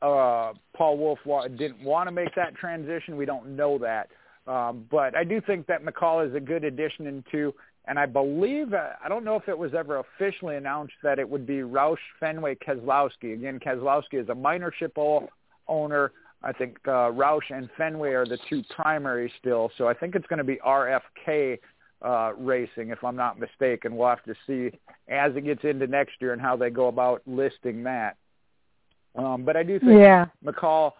uh, Paul Wolfe didn't want to make that transition. We don't know that. Um, but I do think that McCall is a good addition into, and I believe, uh, I don't know if it was ever officially announced that it would be Roush Fenway Keselowski. Again, Keselowski is a minor minorship owner. I think uh, Roush and Fenway are the two primary still. So I think it's going to be RFK uh, racing, if I'm not mistaken. We'll have to see as it gets into next year and how they go about listing that. Um, but I do think yeah. McCall,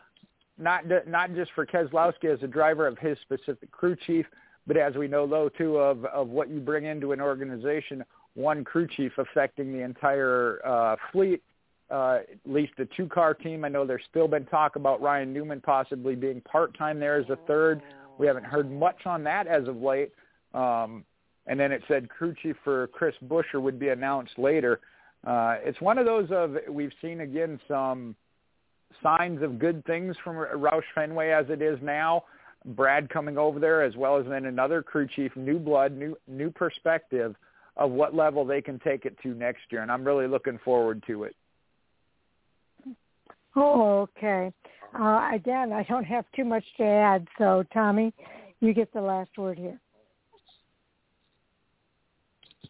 not not just for Keselowski as a driver of his specific crew chief, but as we know, though, too, of of what you bring into an organization, one crew chief affecting the entire uh, fleet. Uh, at least a two-car team. I know there's still been talk about Ryan Newman possibly being part-time there as a third. We haven't heard much on that as of late. Um, and then it said crew chief for Chris Buescher would be announced later uh, it's one of those of we've seen again some signs of good things from Roush Fenway as it is now. Brad coming over there, as well as then another crew chief, new blood, new new perspective of what level they can take it to next year, and I'm really looking forward to it. Oh, okay. Uh, again, I don't have too much to add, so Tommy, you get the last word here.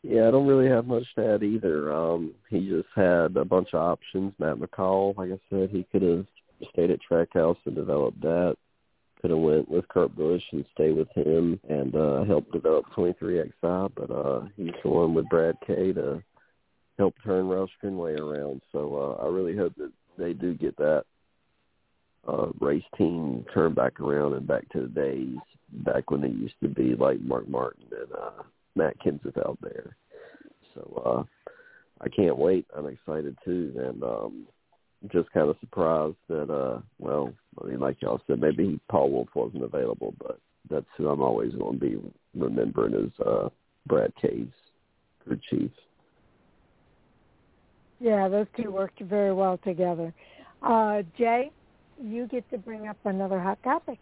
Yeah, I don't really have much to add either. Um, he just had a bunch of options. Matt McCall, like I said, he could have stayed at Trackhouse and developed that. Could have went with Kurt Busch and stayed with him and uh, help develop 23XI, but uh, he's going with Brad K to help turn Roush Fenway around. So uh, I really hope that they do get that uh, race team turned back around and back to the days back when they used to be like Mark Martin and uh, Matt Kenseth out there. So uh, I can't wait. I'm excited too, and um, just kind of surprised that. uh Well, I mean, like y'all said, maybe Paul Wolfe wasn't available, but that's who I'm always going to be remembering as uh, Brad K's crew chief. Yeah, those two worked very well together. Uh, Jay, you get to bring up another hot topic.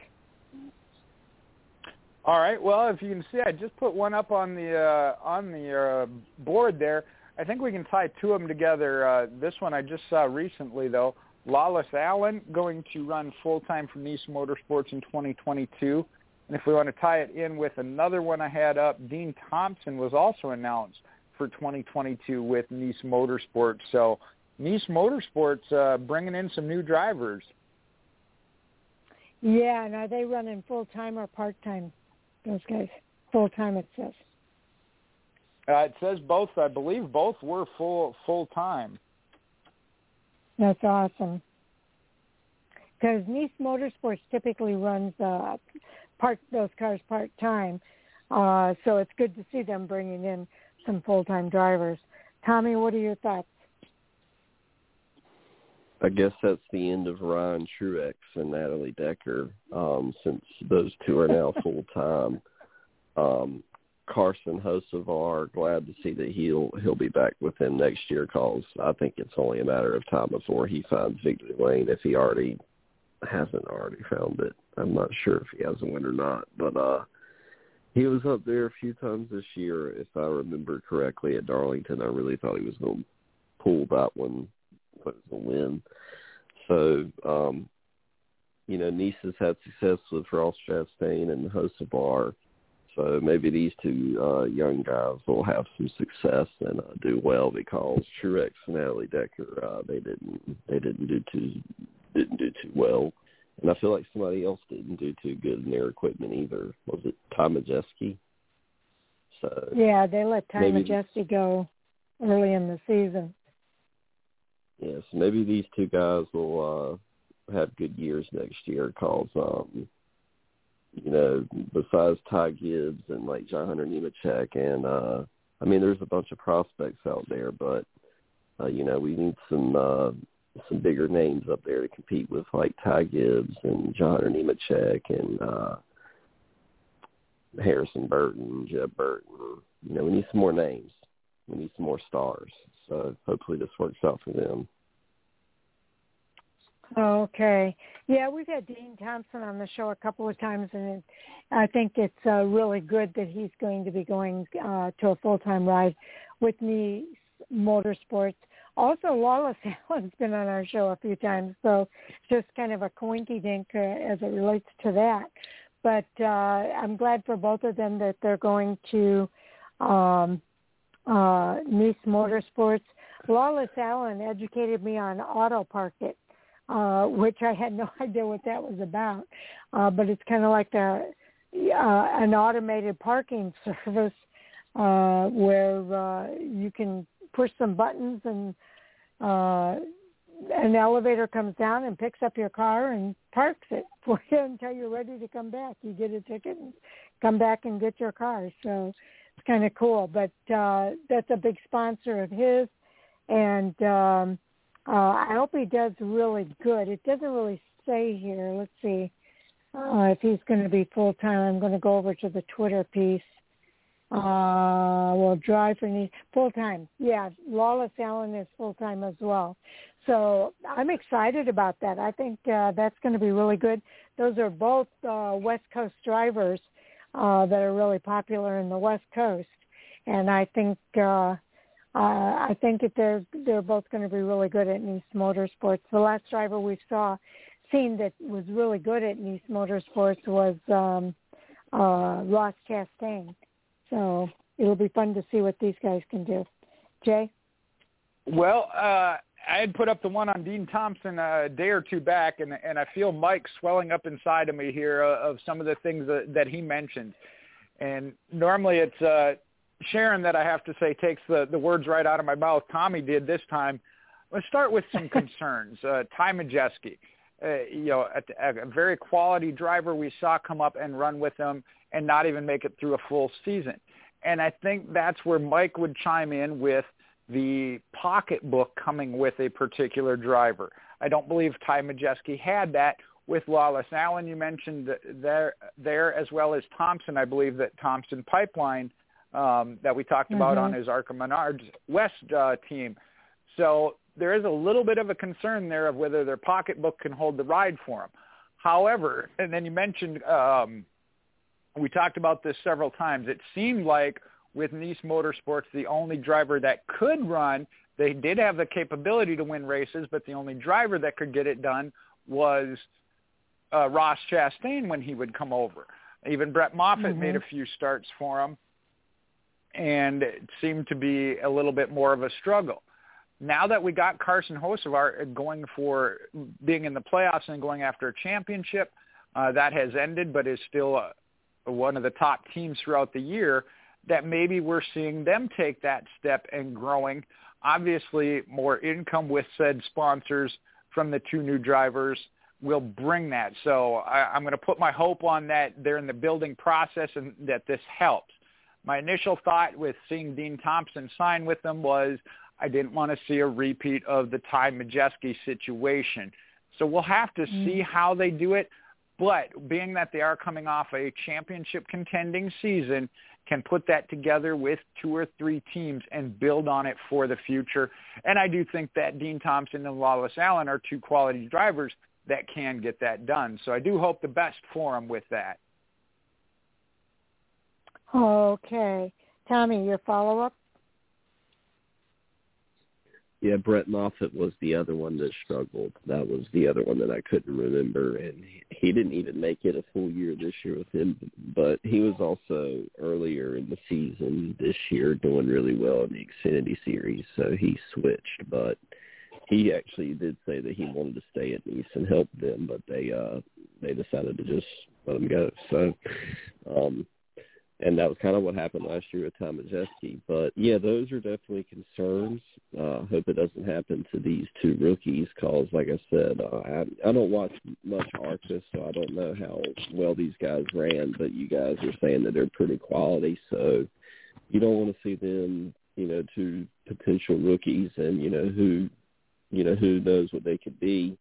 All right. Well, if you can see, I just put one up on the uh, on the uh, board there. I think we can tie two of them together. Uh, this one I just saw recently, though. Lawless Alan going to run full time for Niece Motorsports in 2022. And if we want to tie it in with another one I had up, Dean Thompson was also announced for 2022 with Niece Motorsports. So Niece Motorsports uh, bringing in some new drivers. Yeah, and are they running full time or part time? Those guys, full time. It says. Uh, it says both. I believe both were full full time. That's awesome. Because Niece Motorsports typically runs uh, part those cars part time, uh, so it's good to see them bringing in some full time drivers. Tommy, what are your thoughts? I guess that's the end of Ryan Truex and Natalie Decker, um, since those two are now full time. Um, Carson Hocevar, glad to see that he'll he'll be back with them next year. Cause I think it's only a matter of time before he finds victory lane if he already hasn't already found it. I'm not sure if he hasn't win or not, but uh, he was up there a few times this year, if I remember correctly, at Darlington. I really thought he was going to pull that one was a win. So, um, you know, Niece has had success with Ross Chastain and Hocevar. So maybe these two uh, young guys will have some success and uh, do well because Truex and Natalie Decker uh, they didn't they didn't do too didn't do too well, and I feel like somebody else didn't do too good in their equipment either. Was it Ty Majeski? So yeah, they let Ty Majeski go early in the season. Yes, maybe these two guys will uh have good years next year because um you know, besides Ty Gibbs and like John Hunter Nemechek and uh I mean there's a bunch of prospects out there but uh, you know, we need some uh some bigger names up there to compete with like Ty Gibbs and John Hunter Nemechek and uh Harrison Burton, Jeb Burton. You know, we need some more names. We need some more stars. So hopefully this works out for them. Okay. Yeah, we've had Dean Thompson on the show a couple of times, and I think it's uh, really good that he's going to be going uh, to a full-time ride with me motorsports. Also, Lawless Alan's been on our show a few times, so just kind of a coinky dink uh, as it relates to that. But uh, I'm glad for both of them that they're going to um, uh, Niece Motorsports. Lawless Alan educated me on Auto Park It, uh, which I had no idea what that was about. Uh, but it's kind of like a, uh, an automated parking service uh, where uh, you can push some buttons and uh, an elevator comes down and picks up your car and parks it for you until you're ready to come back. You get a ticket and come back and get your car. So kind of cool. But uh, that's a big sponsor of his, and um, uh, I hope he does really good. It doesn't really say here. Let's see uh, if he's going to be full time. I'm going to go over to the Twitter piece. Uh, well, drive for me full time. Yeah, Lawless Alan is full time as well. So I'm excited about that. I think uh, that's going to be really good. Those are both uh, West Coast drivers that are really popular in the West Coast, and I think uh, uh, I think that they're they're both going to be really good at Niece Motorsports. The last driver we saw seen that was really good at Niece Motorsports was um, uh, Ross Chastain. So it'll be fun to see what these guys can do. Jay? Well, uh, I had put up the one on Dean Thompson a day or two back, and and I feel Mike swelling up inside of me here of some of the things that, that he mentioned. And normally it's uh, Sharon that I have to say takes the the words right out of my mouth. Tommy did this time. Let's start with some concerns. Uh, Ty Majeski, uh, you know, a, a very quality driver we saw come up and run with him and not even make it through a full season. And I think that's where Mike would chime in with the pocketbook coming with a particular driver. I don't believe Ty Majeski had that with Lawless Alan, You mentioned there, there as well as Thompson. I believe that Thompson Pipeline um, that we talked mm-hmm. about on his ARCA Menards West uh, team. So there is a little bit of a concern there of whether their pocketbook can hold the ride for them. However, and then you mentioned um, we talked about this several times. It seemed like with Niece Motorsports, the only driver that could run, they did have the capability to win races, but the only driver that could get it done was uh, Ross Chastain when he would come over. Even Brett Moffitt mm-hmm. made a few starts for him, and it seemed to be a little bit more of a struggle. Now that we got Carson Hocevar going for being in the playoffs and going after a championship, uh, that has ended, but is still uh, one of the top teams throughout the year, that maybe we're seeing them take that step and growing. Obviously, more income with said sponsors from the two new drivers will bring that. So I, I'm going to put my hope on that they're in the building process and that this helps. My initial thought with seeing Dean Thompson sign with them was I didn't want to see a repeat of the Ty Majeski situation. So we'll have to mm-hmm. see how they do it. But being that they are coming off a championship contending season, can put that together with two or three teams and build on it for the future. And I do think that Dean Thompson and Lawless Alan are two quality drivers that can get that done. So I do hope the best for them with that. Okay. Tommy, your follow-up? Yeah, Brett Moffitt was the other one that struggled. That was the other one that I couldn't remember, and he didn't even make it a full year this year with him. But he was also earlier in the season this year doing really well in the Xfinity Series, so he switched. But he actually did say that he wanted to stay at Niece and help them, but they uh they decided to just let him go. So um and that was kind of what happened last year with Tom Majeski. But yeah, those are definitely concerns. Uh, hope it doesn't happen to these two rookies, cause like I said, uh, I I don't watch much ARCA, so I don't know how well these guys ran. But you guys are saying that they're pretty quality, so you don't want to see them, you know, two potential rookies, and you know who, you know who knows what they could be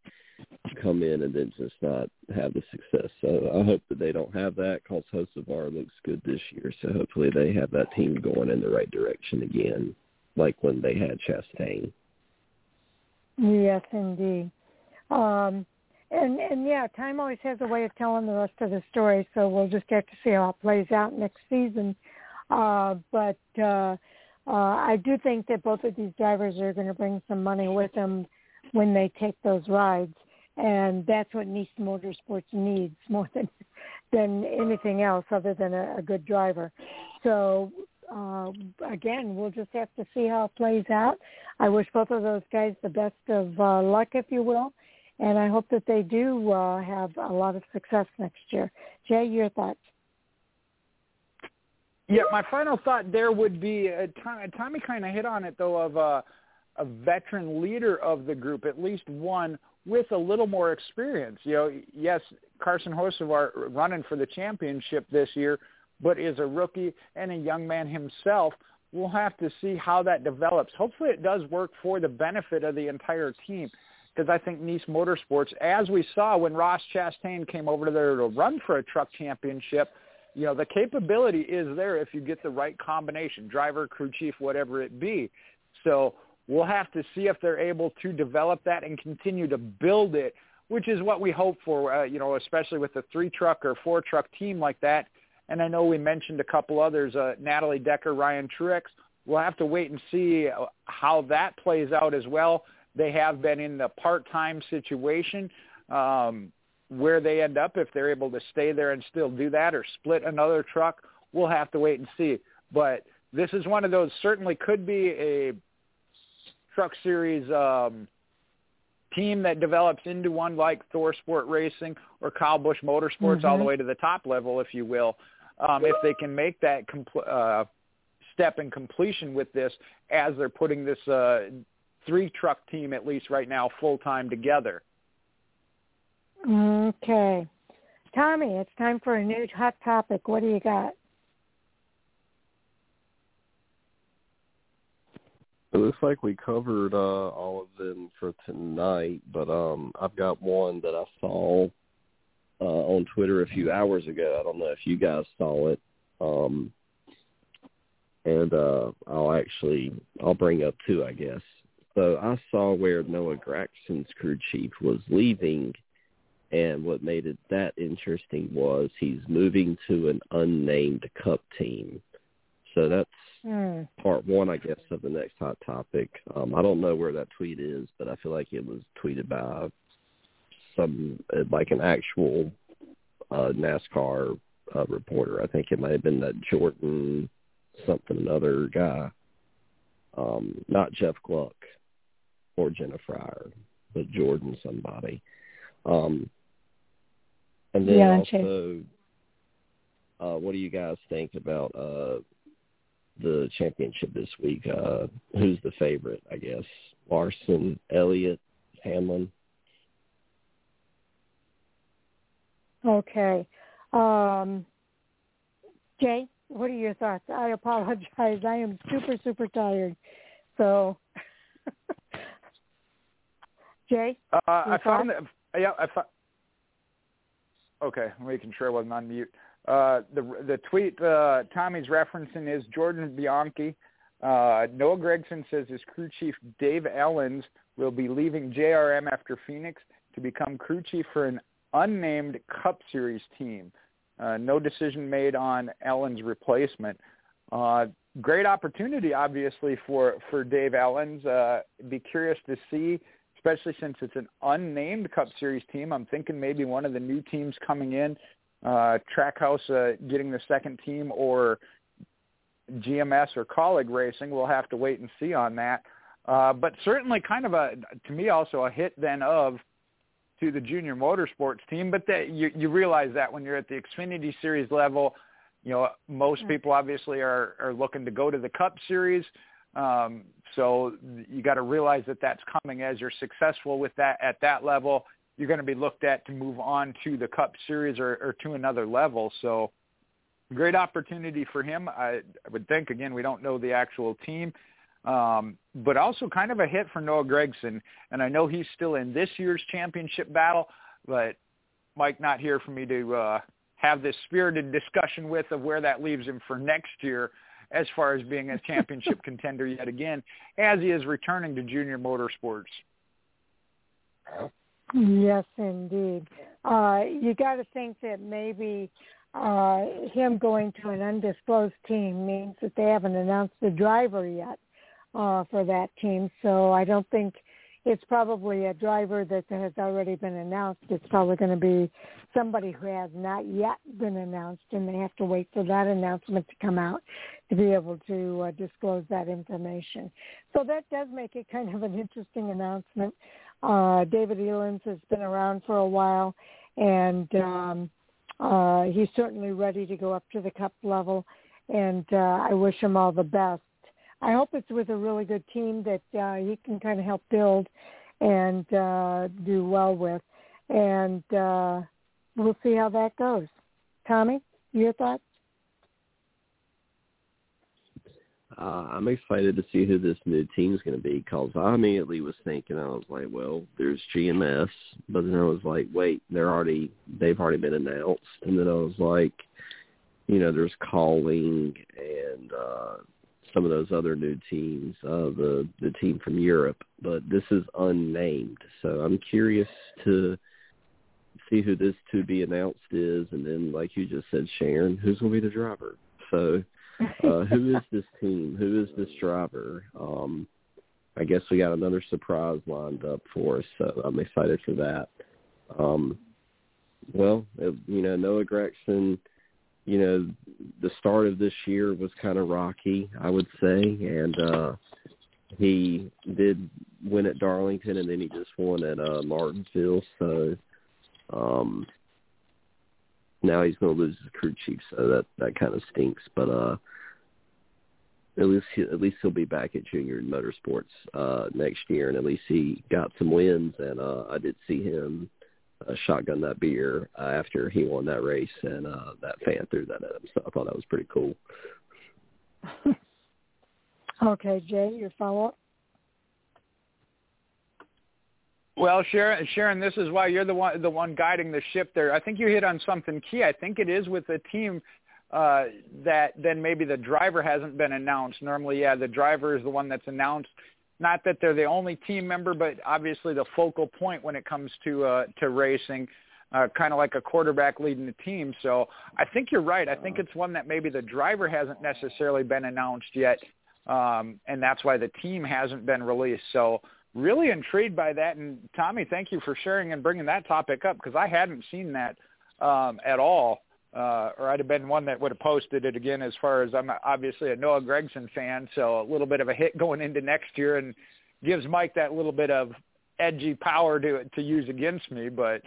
come in and then just not have the success. So I hope that they don't have that because Hocevar looks good this year. So hopefully they have that team going in the right direction again, like when they had Chastain. Yes, indeed. Um, and and yeah, time always has a way of telling the rest of the story. So we'll just get to see how it plays out next season. Uh, but uh, uh, I do think that both of these drivers are going to bring some money with them when they take those rides and that's what Niece Motorsports needs more than than anything else, other than a, a good driver. So uh, again, we'll just have to see how it plays out. I wish both of those guys the best of uh, luck, if you will, and I hope that they do uh, have a lot of success next year. Jay, your thoughts? Yeah, my final thought there would be uh, Tommy kind of hit on it though of uh, a veteran leader of the group, at least one with a little more experience. You know, yes, Carson Hocevar running for the championship this year, but is a rookie and a young man himself. We'll have to see how that develops. Hopefully it does work for the benefit of the entire team because I think Niece Motorsports, as we saw when Ross Chastain came over there to run for a truck championship, you know, the capability is there if you get the right combination, driver, crew chief, whatever it be. So We'll have to see if they're able to develop that and continue to build it, which is what we hope for, uh, you know, especially with a three-truck or four-truck team like that. And I know we mentioned a couple others, uh, Natalie Decker, Ryan Truex. we'll have to wait and see how that plays out as well. They have been in the part-time situation um, where they end up if they're able to stay there and still do that or split another truck. We'll have to wait and see. But this is one of those certainly could be a truck series um, team that develops into one like ThorSport Racing or Kyle Busch Motorsports mm-hmm. all the mm-hmm. way to the top level, if you will. Um, if they can make that compl- uh, step in completion with this as they're putting this uh, three truck team at least right now full time together. Okay. Tommy, it's time for a new hot topic. What do you got? It looks like we covered uh, all of them for tonight, but um, I've got one that I saw uh, on Twitter a few hours ago. I don't know if you guys saw it, um, and uh, I'll actually I'll bring up two, I guess. So I saw where Noah Gragson's crew chief was leaving, and what made it that interesting was he's moving to an unnamed Cup team. So that's mm. part one, I guess, of the next hot topic. Um, I don't know where that tweet is, but I feel like it was tweeted by some uh, like an actual uh, NASCAR uh, reporter. I think it might have been that Jordan something another guy, um, not Jeff Gluck or Jenna Fryer, but Jordan somebody. Um, and then yeah, also, uh, what do you guys think about uh, the championship this week. Uh, who's the favorite? I guess Larson, Elliott, Hamlin. Okay. Um, Jay, what are your thoughts? I apologize. I am super, super tired. So, Jay? Uh, I found that, yeah, I found, okay, making sure I wasn't on mute. Uh, the the tweet uh, Tommy's referencing is Jordan Bianchi. Uh, Noah Gragson says his crew chief Dave Elenz will be leaving JRM after Phoenix to become crew chief for an unnamed Cup Series team. Uh, no decision made on Elenz' replacement. Uh, great opportunity, obviously, for for Dave Elenz. Uh, be curious to see, especially since it's an unnamed Cup Series team. I'm thinking maybe one of the new teams coming in uh, Trackhouse uh, getting the second team or GMS or Kaulig Racing. We'll have to wait and see on that. Uh, but certainly kind of a, to me also a hit then of to the junior motorsports team. But that you, you realize that when you're at the Xfinity Series level, you know, most people obviously are, are looking to go to the Cup Series. Um, so you got to realize that that's coming as you're successful with that at that level you're going to be looked at to move on to the Cup Series or, or to another level. So great opportunity for him. I, I would think, again, we don't know the actual team, um, but also kind of a hit for Noah Gragson. And I know he's still in this year's championship battle, but Mike not here for me to uh, have this spirited discussion with of where that leaves him for next year as far as being a championship contender yet again, as he is returning to junior motorsports. Yes, indeed. Uh, you got to think that maybe uh, him going to an undisclosed team means that they haven't announced the driver yet uh, for that team. So I don't think it's probably a driver that has already been announced. It's probably going to be somebody who has not yet been announced, and they have to wait for that announcement to come out to be able to uh, disclose that information. So that does make it kind of an interesting announcement. Uh, David Elenz has been around for a while, and um, uh, he's certainly ready to go up to the cup level. And uh, I wish him all the best. I hope it's with a really good team that uh, he can kind of help build and uh, do well with. And uh, we'll see how that goes. Tommy, your thoughts? Uh, I'm excited to see who this new team is going to be because I immediately was thinking I was like, well, there's GMS, but then I was like, wait, they're already they've already been announced, and then I was like, you know, there's Kaulig and uh, some of those other new teams, uh, the the team from Europe, but this is unnamed, so I'm curious to see who this to be announced is, and then like you just said, Sharon, who's going to be the driver. So uh, who is this team? Who is this driver? Um, I guess we got another surprise lined up for us, so I'm excited for that. Um, well, it, you know, Noah Gragson, you know, the start of this year was kind of rocky, I would say, and uh, he did win at Darlington, and then he just won at uh, Martinsville. So um, now he's going to lose his crew chief, so that that kind of stinks. But uh, at least he, at least he'll be back at Junior Motorsports uh, next year, and at least he got some wins. And uh, I did see him uh, shotgun that beer uh, after he won that race, and uh, that fan threw that at him. So I thought that was pretty cool. okay, Jay, your follow up. Well, Sharon, Sharon, this is why you're the one the one guiding the ship there. I think you hit on something key. I think it is with the team uh, that then maybe the driver hasn't been announced. Normally, yeah, the driver is the one that's announced. Not that they're the only team member, but obviously the focal point when it comes to uh, to racing, uh, kind of like a quarterback leading the team. So I think you're right. I think it's one that maybe the driver hasn't necessarily been announced yet, um, and that's why the team hasn't been released. So really intrigued by that. And Tommy, thank you for sharing and bringing that topic up because I hadn't seen that um, at all uh, or I'd have been one that would have posted it again as far as I'm obviously a Noah Gragson fan, so a little bit of a hit going into next year and gives Mike that little bit of edgy power to to use against me. But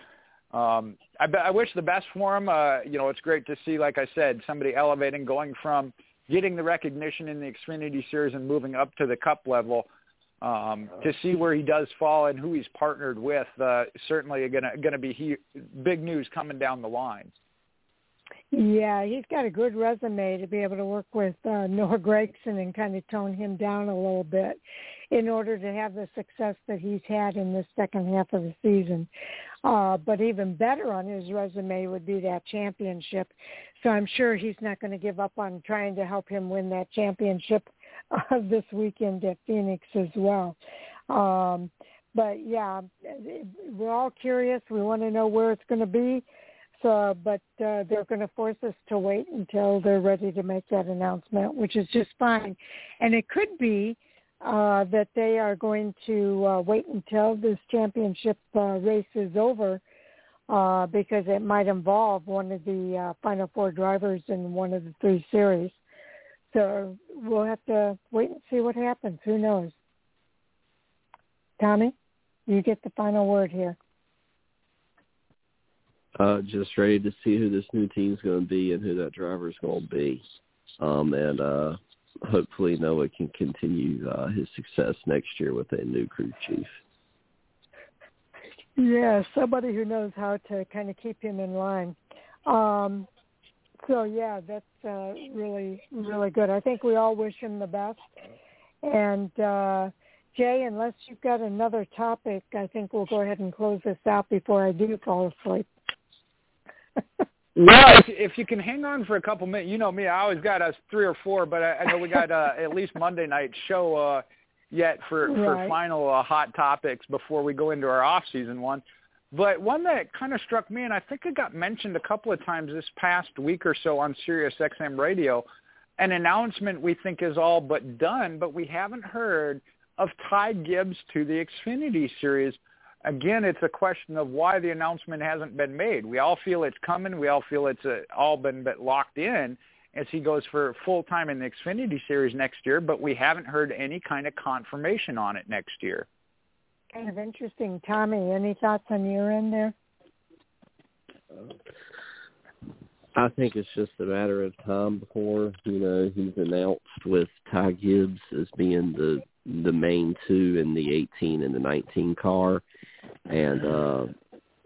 um, I, I wish the best for him. Uh, you know, it's great to see, like I said, somebody elevating, going from getting the recognition in the Xfinity Series and moving up to the Cup level. Um, to see where he does fall and who he's partnered with, uh, certainly going to going to be he, big news coming down the line. Yeah, he's got a good resume to be able to work with uh, Noah Gragson and kind of tone him down a little bit in order to have the success that he's had in the second half of the season. Uh, but even better on his resume would be that championship. So I'm sure he's not going to give up on trying to help him win that championship uh, this weekend at Phoenix as well. Um, but yeah, we're all curious. We want to know where it's going to be So, but uh, they're going to force us to wait until they're ready to make that announcement, which is just fine. And it could be uh, that they are going to uh, wait until this championship uh, race is over uh, because it might involve one of the uh, final four drivers in one of the three series. So we'll have to wait and see what happens. Who knows? Tommy, you get the final word here uh, just ready to see who this new team's going to be and who that driver's going to be. Um, and uh, hopefully Noah can continue uh, his success next year with a new crew chief. Yeah, somebody who knows how to kind of keep him in line. Um, so yeah, that's uh, really really good. I think we all wish him the best. And uh, Jay, unless you've got another topic, I think we'll go ahead and close this out before I do fall asleep well, if, if you can hang on for a couple minutes, you know me, I always got us three or four, but I, I know we got uh, at least Monday night show uh, yet for right. for final uh, hot topics before we go into our off season one. But one that kind of struck me, and I think it got mentioned a couple of times this past week or so on Sirius XM Radio, an announcement we think is all but done, but we haven't heard of Ty Gibbs to the Xfinity Series again, it's a question of why the announcement hasn't been made. We all feel it's coming. We all feel it's uh, all been but locked in as he goes for full time in the Xfinity Series next year, but we haven't heard any kind of confirmation on it next year. Kind of interesting, Tommy. Any thoughts on your end there? I think it's just a matter of time before you know he's announced with Ty Gibbs as being the the main two in the 18 and the 19 car, and uh,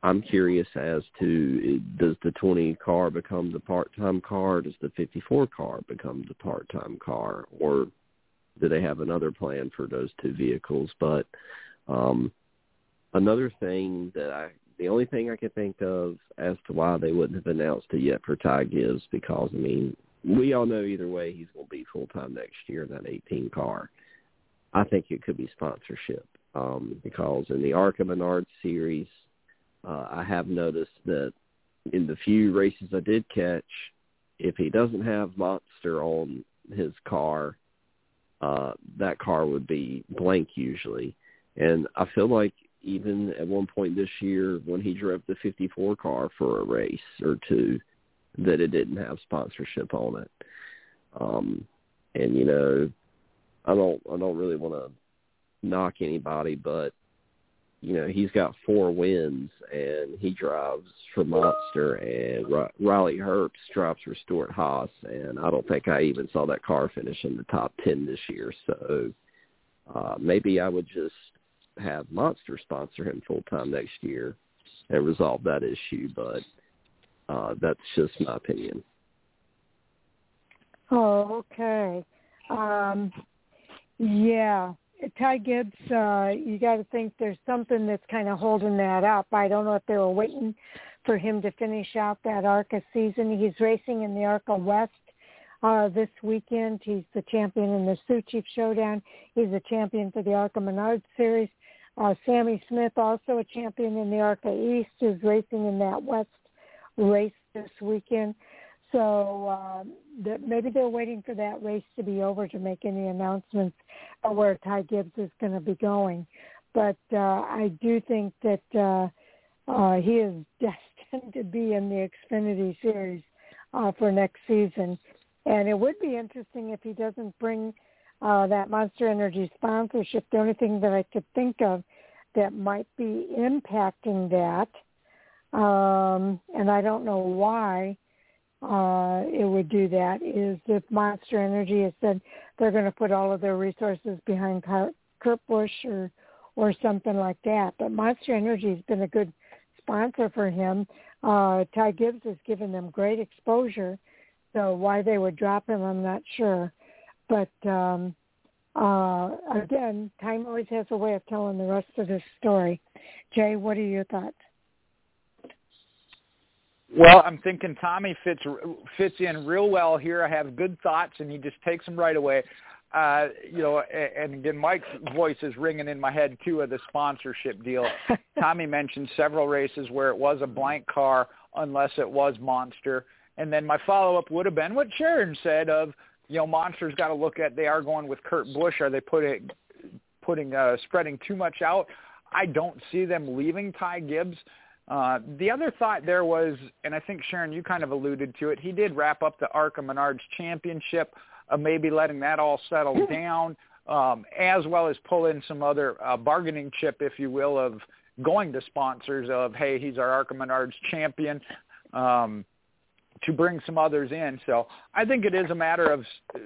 I'm curious as to does the 20 car become the part-time car? Does the 54 car become the part-time car, or do they have another plan for those two vehicles? But um, another thing that I, the only thing I can think of as to why they wouldn't have announced it yet for Ty Gibbs, because I mean, we all know either way he's going to be full time next year in that 18 car. I think it could be sponsorship um, because in the ARCA Menard series, uh, I have noticed that in the few races I did catch, if he doesn't have Monster on his car, uh, that car would be blank usually. And I feel like even at one point this year when he drove the 54 car for a race or two, that it didn't have sponsorship on it. Um, and you know, I don't, I don't really want to knock anybody, but you know, he's got four wins and he drives for Monster and Riley Herbst drives for Stewart-Haas and I don't think I even saw that car finish in the top 10 this year. So uh, maybe I would just have Monster sponsor him full time next year and resolve that issue, but uh, that's just my opinion. Oh, okay. Um, yeah, Ty Gibbs, uh, you got to think there's something that's kind of holding that up. I don't know if they were waiting for him to finish out that ARCA season. He's racing in the ARCA West uh, this weekend. He's the champion in the Sioux Chief Showdown. He's a champion for the ARCA Menard Series. Uh, Sammy Smith, also a champion in the ARCA East, is racing in that West race this weekend. So um, maybe they're waiting for that race to be over to make any announcements of where Ty Gibbs is going to be going. But uh, I do think that uh, uh, he is destined to be in the Xfinity Series uh, for next season. And it would be interesting if he doesn't bring uh, that Monster Energy sponsorship. The only thing that I could think of that might be impacting that, um, and I don't know why, uh, it would do that is if Monster Energy has said they're going to put all of their resources behind Kurt Busch or or something like that. But Monster Energy has been a good sponsor for him. Uh, Ty Gibbs has given them great exposure. So why they would drop him, I'm not sure. But um, uh, again, time always has a way of telling the rest of the story. Jay, what are your thoughts? Well, I'm thinking Tommy fits fits in real well here. I have good thoughts, and he just takes them right away. Uh, you know, and again, Mike's voice is ringing in my head too of the sponsorship deal. Tommy mentioned several races where it was a blank car unless it was Monster, and then my follow up would have been what Sharon said of, you know, Monster's got to look at they are going with Kurt Busch. Are they putting putting uh, spreading too much out? I don't see them leaving Ty Gibbs. Uh, the other thought there was, and I think Sharon, you kind of alluded to it. He did wrap up the ARCA Menards Championship, uh, maybe letting that all settle down, um, as well as pull in some other uh, bargaining chip, if you will, of going to sponsors of, hey, he's our ARCA Menards champion, um, to bring some others in. So I think it is a matter of uh,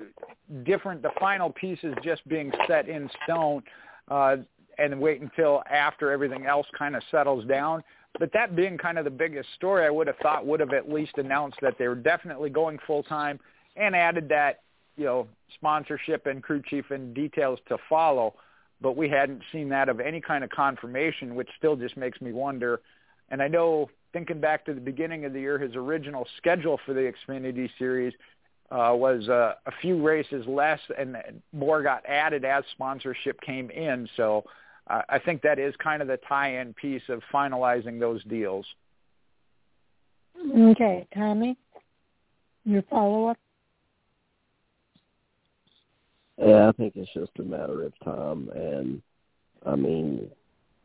different, the final pieces just being set in stone, uh, and wait until after everything else kind of settles down but that being kind of the biggest story, I would have thought would have at least announced that they were definitely going full time and added that, you know, sponsorship and crew chief and details to follow. But we hadn't seen that of any kind of confirmation, which still just makes me wonder. And I know thinking back to the beginning of the year, his original schedule for the Xfinity Series uh, was uh, a few races less, and more got added as sponsorship came in. So I think that is kind of the tie-in piece of finalizing those deals. Okay, Tommy, your follow-up? Yeah, I think it's just a matter of time, and I mean,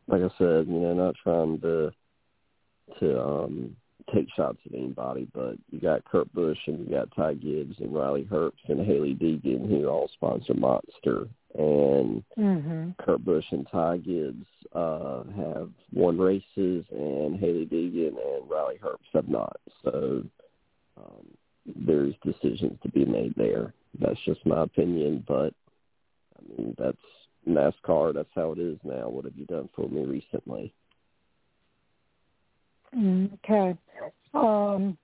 like I said, you know, not trying to to um take shots at anybody, but you got Kurt Busch and you got Ty Gibbs and Riley Herbst and Hailie Deegan who all sponsor Monster and mm-hmm. Kurt Busch and Ty Gibbs uh, have won races, and Hailie Deegan and Riley Herbst have not. So um, there's decisions to be made there. That's just my opinion, but I mean that's NASCAR. That's how it is now. What have you done for me recently? Okay. Um,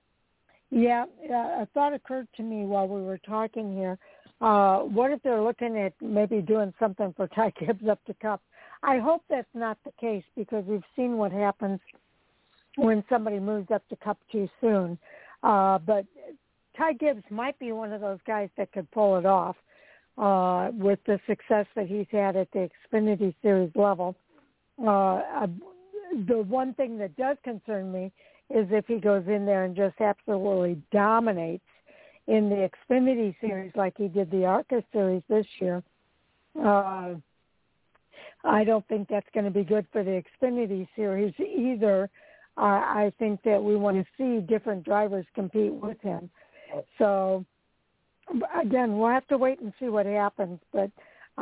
yeah, a thought occurred to me while we were talking here. Uh, what if they're looking at maybe doing something for Ty Gibbs up to Cup? I hope that's not the case because we've seen what happens when somebody moves up to Cup too soon. Uh, but Ty Gibbs might be one of those guys that could pull it off uh, with the success that he's had at the Xfinity Series level. Uh, the one thing that does concern me is if he goes in there and just absolutely dominates in the Xfinity series like he did the ARCA series this year. Uh, I don't think that's going to be good for the Xfinity series either. Uh, I think that we want to see different drivers compete with him. So again, we'll have to wait and see what happens, but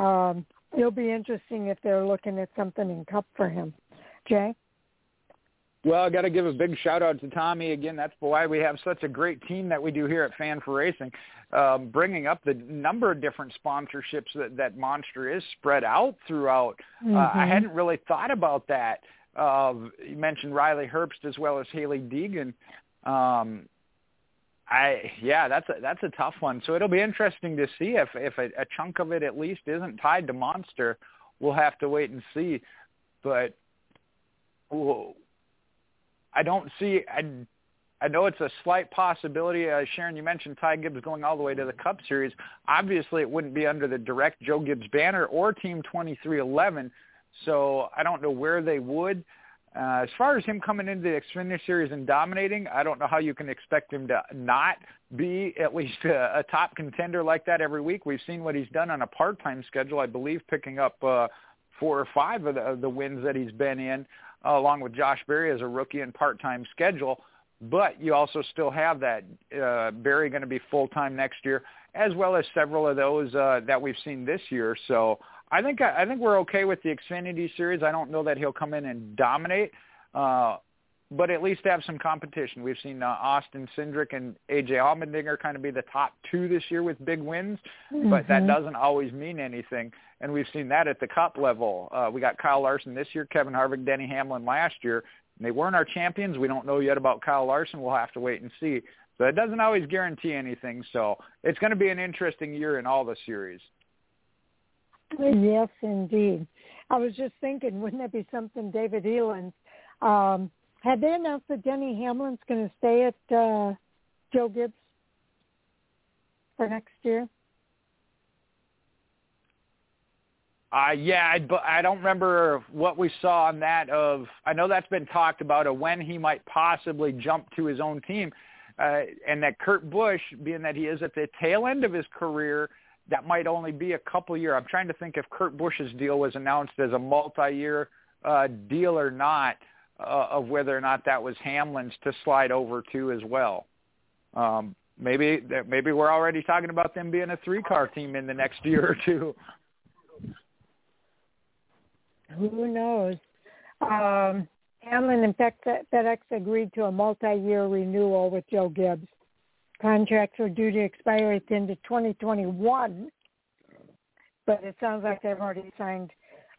um, it'll be interesting if they're looking at something in Cup for him. Jay? Well, I got to give a big shout out to Tommy again. That's why we have such a great team that we do here at Fan4Racing, um, bringing up the number of different sponsorships that that Monster is spread out throughout. Mm-hmm. Uh, I mm-hmm. hadn't really thought about that. Uh, you mentioned Riley Herbst as well as Hailie Deegan. Um, I yeah, that's a that's a tough one. So it'll be interesting to see if if a, a chunk of it at least isn't tied to Monster. We'll have to wait and see. But I don't see. I I know it's a slight possibility. Uh, Sharon, you mentioned Ty Gibbs going all the way to the Cup Series. Obviously, it wouldn't be under the direct Joe Gibbs banner or Team 23XI. So I don't know where they would. Uh, as far as him coming into the Xfinity Series and dominating, I don't know how you can expect him to not be at least a, a top contender like that every week. We've seen what he's done on a part-time schedule, I believe, picking up uh, four or five of the, of the wins that he's been in, uh, along with Josh Berry as a rookie and part-time schedule. But you also still have that uh, Berry going to be full-time next year, as well as several of those uh, that we've seen this year. So I think I think we're okay with the Xfinity series. I don't know that he'll come in and dominate, uh, but at least have some competition. We've seen uh, Austin Cindric and AJ Allmendinger kind of be the top two this year with big wins, mm-hmm. but that mm-hmm. doesn't always mean anything. And we've seen that at the Cup level. Uh, we got Kyle Larson this year, Kevin Harvick, Denny Hamlin last year. They weren't our champions. We don't know yet about Kyle Larson. We'll have to wait and see. So it doesn't always guarantee anything. So it's going to be an interesting year in all the series. Yes, indeed. I was just thinking, wouldn't that be something, David Elenz? Um, had they announced that Denny Hamlin's going to stay at uh, Joe Gibbs for next year? Uh, yeah, I, I don't remember what we saw on that. Of I know that's been talked about of when he might possibly jump to his own team, uh, and that Kurt Busch, being that he is at the tail end of his career, that might only be a couple year. I'm trying to think if Kurt Busch's deal was announced as a multi-year uh, deal or not, uh, of whether or not that was Hamlin's to slide over to as well. Um, maybe maybe we're already talking about them being a three-car team in the next year or two. Who knows? Um, Hamlin, and FedEx agreed to a multi-year renewal with Joe Gibbs. Contracts are due to expire at the end of 2021, but it sounds like they've already signed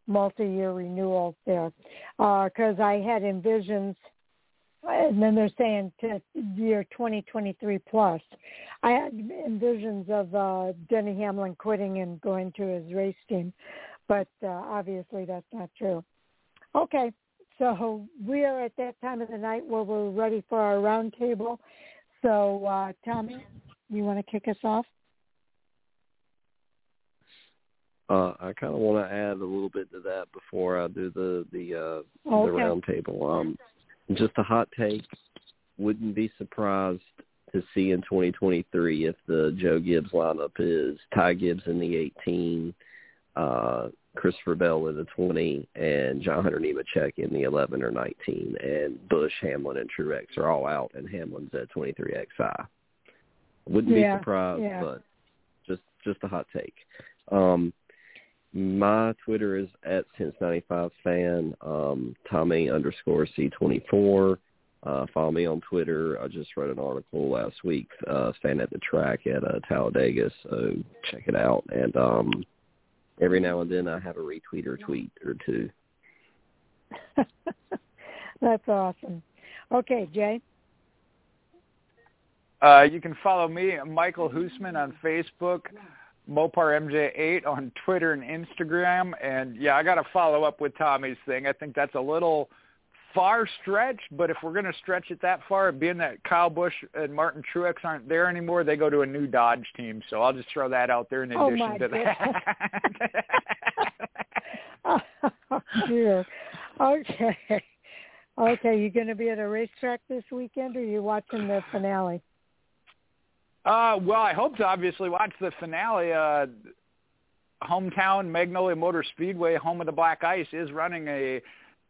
multi-year renewals there. Because uh, I had envisions, and then they're saying to year 2023 plus. I had envisions of uh, Denny Hamlin quitting and going to his race team, but uh, obviously that's not true. Okay, so we are at that time of the night where we're ready for our roundtable. So, uh, Tommy, you want to kick us off? Uh, I kind of want to add a little bit to that before I do the the uh, okay. the roundtable. Um, just a hot take. Wouldn't be surprised to see in 2023 if the Joe Gibbs lineup is Ty Gibbs in the 18, uh, Christopher Bell in the 20, and John Hunter Nemechek in the 11 or 19, and Busch, Hamlin, and Truex are all out, and Hamlin's at 23XI. Wouldn't yeah, be surprised, yeah. but just just a hot take. Um, my Twitter is at Since95fan, um, Tommy underscore C24. Uh, follow me on Twitter. I just wrote an article last week, uh, fan at the track at uh, Talladega, so check it out. And um, every now and then I have a retweet or tweet or two. That's awesome. Okay, Jay. Uh, you can follow me, Michael Husmann, on Facebook, Mopar MJ8 on Twitter and Instagram. And yeah, I got to follow up with Tommy's thing. I think that's a little far stretch, but if we're going to stretch it that far, being that Kyle Busch and Martin Truex aren't there anymore, they go to a new Dodge team. So I'll just throw that out there in oh, addition to that. oh, dear. Okay. Okay, you going to be at a racetrack this weekend, or are you watching the finale? Uh, well, I hope to obviously watch the finale. Uh, hometown Magnolia Motor Speedway, home of the Black Ice, is running a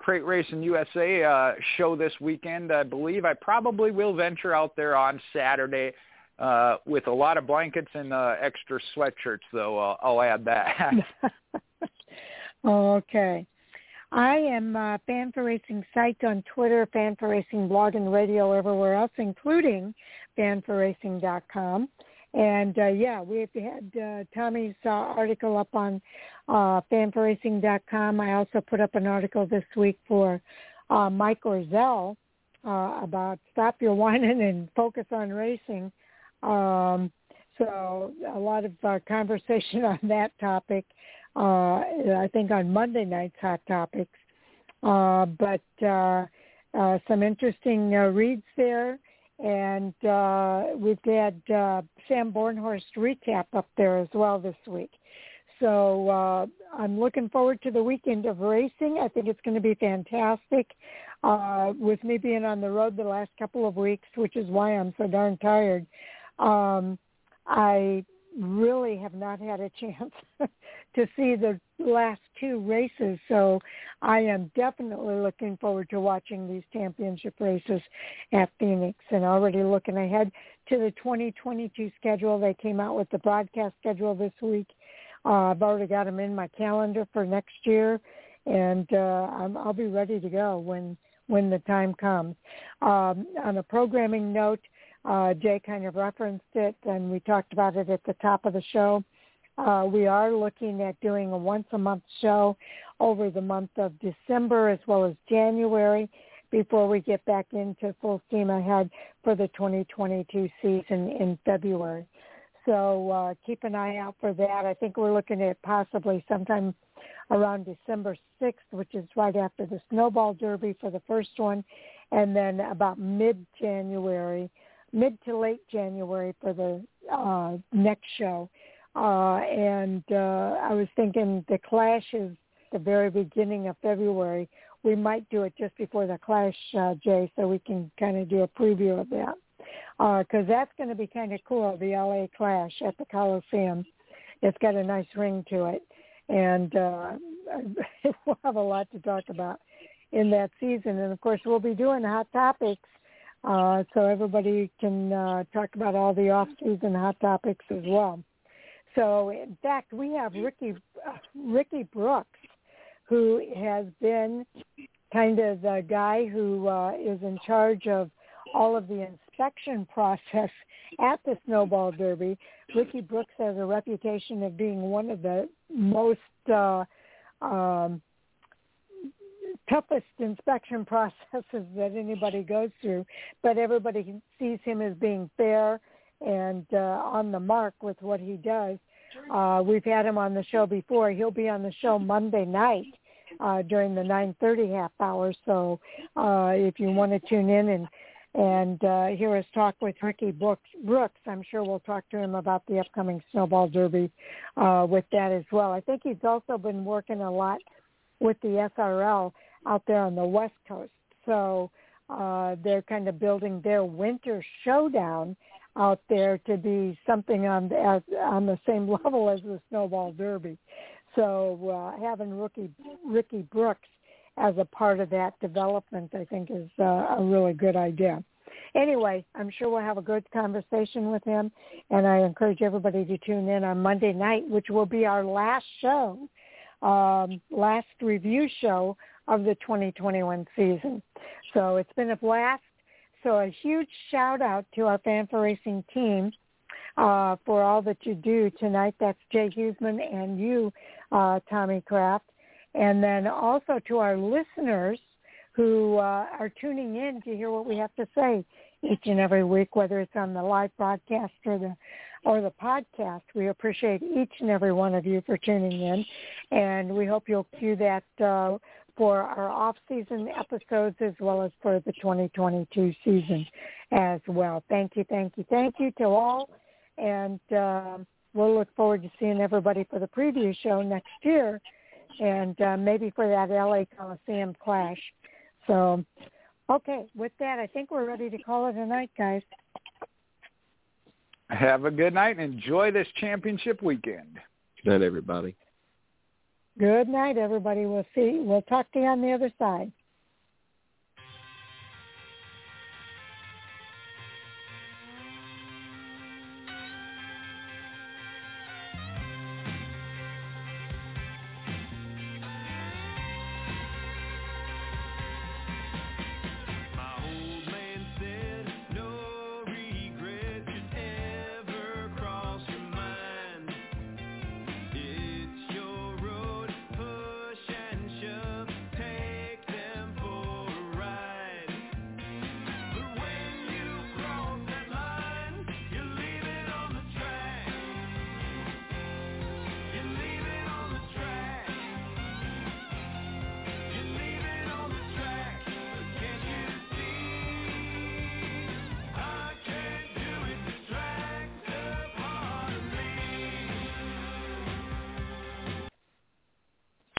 Crate Racing USA uh, show this weekend. I believe I probably will venture out there on Saturday uh, with a lot of blankets and uh, extra sweatshirts, though. Uh, I'll add that. okay. I am uh, Fan4Racing site on Twitter, Fan4Racing blog and radio everywhere else, including fan4racing.com. And uh, yeah, we've had uh, Tommy's uh, article up on uh, fan4racing.com. I also put up an article this week for uh, Mike Orzel uh, about stop your whining and focus on racing. Um, so a lot of uh, conversation on that topic. Uh, I think on Monday night's Hot Topics. Uh, but uh, uh, some interesting uh, reads there and uh, we've had uh, Sam Bornhorst recap up there as well this week. So uh, I'm looking forward to the weekend of racing. I think it's going to be fantastic. Uh, with me being on the road the last couple of weeks, which is why I'm so darn tired, um, I really have not had a chance to see the last two races. So I am definitely looking forward to watching these championship races at Phoenix and already looking ahead to the 2022 schedule. They came out with the broadcast schedule this week. Uh, I've already got them in my calendar for next year, and uh, I'm, I'll be ready to go when when the time comes. Um, on a programming note, uh, Jay kind of referenced it, and we talked about it at the top of the show. We are looking at doing a once-a-month show over the month of December as well as January before we get back into full steam ahead for the 2022 season in February. So uh, keep an eye out for that. I think we're looking at possibly sometime around December 6th, which is right after the Snowball Derby for the first one, and then about mid-January mid to late January for the uh, next show. Uh, and uh, I was thinking the Clash is the very beginning of February. We might do it just before the Clash, uh, Jay, so we can kind of do a preview of that. Because uh, that's going to be kind of cool, the LA Clash at the Coliseum. It's got a nice ring to it. And uh, we'll have a lot to talk about in that season. And of course, we'll be doing hot topics uh, so everybody can uh, talk about all the off-season hot topics as well. So in fact, we have Ricky uh, Ricky Brooks, who has been kind of the guy who uh, is in charge of all of the inspection process at the Snowball Derby. Ricky Brooks has a reputation of being one of the most uh, um, toughest inspection processes that anybody goes through, but everybody sees him as being fair and uh, on the mark with what he does. Uh, we've had him on the show before. He'll be on the show Monday night uh, during the 9:30 half hour. So uh, if you want to tune in and and uh, hear us talk with Ricky Brooks, Brooks, I'm sure we'll talk to him about the upcoming Snowball Derby uh, with that as well. I think he's also been working a lot with the SRL out there on the West Coast. So uh, they're kind of building their winter showdown out there to be something on the, as, on the same level as the Snowball Derby. So uh, having Ricky Ricky Brooks as a part of that development, I think, is uh, a really good idea. Anyway, I'm sure we'll have a good conversation with him, and I encourage everybody to tune in on Monday night, which will be our last show, um, last review show of the 2021 season. So it's been a blast. So a huge shout out to our Fan4Racing team uh, for all that you do tonight. That's Jay Husmann and you, uh, Tommy Kraft. And then also to our listeners who uh, are tuning in to hear what we have to say each and every week, whether it's on the live broadcast or the or the podcast. We appreciate each and every one of you for tuning in, and we hope you'll cue that uh, for our off-season episodes as well as for the 2022 season as well. Thank you, thank you, thank you to all, and uh, we'll look forward to seeing everybody for the preview show next year, and uh, maybe for that LA Coliseum clash. So, okay, with that, I think we're ready to call it a night, guys. Have a good night and enjoy this championship weekend. Good night, everybody. Good night, everybody. We'll see. We'll talk to you on the other side.